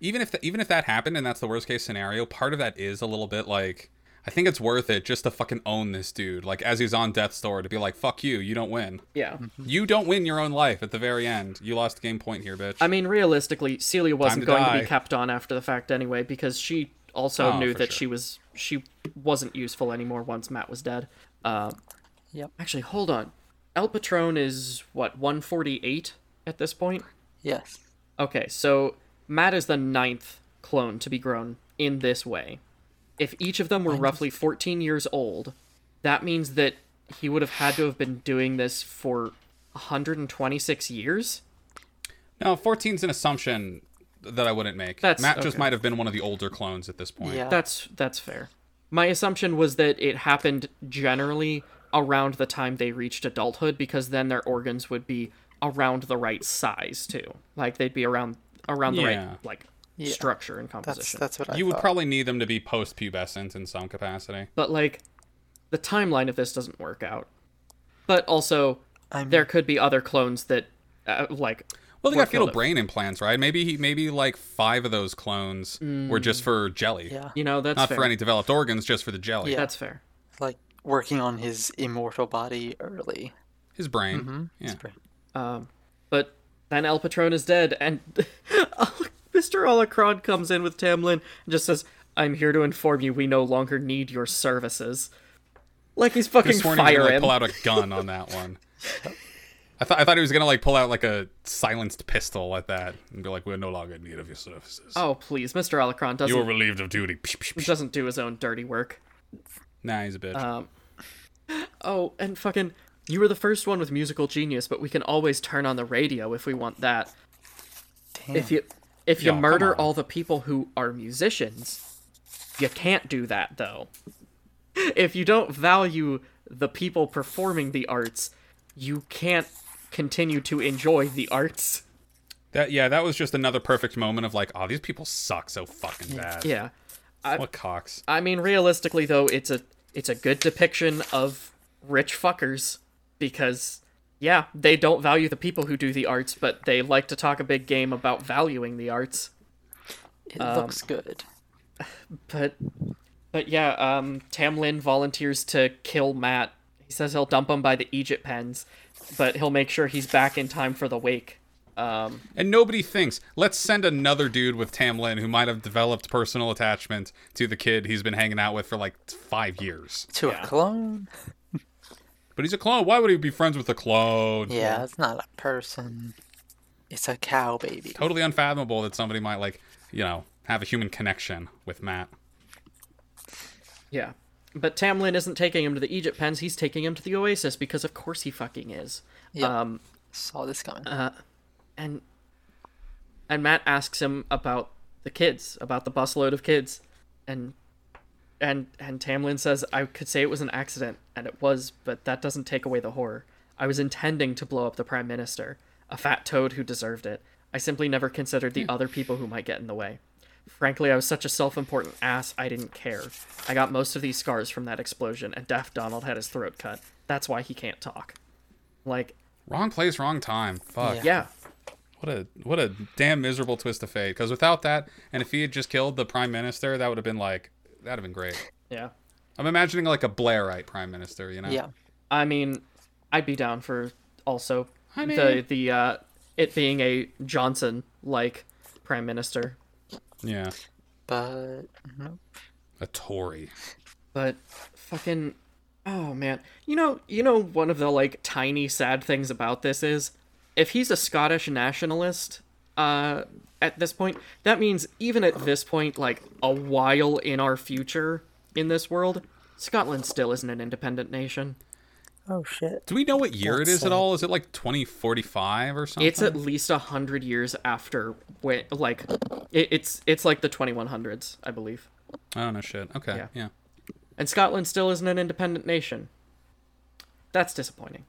even if even if that happened and that's the worst case scenario, part of that is a little bit like I think it's worth it just to fucking own this dude. Like as he's on death's door to be like, "Fuck you, you don't win. yeah. You don't win your own life at the very end. You lost game point here, bitch." I mean realistically, Celia wasn't to going to be kept on after the fact anyway because she also Oh, knew that sure. she was she wasn't useful anymore once Matt was dead. Uh, Yep. Actually, hold on. El Patron is what 148 at this point. Yes. Okay, so Matt is the ninth clone to be grown in this way. If each of them were roughly 14 years old, that means that he would have had to have been doing this for 126 years. no, 14's an assumption that I wouldn't make. That's- Matt just okay. might have been one of the older clones at this point. Yeah. That's that's fair. My assumption was that it happened generally around the time they reached adulthood because then their organs would be around the right size too. Like they'd be around around the Yeah. right like Yeah. structure and composition. that's what I You would probably need them to be post-pubescent in some capacity. But like the timeline of this doesn't work out. But also I'm- there could be other clones that uh, like Well, they got fetal killed. brain implants, right? Maybe he, maybe like five of those clones were just for jelly, Yeah. You know, that's not fair. for any developed organs, just for the jelly. Yeah. That's fair. Like working on his immortal body early. His brain. Mm-hmm. Yeah. Um, but then El Patron is dead, and Mr. Alacrán comes in with Tam Lin and just says, "I'm here to inform you we no longer need your services." Like he's fucking Just sworn he was gonna like, pull out a gun on that one. I thought I thought he was gonna like pull out like a silenced pistol at that and be like, "We're no longer in need of your services. Oh please, Mr. Alacrán you are doesn't relieved of duty." Doesn't do his own dirty work. Nah, he's a bitch. Um, oh, and fucking, you were the first one with musical genius, but we can always turn on the radio if we want that. Damn. If you if you Yo, murder all the people who are musicians, you can't do that though. If you don't value the people performing the arts, you can't continue to enjoy the arts. that yeah, that was just another perfect moment of like, "Oh, these people suck so fucking bad." Yeah. What cocks? I mean realistically though, it's a it's a good depiction of rich fuckers because yeah, they don't value the people who do the arts, but they like to talk a big game about valuing the arts. It Um, looks good. But but yeah, um Tam Lin volunteers to kill Matt. He says he'll dump him by the eejit pens, but he'll make sure he's back in time for the wake. Um And nobody thinks, let's send another dude with Tam Lin who might have developed personal attachment to the kid he's been hanging out with for like five years. To yeah. a clone? But he's a clone. Why would he be friends with a clone? Yeah, it's not a person. It's a cow baby. Totally unfathomable that somebody might, like, you know, have a human connection with Matt. yeah. But Tam Lin isn't taking him to the eejit pens, he's taking him to the Oasis because of course he fucking is. Yeah. Um Saw this coming. and and Matt asks him about the kids, about the busload of kids, and and and Tam Lin says, "I could say it was an accident, and it was, but that doesn't take away the horror. I was intending to blow up the prime minister, a fat toad who deserved it. I simply never considered the hmm. other people who might get in the way. Frankly, I was such a self-important ass, I didn't care. I got most of these scars from that explosion, and Daft Donald had his throat cut. That's why he can't talk. Like, Wrong place, wrong time. Fuck. Yeah. yeah, What a what a damn miserable twist of fate. Because without that, and if he had just killed the prime minister, that would have been like that'd have been great. yeah. I'm imagining like a Blairite prime minister. You know. yeah. I mean, I'd be down for also I the the uh, it being a Johnson like prime minister, Yeah. But no. A Tory. but fucking oh man, you know you know one of the like tiny sad things about this is if he's a Scottish nationalist uh at this point that means even at this point like a while in our future in this world Scotland still isn't an independent nation. Oh shit. Do we know what year it That's is at all? Is it like 2045 or something? It's at least a hundred years after when, like, it, it's it's like the 2100s, I believe. I don't know shit. Okay. Yeah. Yeah. And Scotland still isn't an independent nation. That's disappointing.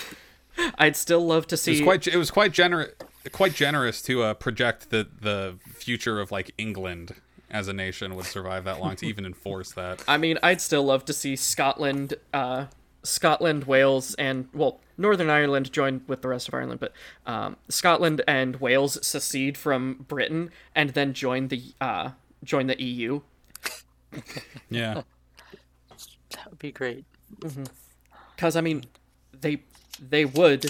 I'd still love to It see. was quite it was quite generous quite generous to uh, project that the future of like England as a nation would survive that long to even enforce that. I mean, I'd still love to see Scotland, uh, Scotland, Wales, and well, Northern Ireland join with the rest of Ireland, but um, Scotland and Wales secede from Britain and then join the uh, join the EU. Yeah. That would be great. Because I mean, they they would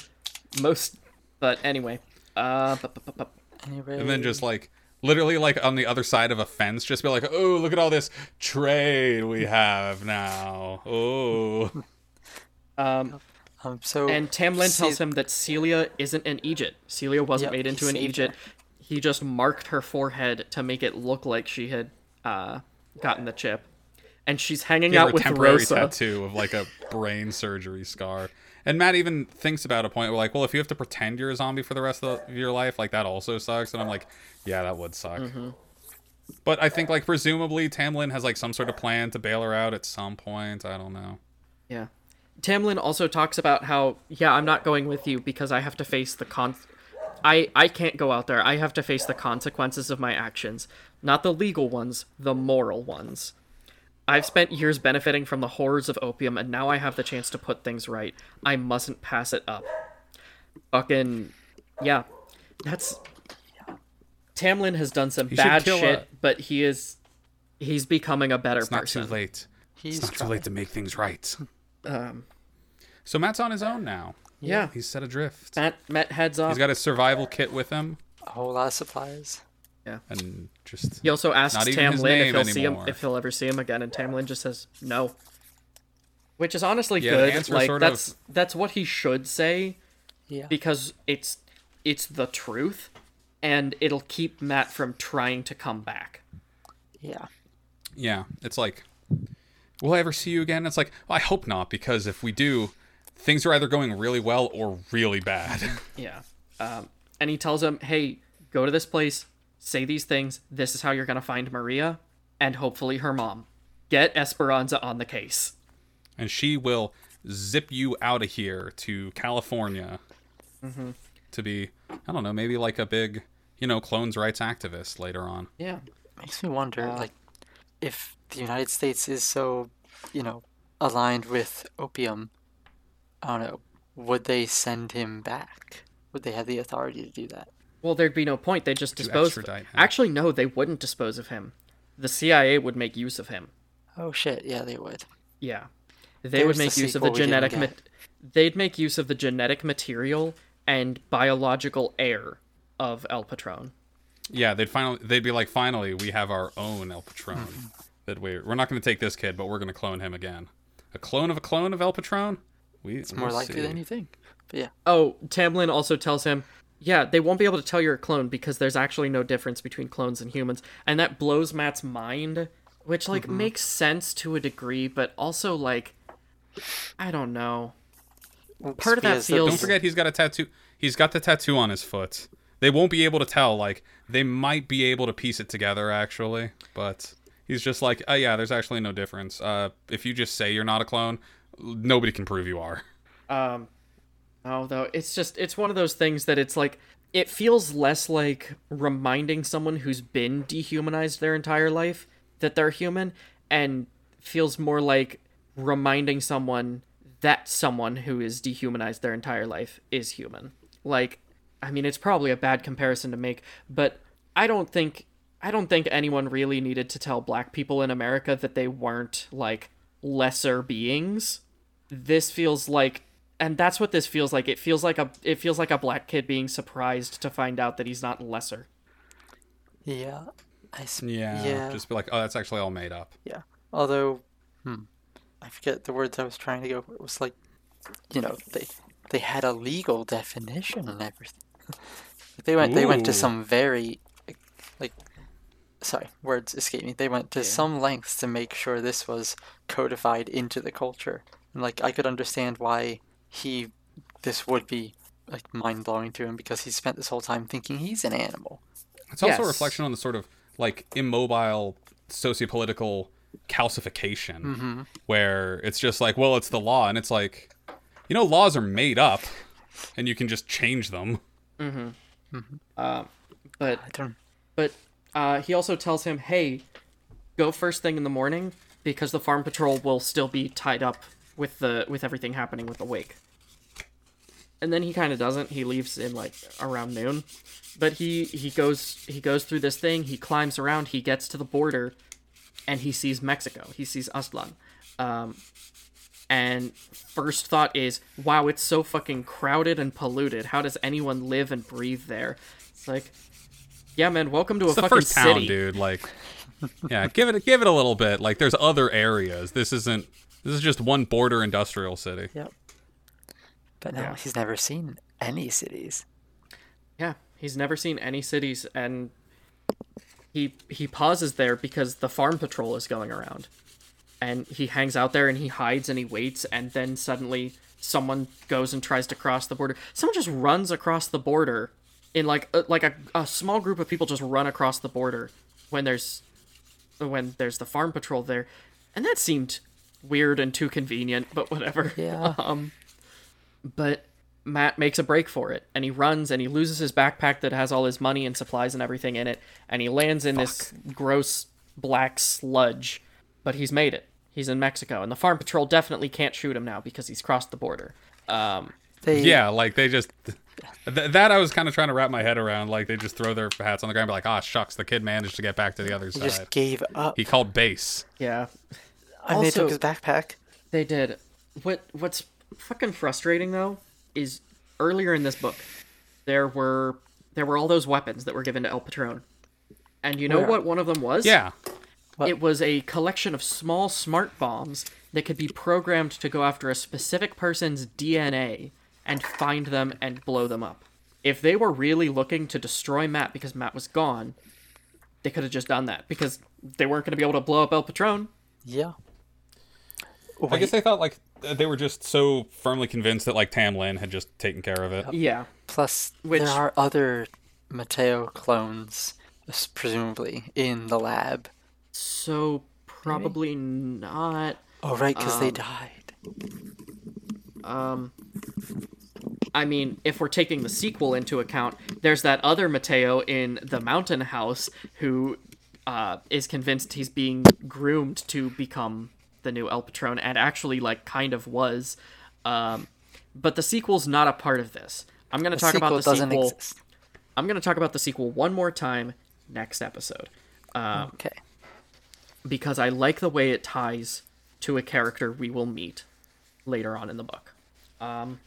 most, but anyway. Uh, bu- bu- bu- bu- Anyway. And then just like literally like on the other side of a fence just be like, "Oh, look at all this trade we have now." Oh. um, um, so and Tam Lin see- tells him that Celia isn't an eejit. Celia wasn't Yep, made into an saved eejit. He just marked her forehead to make it look like she had uh, gotten the chip. And she's hanging Give her out a with temporary Rosa. tattoo of like a brain surgery scar. And Matt even thinks about a point where like, well, if you have to pretend you're a zombie for the rest of your life, like that also sucks. And I'm like, yeah, that would suck. Mm-hmm. But I think like presumably Tam Lin has like some sort of plan to bail her out at some point. I don't know. Yeah. Tam Lin also talks about how, yeah, I'm not going with you because I have to face the con. I I can't go out there. I have to face the consequences of my actions, not the legal ones, the moral ones. I've spent years benefiting from the horrors of opium, and now I have the chance to put things right. I mustn't pass it up. Fucking, yeah, that's. Tam Lin has done some He bad shit, a- but he is, he's becoming a better It's not person. too late. he's It's not too late to make things right. Um, So Matt's on his own now. yeah, He's set adrift. Matt Matt heads off. He's got his survival kit with him, a whole lot of supplies. And just He also asks Not even his Tam Lin if he'll see him if he'll ever see him again, and Tam Lin just says no. Which is honestly Yeah, good. Like sort of- that's that's what he should say Yeah. because it's it's the truth, and it'll keep Matt from trying to come back. Yeah. yeah. It's like, will I ever see you again? It's like, well, I hope not, because if we do, things are either going really well or really bad. Yeah. Um, and he tells him, "Hey, go to this place, say these things. This is how you're gonna find Maria, and hopefully her mom. Get Esperanza on the case." and she will zip you out of here to California Mm-hmm. to be, I don't know, maybe like a big, you know, clones rights activist later on. Yeah. Makes me wonder, Uh, like, if the United States is so, you know, aligned with opium, I don't know, would they send him back? Would they have the authority to do that? Well, there'd be no point. They'd just dispose. extradite him. Actually, no, they wouldn't dispose of him. The CIA would make use of him. Oh shit, yeah, they would. Yeah, they would There's the make use of the sequel we didn't genetic. Ma- they'd make use of the genetic material and biological heir of El Patron. Yeah, they'd finally they'd be like, finally, we have our own El Patron. that we we're not going to take this kid, but we're going to clone him again. A clone of a clone of El Patron. We It's more likely than you think. But yeah, Oh, Tam Lin also tells him, yeah, they won't be able to tell you're a clone because there's actually no difference between clones and humans. And that blows Matt's mind, which, like, Mm-hmm. makes sense to a degree, but also, like, I don't know. Part of that feels- Don't forget, he's got a tattoo. He's got the tattoo on his foot. They won't be able to tell. Like they might be able to piece it together actually, but he's just like, oh yeah, there's actually no difference. Uh, if you just say you're not a clone, nobody can prove you are. Um, oh, though, it's just, it's one of those things that it's like, it feels less like reminding someone who's been dehumanized their entire life that they're human, and feels more like reminding someone that someone who is dehumanized their entire life is human. Like, I mean, it's probably a bad comparison to make, but I don't think I don't think anyone really needed to tell black people in America that they weren't like lesser beings. This feels like and that's what this feels like. It feels like a it feels like a black kid being surprised to find out that he's not lesser. yeah, I s- Yeah, yeah, just be like, oh, that's actually all made up. yeah. Although, hmm, I forget the words I was trying to go. It was like, you know, they they had a legal definition and everything. they went they went to some very, like, sorry, words escape me. They went to some lengths to make sure this was codified into the culture. And like, I could understand why he, this would be like mind blowing to him because he spent this whole time thinking he's an animal. It's also a reflection on the sort of like immobile sociopolitical calcification, mm-hmm. where it's just like, well, it's the law, and it's like, you know, laws are made up, and you can just change them. Mm-hmm. Mm-hmm. Uh, but I don't. but uh, he also tells him, "Hey, go first thing in the morning because the farm patrol will still be tied up with the with everything happening with the wake." And then he kind of doesn't. He leaves in like around noon, but he he goes he goes through this thing. He climbs around. He gets to the border, and he sees Mexico. He sees Aztlan. Um, and first thought is, wow, it's so fucking crowded and polluted. How does anyone live and breathe there? It's like, yeah, man, welcome to It's a the fucking first town, city. dude. Like, yeah, give it give it a little bit. Like, there's other areas. This isn't. This is just one border industrial city. Yep. But no, Yeah. he's never seen any cities. Yeah, he's never seen any cities, and he he pauses there because the farm patrol is going around, and he hangs out there and he hides and he waits, and then suddenly someone goes and tries to cross the border. Someone just runs across the border in like a, like a, a small group of people just run across the border when there's when there's the farm patrol there, and that seemed weird and too convenient, but whatever. Yeah. Um, but Matt makes a break for it, and he runs and he loses his backpack that has all his money and supplies and everything in it, and he lands in this gross black sludge. But he's made it. He's in Mexico, and the farm patrol definitely can't shoot him now because he's crossed the border. Um, They Yeah, like they just. Th- that I was kind of trying to wrap my head around. Like they just throw their hats on the ground, and be like, "Ah, shucks, the kid managed to get back to the other he side." just gave up. He called base. yeah, I mean, they also- took his backpack. They did. What what's fucking frustrating though is earlier in this book there were there were all those weapons that were given to El Patron. And you know oh, Where? what one of them was? Yeah, It was a collection of small smart bombs that could be programmed to go after a specific person's DNA and find them and blow them up. If they were really looking to destroy Matt because Matt was gone, they could have just done that because they weren't going to be able to blow up El Patron. Yeah. I guess they thought like they were just so firmly convinced that like Tam Lin had just taken care of it. Yeah. Plus, Which- there are other Matteo clones, presumably, in the lab. So probably not. Oh, right, because they Um, died. Um, I mean, if we're taking the sequel into account, there's that other Matteo in the Mountain House who uh, is convinced he's being groomed to become the new El Patron, and actually, like, kind of was. Um, but the sequel's not a part of this. I'm gonna The talk about the doesn't sequel. exist. I'm going to talk about the sequel one more time next episode Okay. because I like the way it ties to a character we will meet later on in the book. Um,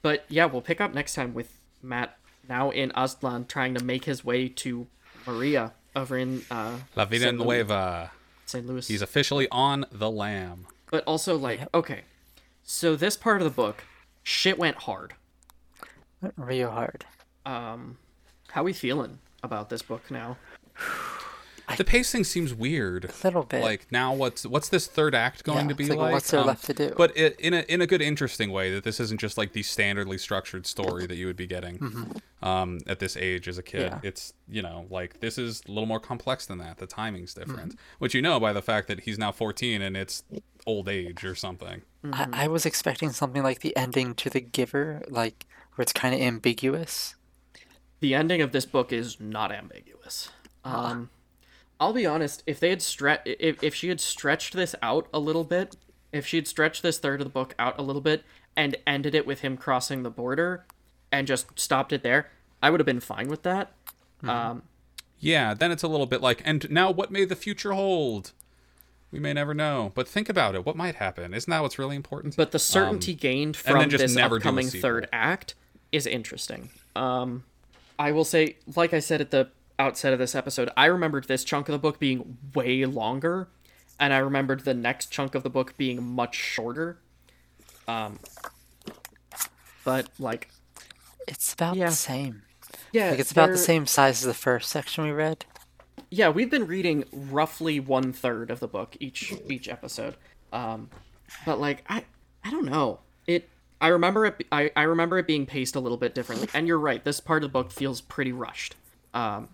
but yeah, we'll pick up next time with Matt now in Aztlan trying to make his way to Maria over in uh, La Vida St. Louis- Nueva. St. Louis. He's officially on the lam. but also like okay, so this part of the book, shit went hard. Went real hard. Um, how we feeling about this book now? The pacing seems weird. A little bit. Like now, what's what's this third act going Yeah, to be it's like, like? what's there Um, left to do? But it, in a in a good, interesting way that this isn't just like the standardly structured story that you would be getting um, at this age as a kid. Mm-hmm. Yeah. It's you know like this is a little more complex than that. The timing's Mm-hmm. different, which you know by the fact that he's now 14 and it's old age or something. I, I was expecting something like the ending to The Giver, like where it's kind of ambiguous. the ending of this book is not ambiguous. Um, I'll be honest. If they had stre- if if she had stretched this out a little bit, if she had stretched this third of the book out a little bit and ended it with him crossing the border, and just stopped it there, I would have been fine with that. Um, Yeah, then it's a little bit like, and now what may the future hold? We may never know. But think about it. What might happen? Isn't that what's really important? but the certainty gained Um, then from this upcoming third act is interesting. Um, I will say, like I said at the outset of this episode, I remembered this chunk of the book being way longer, and I remembered the next chunk of the book being much shorter. Um, but like, It's about Yeah. the same. yeah, Like it's about the same size as the first section we read. Yeah, we've been reading roughly one third of the book each each episode. Um, but like I I don't know it. I remember it. I, I remember it being paced a little bit differently. And you're right. This part of the book feels pretty rushed. Um,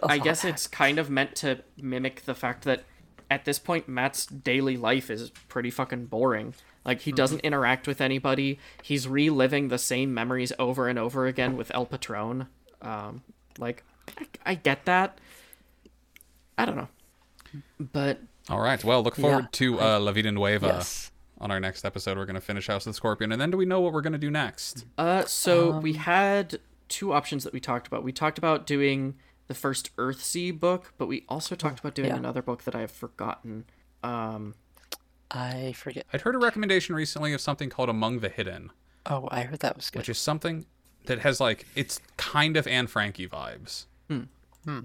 but I lot guess it's kind of meant to mimic the fact that at this point Matt's daily life is pretty fucking boring. Like he doesn't interact with anybody. He's reliving the same memories over and over again with El Patron. Um, like I, I get that. I don't know, but All right. Well, look forward Yeah, to uh, La Vida Nueva Yes. on our next episode. We're going to finish House of the Scorpion, and then do we know what we're going to do next? uh, so Um, we had two options that we talked about. We talked about doing the first Earthsea book, but we also talked about doing yeah. another book that I have forgotten. Um, I forget. I'd heard a recommendation recently of something called Among the Hidden, Oh, I heard that was good. which is something that has like it's kind of Anne Frankie vibes. Hmm. hmm.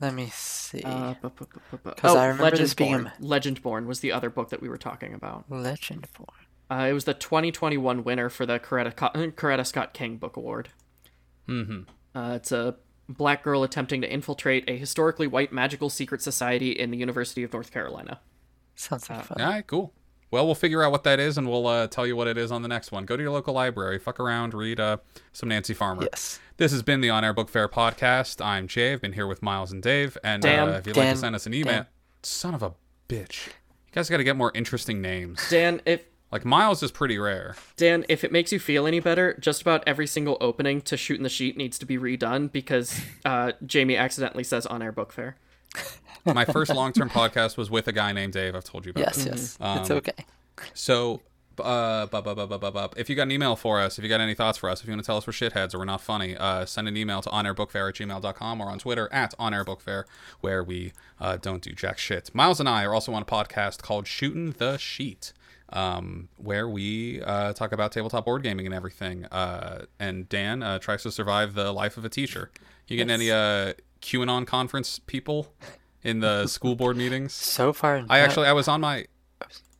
Let me see. uh, bu- bu- oh, I remember this being a- Legendborn. Legendborn was the other book that we were talking about. Legendborn. Uh, it was the 2021 winner for the Coretta, Co- Coretta Scott King Book Award. Mm-hmm. Uh, it's a black girl attempting to infiltrate a historically white magical secret society in the University of North Carolina. Sounds Uh, like fun. All right, cool. Well, we'll figure out what that is, and we'll uh, tell you what it is on the next one. Go to your local library, fuck around, read uh, some Nancy Farmer. Yes. This has been the On Air Book Fair podcast. I'm Jay. I've been here with Miles and Dave. And Dan. uh, if you'd like to send us an email, Dan. son of a bitch, you guys got to get more interesting names. Dan, if Like Miles is pretty rare. Dan, if it makes you feel any better, just about every single opening to shoot in the sheet needs to be redone because uh, Jamie accidentally says on air book fair. My first long-term podcast was with a guy named Dave. I've told you about. Yes, this. yes. Um, it's okay. So, uh, bu- bu- bu- bu- bu- bu- if you got an email for us, if you got any thoughts for us, if you want to tell us we're shitheads or we're not funny, uh, send an email to onairbookfair at gmail.com or on Twitter at onairbookfair, where we uh, don't do jack shit. Miles and I are also on a podcast called Shooting the Sheet, um, where we uh, talk about tabletop board gaming and everything. Uh, and Dan uh, tries to survive the life of a teacher. You getting any uh, QAnon conference people in the school board meetings? So far, I no- actually I was on my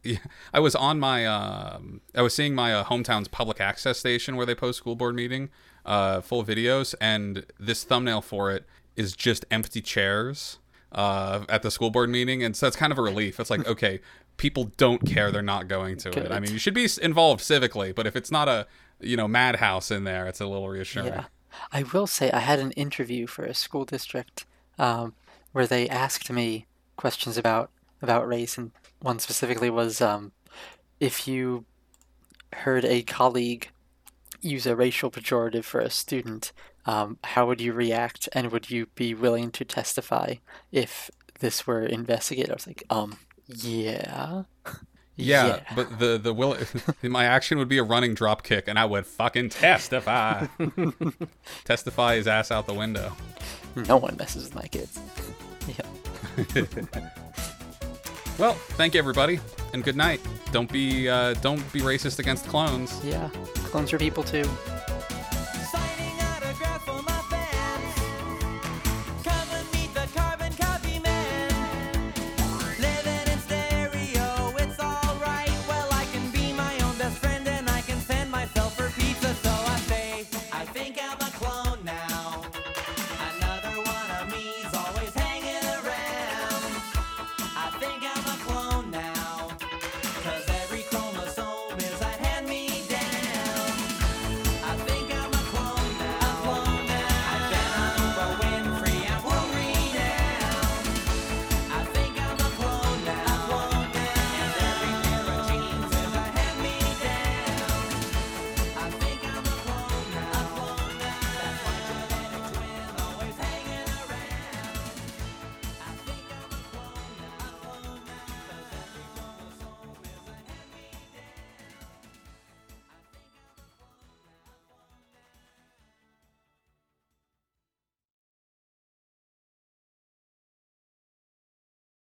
yeah, I was on my um I was seeing my uh, hometown's public access station where they post school board meeting uh full videos and this thumbnail for it is just empty chairs uh at the school board meeting and so it's kind of a relief. It's like okay, people don't care they're not going to it. I mean, you should be involved civically, but if it's not a you know madhouse in there, it's a little reassuring. Yeah. I will say I had an interview for a school district um, where they asked me questions about about race, and one specifically was um, if you heard a colleague use a racial pejorative for a student, um, how would you react, and would you be willing to testify if this were investigated? I was like, um, yeah. Yeah, Yeah. but the the will my action would be a running drop kick, and I would fucking testify, testify his ass out the window. No one messes with my kids. Yeah. Well, thank you everybody, and good night. Don't be uh, don't be racist against clones. Yeah. Clones are people too.